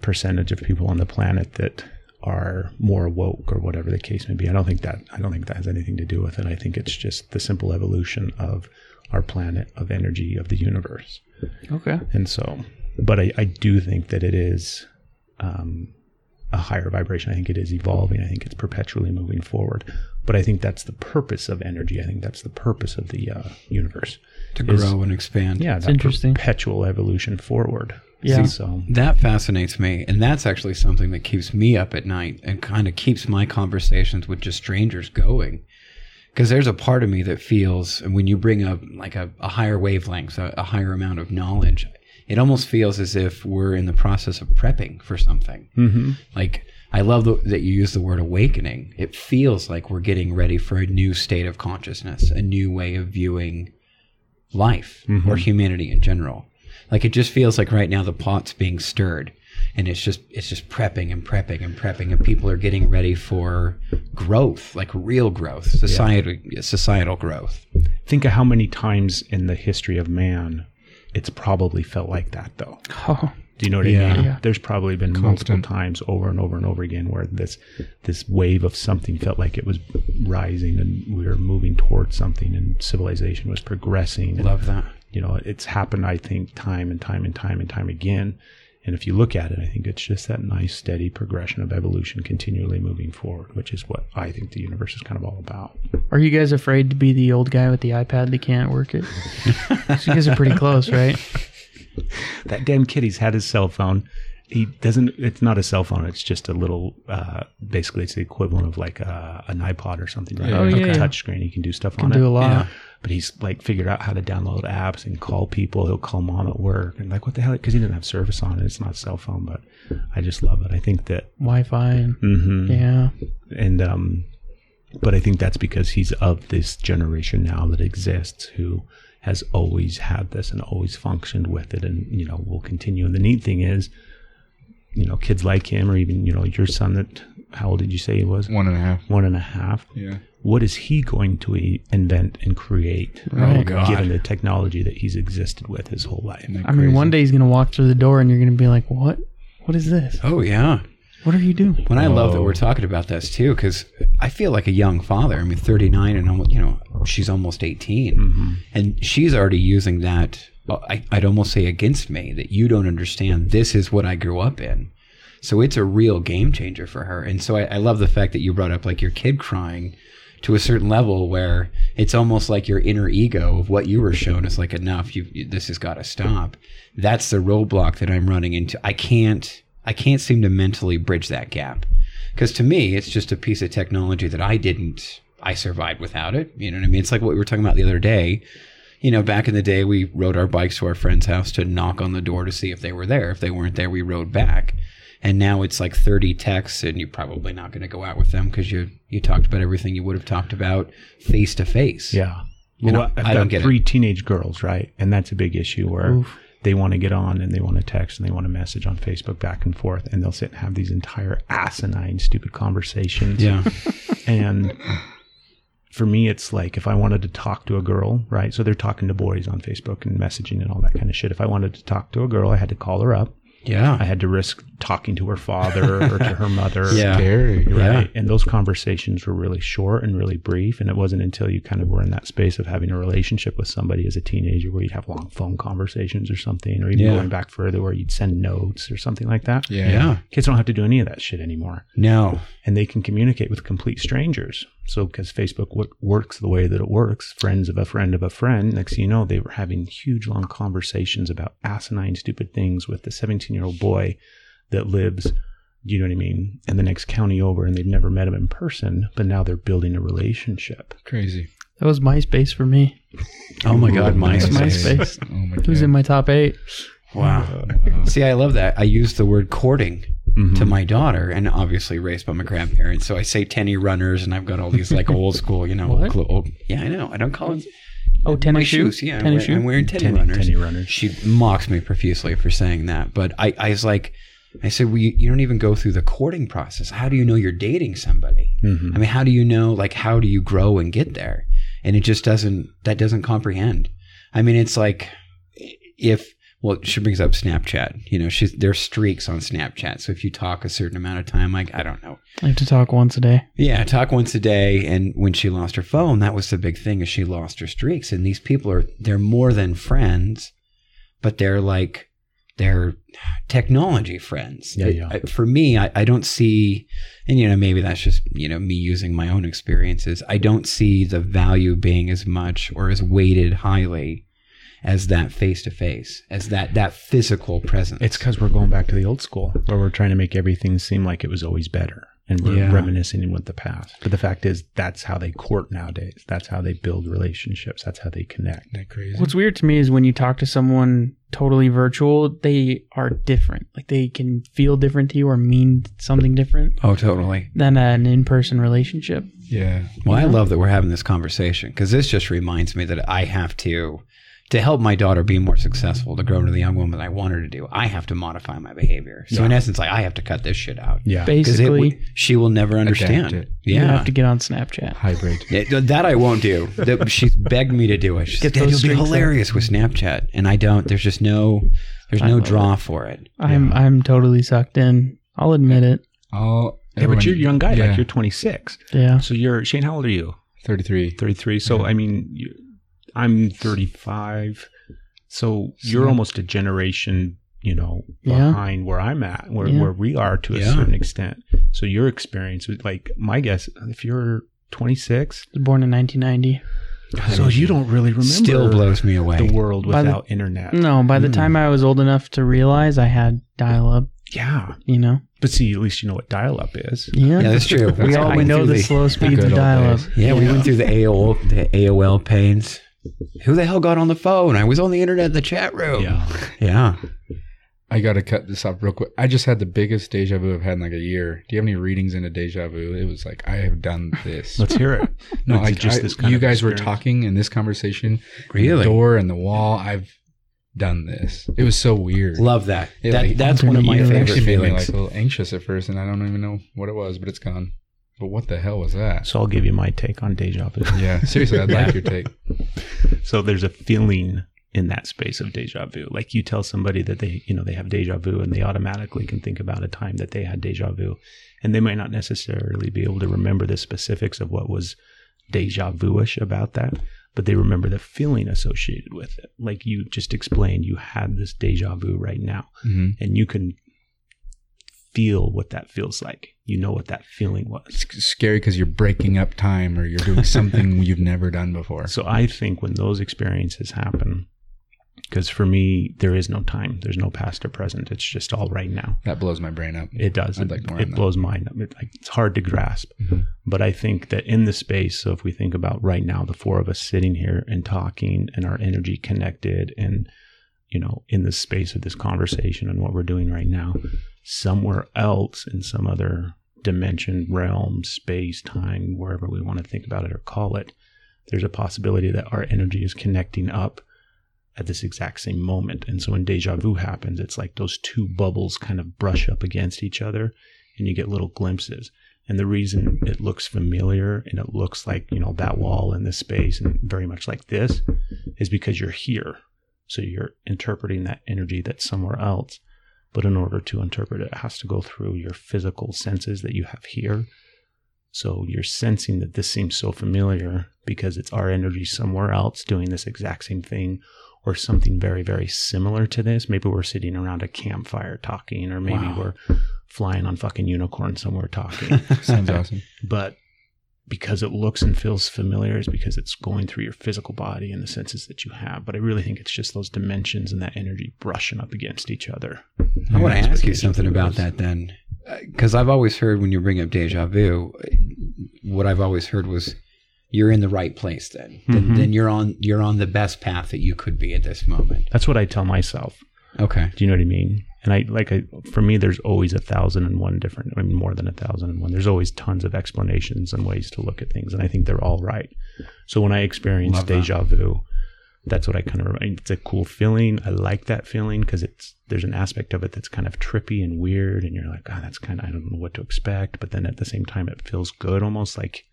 Speaker 1: percentage of people on the planet that are more woke or whatever the case may be. I don't think that I don't think that has anything to do with it. I think it's just the simple evolution of our planet, of energy, of the universe.
Speaker 9: Okay.
Speaker 1: And so, but I, I do think that it is um, a higher vibration. I think it is evolving. I think it's perpetually moving forward. But I think that's the purpose of energy. I think that's the purpose of the uh, universe.
Speaker 8: To
Speaker 1: Is-
Speaker 8: grow and expand.
Speaker 1: Yeah,
Speaker 9: It's interesting.
Speaker 1: perpetual evolution forward.
Speaker 9: Yeah.
Speaker 1: So
Speaker 8: That fascinates me. And that's actually something that keeps me up at night and kind of keeps my conversations with just strangers going. Because there's a part of me that feels, and when you bring up like a, a higher wavelength, a, a higher amount of knowledge, it almost feels as if we're in the process of prepping for something.
Speaker 1: mm-hmm.
Speaker 8: Like, I love the, that you use the word awakening. It feels like we're getting ready for a new state of consciousness, a new way of viewing life mm-hmm. or humanity in general. Like it just feels like right now the pot's being stirred and it's just it's just prepping and prepping and prepping and people are getting ready for growth, like real growth, societal societal growth.
Speaker 1: think of how many times in the history of man it's probably felt like that though.
Speaker 9: Oh,
Speaker 1: Do you know what
Speaker 8: Yeah.
Speaker 1: I mean?
Speaker 9: Yeah.
Speaker 1: There's probably been
Speaker 4: Constant.
Speaker 1: multiple times over and over and over again where this this wave of something felt like it was rising and we were moving towards something and civilization was progressing. And,
Speaker 8: Love that.
Speaker 1: You know, it's happened I think time and time and time and time again. And if you look at it, I think it's just that nice steady progression of evolution continually moving forward, which is what I think the universe is kind of all about.
Speaker 9: are you guys afraid to be the old guy with the iPad that can't work it? 'Cause you guys are pretty close, right?
Speaker 1: that damn kid he's had his cell phone he doesn't it's not a cell phone it's just a little uh basically it's the equivalent of like a, an ipod or something right?
Speaker 9: Oh,
Speaker 1: like
Speaker 9: yeah,
Speaker 1: a touch screen he can do stuff
Speaker 9: Can
Speaker 1: on
Speaker 9: do
Speaker 1: it do
Speaker 9: a lot.
Speaker 8: Yeah.
Speaker 1: but he's like figured out how to download apps and call people he'll call mom at work and like what the hell because he didn't have service on it it's not a cell phone but i just love it i think that
Speaker 9: Wi-Fi and
Speaker 1: mhm.
Speaker 9: yeah.
Speaker 1: and um but i think that's because he's of this generation now that exists who has always had this and always functioned with it and you know will continue and the neat thing is you know kids like him or even you know your son that how old did you say he was
Speaker 4: One and a half.
Speaker 1: one and a half
Speaker 4: Yeah.
Speaker 1: what is he going to e- invent and create oh,
Speaker 9: Right.
Speaker 4: God.
Speaker 1: given the technology that he's existed with his whole life
Speaker 4: Isn't
Speaker 9: I mean, one day he's gonna walk through the door and you're gonna be like, "What? What is this?
Speaker 8: Oh yeah.
Speaker 9: What are you doing?"
Speaker 8: When I love that
Speaker 1: Oh.
Speaker 8: we're talking about this too, because I feel like a young father. I mean, 39 and almost, you know, she's almost 18
Speaker 1: Mm-hmm.
Speaker 8: and she's already using that uh, I, i'd almost say against me that you don't understand. This is what i grew up in. So it's a real game changer for her. And so I, I love the fact that you brought up like your kid crying to a certain level where it's almost like your inner ego of what you were shown is like enough. You, you this has got to stop. That's the roadblock that i'm running into. I can't i can't seem to mentally bridge that gap. Because to me it's just a piece of technology that i didn't i survived without it you know what i mean it's like what we were talking about the other day you know back in the day we rode our bikes to our friend's house to knock on the door to see if they were there if they weren't there we rode back and now it's like 30 texts and you're probably not going to go out with them because you you talked about everything you would have talked about face to face
Speaker 1: Yeah.
Speaker 8: You know,
Speaker 1: well, I've
Speaker 8: I don't get it.
Speaker 1: three teenage girls, right? And that's a big issue where they want to get on and they want to text and they want to message on Facebook back and forth, and they'll sit and have these entire asinine, stupid conversations.
Speaker 8: yeah
Speaker 1: And for me, it's like if I wanted to talk to a girl, right? So they're talking to boys on Facebook and messaging and all that kind of shit. If I wanted to talk to a girl, I had to call her up.
Speaker 8: Yeah
Speaker 1: I had to risk talking to her father or to her mother.
Speaker 8: Yeah.
Speaker 4: Scary.
Speaker 1: Right.
Speaker 8: Yeah.
Speaker 1: And those conversations were really short and really brief. And it wasn't until you kind of were in that space of having a relationship with somebody as a teenager where you'd have long phone conversations or something, or even
Speaker 8: Yeah.
Speaker 1: going back further where you'd send notes or something like that.
Speaker 4: Yeah.
Speaker 8: yeah
Speaker 1: Kids don't have to do any of that shit anymore.
Speaker 8: no
Speaker 1: And they can communicate with complete strangers. So, because Facebook w- works the way that it works, friends of a friend of a friend, next thing you know, they were having huge, long conversations about asinine, stupid things with the 17 year old boy that lives, you know what I mean, in the next county over and they've never met him in person, but now they're building a relationship.
Speaker 4: Crazy.
Speaker 9: That was MySpace for me.
Speaker 8: oh my god MySpace.
Speaker 9: MySpace.
Speaker 4: Oh my
Speaker 9: It was in my top eight.
Speaker 8: wow
Speaker 4: Wow.
Speaker 8: see i love that i use the word courting
Speaker 1: Mhm.
Speaker 8: to my daughter and obviously raised by my grandparents so i say tenny runners and i've got all these like old school you know
Speaker 9: What?
Speaker 8: clo- old, yeah i know i don't call it
Speaker 9: Oh, tennis
Speaker 8: my
Speaker 9: shoes?
Speaker 8: yeah
Speaker 9: Tennis
Speaker 8: I'm,
Speaker 9: shoe?
Speaker 8: I'm wearing tenny,
Speaker 1: Tenny-
Speaker 8: runners
Speaker 1: tenny runners.
Speaker 8: she mocks me profusely for saying that but i, I was like i said well you, you don't even go through the courting process how do you know you're dating somebody
Speaker 1: Mhm.
Speaker 8: I mean, how do you know, like, how do you grow and get there? And it just doesn't, that doesn't comprehend. I mean, it's like if, well, she brings up Snapchat, you know, she's, there's streaks on Snapchat. So if you talk a certain amount of time, like, I don't know.
Speaker 9: I have to talk once a day.
Speaker 8: Yeah, talk once a day. And when she lost her phone, that was the big thing is she lost her streaks. And these people are, they're more than friends, but they're like, they're technology friends.
Speaker 1: Yeah,
Speaker 8: It-
Speaker 1: yeah.
Speaker 8: I- for me, I, I don't see, and you know, maybe that's just you know me using my own experiences. I don't see the value being as much or as weighted highly as that face to face, as that that physical presence.
Speaker 1: It's because we're going back to the old school where we're trying to make everything seem like it was always better. And we're
Speaker 8: Yeah.
Speaker 1: reminiscing with the past. But the fact is, that's how they court nowadays. That's how they build relationships. That's how they connect.
Speaker 4: Isn't that crazy?
Speaker 9: What's weird to me is when you talk to someone totally virtual, they are different. Like they can feel different to you or mean something different
Speaker 8: oh, totally.
Speaker 9: than an in person relationship.
Speaker 4: yeah.
Speaker 8: Well, I love that we're having this conversation because this just reminds me that I have to, to help my daughter be more successful, to grow into the young woman I want her to do. I have to modify my behavior. So in essence, like I have to cut this shit out.
Speaker 1: Yeah.
Speaker 8: Because it
Speaker 9: Basically,
Speaker 8: would- she will never understand.
Speaker 4: it.
Speaker 9: you
Speaker 8: Yeah.
Speaker 9: have to get on Snapchat.
Speaker 4: Hybrid.
Speaker 8: Yeah, that I won't do. That- She's begged me to do it. She's
Speaker 9: Get
Speaker 8: like, Dad,
Speaker 9: those
Speaker 8: you'll be
Speaker 9: streaks up."
Speaker 8: hilarious with Snapchat, and I don't. There's just no, there's
Speaker 9: I
Speaker 8: no
Speaker 9: love
Speaker 8: draw for it.
Speaker 9: I'm I'm totally sucked in. I'll admit it.
Speaker 4: All
Speaker 1: Yeah, but you're a young guy.
Speaker 4: Yeah.
Speaker 1: Like you're 26.
Speaker 9: Yeah.
Speaker 1: So you're, Shane, how old are you?
Speaker 4: 33.
Speaker 1: 33. So, I mean, you, I'm 35. So you're almost a generation, you know,
Speaker 9: Yeah.
Speaker 1: behind where I'm at, where,
Speaker 9: Yeah.
Speaker 1: where we are to a
Speaker 8: Yeah.
Speaker 1: certain extent. So your experience was like, my guess, if you're 26,
Speaker 9: born in 1990.
Speaker 1: so you don't really remember
Speaker 8: Still blows me away.
Speaker 1: the world
Speaker 9: By the-
Speaker 1: without internet.
Speaker 9: No, by the
Speaker 1: Hmm.
Speaker 9: time I was old enough to realize I had dial up,
Speaker 1: Yeah.
Speaker 9: you know?
Speaker 1: But see, at least you know what dial up is.
Speaker 9: Yeah.
Speaker 8: Yeah, that's true. We all
Speaker 9: I
Speaker 8: went
Speaker 9: know the,
Speaker 8: the,
Speaker 9: slow speeds of dial up.
Speaker 4: days.
Speaker 8: yeah, we went through the AOL, the AOL pains. Who the hell got on the phone? I was on the internet in the chat room.
Speaker 1: Yeah.
Speaker 8: yeah.
Speaker 4: I got to cut this off real quick. I just had the biggest deja vu I've had in like a year. Do you have any readings into deja vu? It was like, I have done this.
Speaker 1: Let's hear it.
Speaker 4: no, like,
Speaker 1: just
Speaker 4: I-
Speaker 1: this
Speaker 4: you guys were talking in this conversation.
Speaker 8: Really?
Speaker 4: The door and the wall. I've done this. It was so weird.
Speaker 8: Love that. That
Speaker 4: like,
Speaker 8: that's one of my favorite
Speaker 4: actually made me
Speaker 8: feelings.
Speaker 4: like a little anxious at first, and I don't even know what it was, but it's gone. But what the hell was that?
Speaker 1: So I'll give you my take on deja vu.
Speaker 4: Yeah, seriously, I'd like your take.
Speaker 1: So there's a feeling in that space of deja vu. Like you tell somebody that they, you know, they have deja vu and they automatically can think about a time that they had deja vu. And they might not necessarily be able to remember the specifics of what was deja vu-ish about that, but they remember the feeling associated with it. Like you just explained, you had this deja vu right now,
Speaker 4: hmm
Speaker 1: and you can feel what that feels like. You know what that feeling was.
Speaker 4: It's scary because you're breaking up time or you're doing something you've never done before.
Speaker 1: So I think when those experiences happen, because for me, there is no time. There's no past or present. It's just all right now.
Speaker 4: That blows my brain up.
Speaker 1: It does.
Speaker 4: I'd
Speaker 1: It,
Speaker 4: like more
Speaker 1: it
Speaker 4: that.
Speaker 1: blows mine up. It, like, it's hard to grasp.
Speaker 4: Mhm.
Speaker 1: But I think that in the space, so if we think about right now, the four of us sitting here and talking and our energy connected and, you know, in the space of this conversation and what we're doing right now, somewhere else in some other dimension, realm, space, time, wherever we want to think about it or call it, there's a possibility that our energy is connecting up at this exact same moment. And so when deja vu happens, it's like those two bubbles kind of brush up against each other and you get little glimpses. And the reason it looks familiar and it looks like, you know, that wall in this space and very much like this is because you're here. So you're interpreting that energy that's somewhere else. But in order to interpret it, it has to go through your physical senses that you have here. So you're sensing that this seems so familiar because it's our energy somewhere else doing this exact same thing or something very, very similar to this. Maybe we're sitting around a campfire talking, or maybe
Speaker 8: Wow.
Speaker 1: we're flying on fucking unicorn somewhere talking.
Speaker 4: Sounds awesome.
Speaker 1: but because it looks and feels familiar is because it's going through your physical body and the senses that you have. But I really think it's just those dimensions and that energy brushing up against each other.
Speaker 8: I want to ask you something about that then, because I've always heard when you bring up deja vu, what I've always heard was you're in the right place. Then, then,
Speaker 1: Mhm.
Speaker 8: then you're on you're on the best path that you could be at this moment.
Speaker 1: That's what I tell myself.
Speaker 8: Okay.
Speaker 1: Do you know what I mean? And I like I for me, there's always a thousand and one different. I mean, more than a thousand and one. There's always tons of explanations and ways to look at things, and I think they're all right. So when I experience
Speaker 8: Love that.
Speaker 1: deja vu, that's what I kind of. It's a cool feeling. I like that feeling because it's there's an aspect of it that's kind of trippy and weird, and you're like, oh, that's kind of I don't know what to expect, but then at the same time, it feels good, almost like.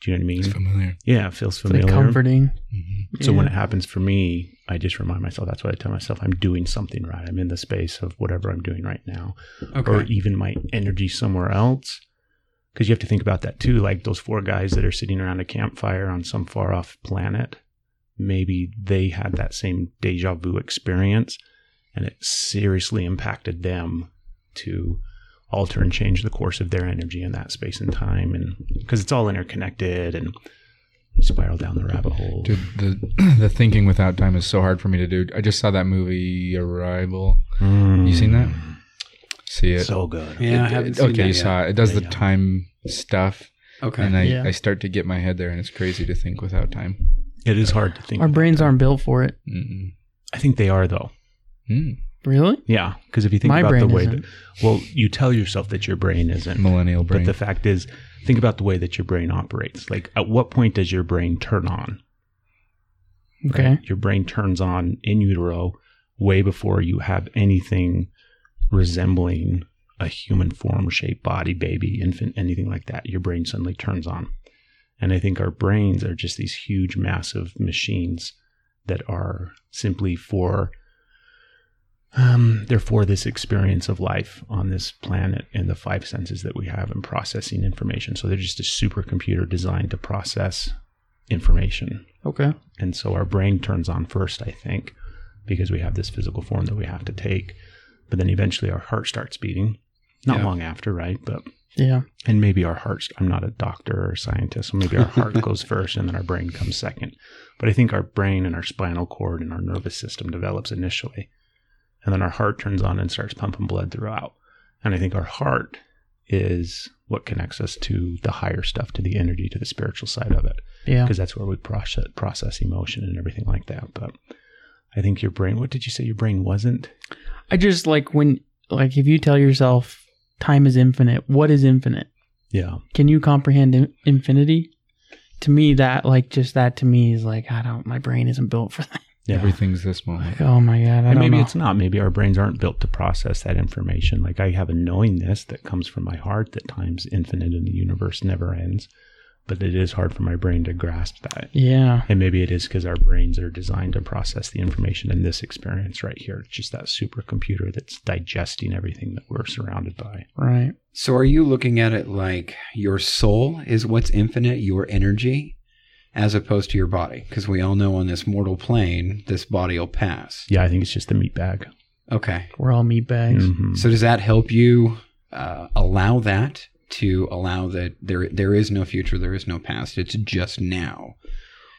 Speaker 1: Do you know what I
Speaker 4: It's
Speaker 1: mean?
Speaker 4: familiar.
Speaker 1: Yeah, it feels
Speaker 9: It's like
Speaker 1: familiar.
Speaker 9: comforting.
Speaker 4: Mhm.
Speaker 1: So when it happens for me, I just remind myself that's what I tell myself. I'm doing something right. I'm in the space of whatever I'm doing right now, or even my energy somewhere else. Because you have to think about that too. Like those four guys that are sitting around a campfire on some far off planet, maybe they had that same deja vu experience and it seriously impacted them to alter and change the course of their energy in that space and time. And because it's all interconnected and spiral down the rabbit hole.
Speaker 4: Dude, the the thinking without time is so hard for me to do. I just saw that movie Arrival. You seen that? See it?
Speaker 1: So good.
Speaker 8: Yeah, I haven't
Speaker 4: it-
Speaker 8: seen
Speaker 4: okay,
Speaker 8: that
Speaker 4: you
Speaker 8: yet.
Speaker 4: saw it. It does
Speaker 1: Yeah,
Speaker 4: the
Speaker 1: yeah.
Speaker 4: time stuff,
Speaker 8: Okay.
Speaker 4: and I,
Speaker 9: Yeah.
Speaker 4: I start to get my head there, and it's crazy to think without time.
Speaker 1: It is hard to think.
Speaker 9: Our brains
Speaker 1: that.
Speaker 9: aren't built for it.
Speaker 4: Mm-mm.
Speaker 1: I think they are though.
Speaker 4: Mm.
Speaker 9: Really?
Speaker 1: Yeah, because if you think
Speaker 9: My
Speaker 1: about
Speaker 9: brain
Speaker 1: the way
Speaker 9: isn't.
Speaker 1: that, well, you tell yourself that your brain isn't,
Speaker 4: Millennial brain.
Speaker 1: but the fact is, think about the way that your brain operates. Like, at what point does your brain turn on?
Speaker 9: Okay.
Speaker 1: right? Your brain turns on in utero way before you have anything resembling a human form, shape, body, baby, infant, anything like that. Your brain suddenly turns on. And I think our brains are just these huge, massive machines that are simply for um, they're this experience of life on this planet and the five senses that we have and processing information. So they're just a supercomputer designed to process information.
Speaker 9: Okay.
Speaker 1: And so our brain turns on first, I think, because we have this physical form that we have to take. But then eventually our heart starts beating. Not
Speaker 4: Yeah.
Speaker 1: long after, right? But
Speaker 9: Yeah.
Speaker 1: and maybe our hearts i'm not a doctor or a scientist so maybe our heart goes first and then our brain comes second but i think our brain and our spinal cord and our nervous system develops initially and then our heart turns on and starts pumping blood throughout and i think our heart is what connects us to the higher stuff to the energy to the spiritual side of it
Speaker 9: Yeah.
Speaker 1: because that's where we process process emotion and everything like that but i think your brain what did you say your brain wasn't
Speaker 9: I just like when like if you tell yourself time is infinite, what is infinite?
Speaker 1: yeah
Speaker 9: Can you comprehend in- infinity? To me, that like just that to me is like I don't. My brain isn't built for that.
Speaker 1: Yeah
Speaker 4: Everything's this moment.
Speaker 9: Like, oh my god, I
Speaker 1: and
Speaker 9: don't
Speaker 1: maybe
Speaker 9: know.
Speaker 1: it's not. Maybe our brains aren't built to process that information. Like I have a knowingness that comes from my heart that time's infinite and the universe never ends. but it is hard for my brain to grasp that.
Speaker 9: Yeah.
Speaker 1: And maybe it is because our brains are designed to process the information in this experience right here. It's just that supercomputer that's digesting everything that we're surrounded by.
Speaker 9: Right.
Speaker 8: So are you looking at it like your soul is what's infinite, your energy, as opposed to your body? Because we all know on this mortal plane, this body will pass.
Speaker 1: Yeah, I think it's just a meat bag.
Speaker 8: Okay.
Speaker 9: We're all meat bags.
Speaker 1: Mhm.
Speaker 8: So does that help you uh, allow that to allow that there there is no future, there is no past. It's just now,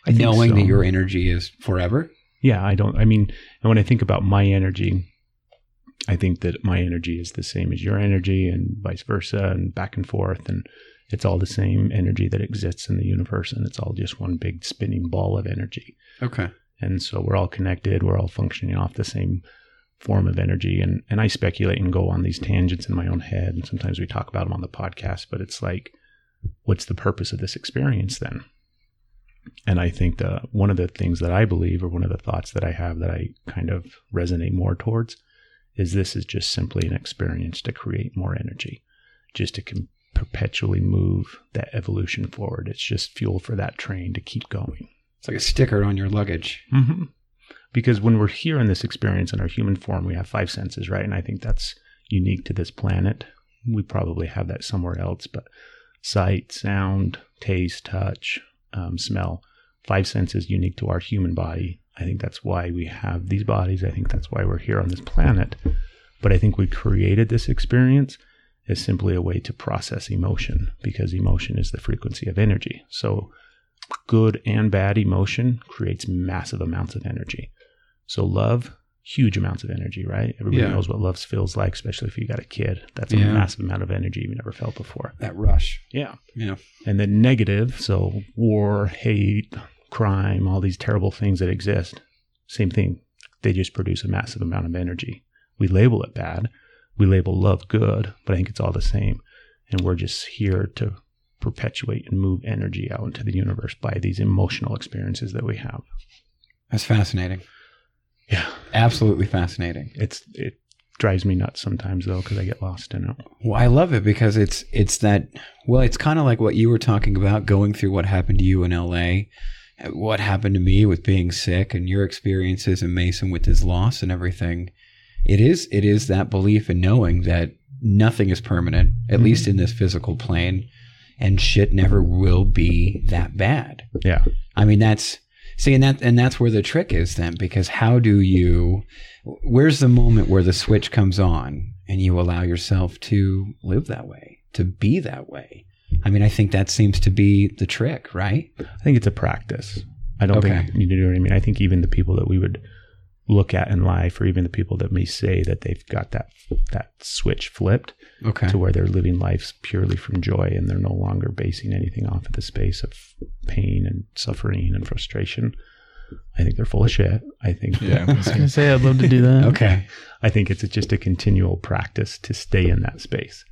Speaker 1: I think
Speaker 8: knowing
Speaker 1: so.
Speaker 8: that your energy is forever.
Speaker 1: Yeah, I don't. I mean, and when I think about my energy, I think that my energy is the same as your energy, and vice versa, and back and forth, and it's all the same energy that exists in the universe, and it's all just one big spinning ball of energy.
Speaker 8: Okay.
Speaker 1: And so we're all connected. We're all functioning off the same form of energy. And and I speculate and go on these tangents in my own head, and sometimes we talk about them on the podcast. But it's like, what's the purpose of this experience then? And I think the one of the things that I believe, or one of the thoughts that I have that I kind of resonate more towards, is this is just simply an experience to create more energy, just to com- perpetually move that evolution forward. It's just fuel for that train to keep going.
Speaker 8: It's like a sticker on your luggage.
Speaker 1: Mm-hmm. Because when we're here in this experience in our human form, we have five senses, right? And I think that's unique to this planet. We probably have that somewhere else, but sight, sound, taste, touch, um, smell, five senses unique to our human body. I think that's why we have these bodies. I think that's why we're here on this planet. But I think we created this experience as simply a way to process emotion because emotion is the frequency of energy. So good and bad emotion creates massive amounts of energy. So love, huge amounts of energy, right? Everybody
Speaker 8: Yeah.
Speaker 1: knows what love feels like, especially if you got a kid. That's a
Speaker 8: Yeah.
Speaker 1: massive amount of energy you've never felt before.
Speaker 8: That rush.
Speaker 1: Yeah.
Speaker 8: Yeah.
Speaker 1: And then negative, so war, hate, crime, all these terrible things that exist, same thing. They just produce a massive amount of energy. We label it bad. We label love good, but I think it's all the same. And we're just here to perpetuate and move energy out into the universe by these emotional experiences that we have.
Speaker 8: That's fascinating.
Speaker 1: Yeah.
Speaker 8: Absolutely fascinating.
Speaker 1: It's it drives me nuts sometimes though because I get lost in it.
Speaker 8: Well, I love it because it's it's that well, it's kind of like what you were talking about going through what happened to you in LA, what happened to me with being sick and your experiences and Mason with his loss and everything. It is it is that belief and knowing that nothing is permanent, at mm-hmm. least in this physical plane, and shit never will be that bad.
Speaker 1: Yeah.
Speaker 8: I mean, that's see, and that and that's where the trick is then, because how do you? Where's the moment where the switch comes on and you allow yourself to live that way, to be that way? I mean, I think that seems to be the trick, right?
Speaker 1: I think it's a practice. I don't
Speaker 8: Okay.
Speaker 1: think you know what I mean. I think even the people that we would look at in life, or even the people that may say that they've got that that switch flipped
Speaker 8: Okay.
Speaker 1: to where they're living lives purely from joy, and they're no longer basing anything off of the space of pain and suffering and frustration. I think they're full of shit. I think
Speaker 4: Yeah.
Speaker 9: I was gonna say I'd love to do that.
Speaker 8: Okay.
Speaker 1: I think it's just a continual practice to stay in that space.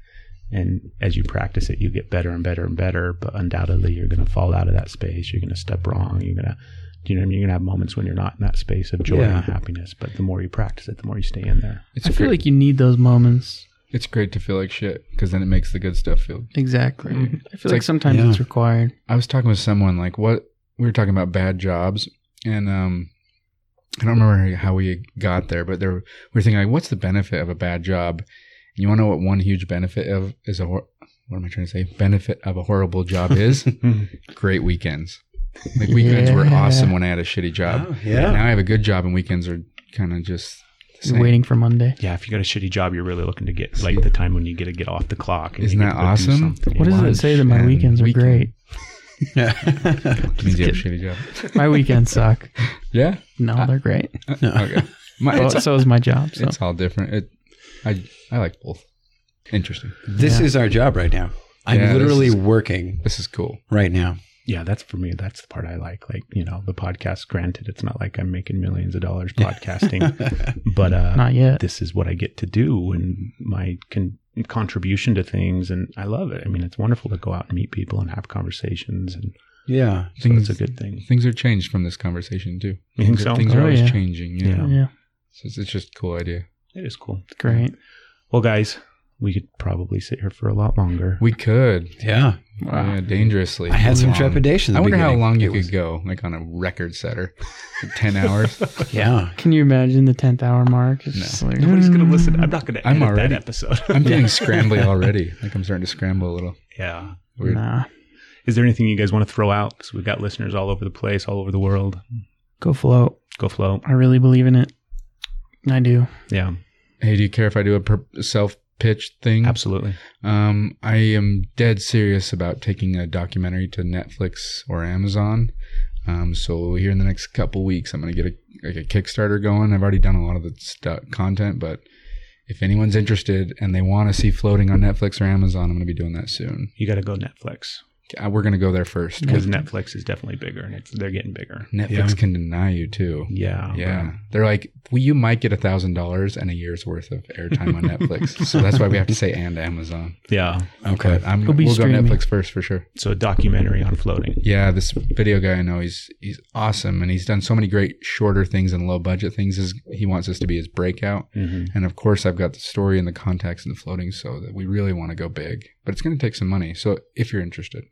Speaker 1: And as you practice it, you get better and better and better. But undoubtedly, you're going to fall out of that space. You're going to step wrong. You're going to, you know what I mean? You're going to have moments when you're not in that space of joy
Speaker 8: Yeah.
Speaker 1: and happiness. But the more you practice it, the more you stay in there.
Speaker 4: It's
Speaker 9: I feel
Speaker 4: great,
Speaker 9: like you need those moments.
Speaker 4: it's great to feel like shit because then it makes the good stuff feel.
Speaker 9: Exactly.
Speaker 4: Mhm.
Speaker 9: I feel
Speaker 4: It's
Speaker 9: like,
Speaker 4: like-
Speaker 9: sometimes
Speaker 8: Yeah.
Speaker 9: it's required.
Speaker 4: I was talking with someone like what we were talking about bad jobs, and um, I don't remember how we got there, but there we were thinking like, what's the benefit of a bad job? And you want to know what one huge benefit of is a hor- what am I trying to say? Benefit of a horrible job is great weekends. Like weekends were awesome when I had a shitty job.
Speaker 8: Oh, yeah.
Speaker 4: Now I have a good job, and weekends are kind of just
Speaker 9: You're
Speaker 4: same.
Speaker 9: waiting for Monday.
Speaker 1: Yeah, if you got a shitty job, you're really looking to get like the time when you get to get off the clock. and
Speaker 4: Isn't that
Speaker 1: to go do
Speaker 4: awesome?
Speaker 9: What does it say that my weekends are
Speaker 4: weekend.
Speaker 9: great?
Speaker 4: It means you have a shitty job.
Speaker 9: My weekends suck.
Speaker 4: Yeah.
Speaker 9: No, they're great.
Speaker 4: Okay. My,
Speaker 9: Well, so is my job. So.
Speaker 4: it's all different. It, I I like both. Interesting.
Speaker 8: This
Speaker 9: Yeah.
Speaker 8: is our job right now. I'm
Speaker 4: Yeah, this
Speaker 8: literally
Speaker 4: is-
Speaker 8: working
Speaker 4: This is cool.
Speaker 8: right now.
Speaker 1: Yeah, that's for me. That's the part I like. Like, you know, the podcast, granted, it's not like I'm making millions of dollars podcasting, but uh,
Speaker 9: Not yet.
Speaker 1: this is what I get to do and my con- contribution to things. And I love it. I mean, it's wonderful to go out and meet people and have conversations. And
Speaker 8: yeah.
Speaker 1: so it's a good thing.
Speaker 4: Things are changed from this conversation too.
Speaker 1: You think so?
Speaker 4: Things
Speaker 9: Oh,
Speaker 4: are always
Speaker 9: yeah.
Speaker 4: changing. Yeah.
Speaker 1: Yeah.
Speaker 9: Yeah,
Speaker 4: So it's, it's just a cool idea.
Speaker 1: It is cool.
Speaker 9: great.
Speaker 1: Well, guys, We could probably sit here for a lot longer.
Speaker 4: We could.
Speaker 8: Yeah.
Speaker 4: Yeah, dangerously.
Speaker 8: I had some
Speaker 4: long.
Speaker 8: trepidation.
Speaker 4: I
Speaker 8: the
Speaker 4: wonder how long you
Speaker 8: It was-
Speaker 4: could go, like on a record setter. Like 10 hours.
Speaker 8: Yeah.
Speaker 9: Can you imagine the tenth hour mark? It's
Speaker 4: No.
Speaker 9: just like,
Speaker 1: Nobody's gonna
Speaker 9: mm.
Speaker 1: listen. I'm not gonna
Speaker 4: I'm
Speaker 1: edit
Speaker 4: already-
Speaker 1: that episode.
Speaker 4: I'm getting scrambly already. Like I'm starting to scramble a little.
Speaker 1: yeah.
Speaker 4: Weird.
Speaker 9: Nah,
Speaker 1: Is there anything you guys want to throw out? Because we've got listeners all over the place, all over the world.
Speaker 9: go float.
Speaker 1: Go float.
Speaker 9: I really believe in it. I do.
Speaker 1: Yeah,
Speaker 4: Hey, do you care if I do a per- self pitch thing?
Speaker 1: absolutely.
Speaker 4: Um, I am dead serious about taking a documentary to Netflix or Amazon. Um, so here in the next couple weeks, I'm gonna get a like a Kickstarter going. I've already done a lot of the stu- content, but if anyone's interested and they want to see floating on Netflix or Amazon, I'm gonna be doing that soon.
Speaker 1: You got to go Netflix
Speaker 4: We're gonna go there first.
Speaker 1: because Netflix is definitely bigger and it's they're getting bigger.
Speaker 4: Netflix
Speaker 8: Yeah.
Speaker 4: can deny you too.
Speaker 1: Yeah,
Speaker 4: Yeah, they're like, well, you might get a thousand dollars and a year's worth of airtime on Netflix. so that's why we have to say and Amazon.
Speaker 1: yeah.
Speaker 8: Okay.
Speaker 4: But I'm
Speaker 9: It'll be
Speaker 4: we'll
Speaker 9: streaming.
Speaker 4: go Netflix first for sure.
Speaker 1: So a documentary on floating.
Speaker 4: Yeah, this video guy I know, he's he's awesome, and he's done so many great shorter things and low budget things. As he wants us to be his breakout,
Speaker 1: Mm-hmm.
Speaker 4: and of course, I've got the story and the context and the floating, so that we really want to go big. But it's going to take some money. So if you're interested,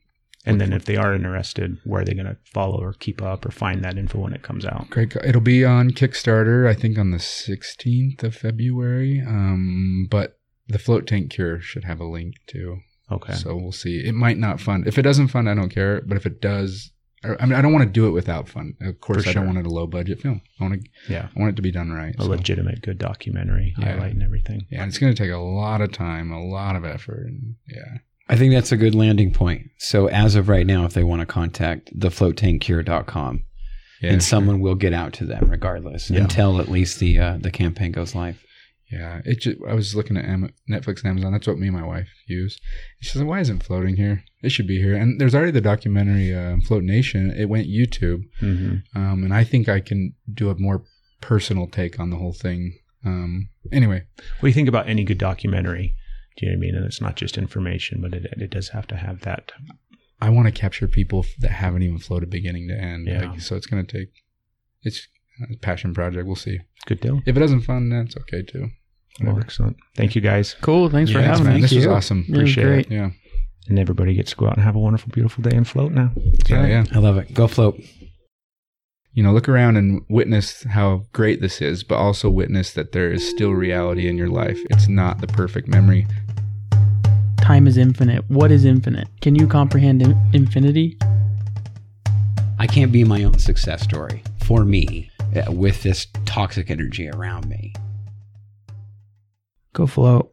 Speaker 1: And then if they are interested, where are they going to follow or keep up or find that info when it comes out?
Speaker 4: great. It'll be on Kickstarter, I think, on the 16th of February. Um, but the float tank cure should have a link too.
Speaker 1: Okay.
Speaker 4: So we'll see. It might not fund. If it doesn't fund, I don't care. But if it does, I mean, I don't want to do it without fun. Of course,
Speaker 1: For
Speaker 4: I don't want it a low budget film. I want to.
Speaker 1: yeah.
Speaker 4: I want it to be done right.
Speaker 1: A
Speaker 4: so-
Speaker 1: legitimate, good documentary
Speaker 4: Yeah.
Speaker 1: highlighting everything.
Speaker 4: Yeah, and it's going to take a lot of time, a lot of effort. And yeah.
Speaker 8: I think that's a good landing point. So as of right now, if they want to contact thefloattankcure.com,
Speaker 4: Yeah.
Speaker 8: and
Speaker 4: sure.
Speaker 8: someone will get out to them regardless
Speaker 1: Yeah.
Speaker 8: until at least the uh, the campaign goes live.
Speaker 4: Yeah. It just, I was looking at Am- Netflix and Amazon. That's what me and my wife use. She said, why isn't floating here? It should be here. And there's already the documentary, uh, Float Nation. It went YouTube.
Speaker 1: Mm-hmm.
Speaker 4: Um, and I think I can do a more personal take on the whole thing. Um, anyway,
Speaker 1: What do you think about any good documentary? Do you know what I mean? And it's not just information, but it, it does have to have that.
Speaker 4: I want to capture people that haven't even floated beginning to end.
Speaker 1: Yeah.
Speaker 4: Like, so it's going to take, it's a passion project. We'll see.
Speaker 1: Good deal.
Speaker 4: If it doesn't fund, that's okay too.
Speaker 1: Well, excellent. Thank you guys.
Speaker 9: Cool. Thanks for having me.
Speaker 4: This was awesome.
Speaker 9: Yeah, it
Speaker 1: Appreciate
Speaker 9: great.
Speaker 1: it.
Speaker 4: Yeah.
Speaker 1: And everybody gets to go out and have a wonderful, beautiful day and float now.
Speaker 4: Yeah. Yeah.
Speaker 8: I love it. Go float.
Speaker 4: You know, look around and witness how great this is, but also witness that there is still reality in your life. It's not the perfect memory.
Speaker 9: Time is infinite. What is infinite? Can you comprehend in- infinity?
Speaker 8: I can't be my own success story for me uh, with this toxic energy around me.
Speaker 9: Go float.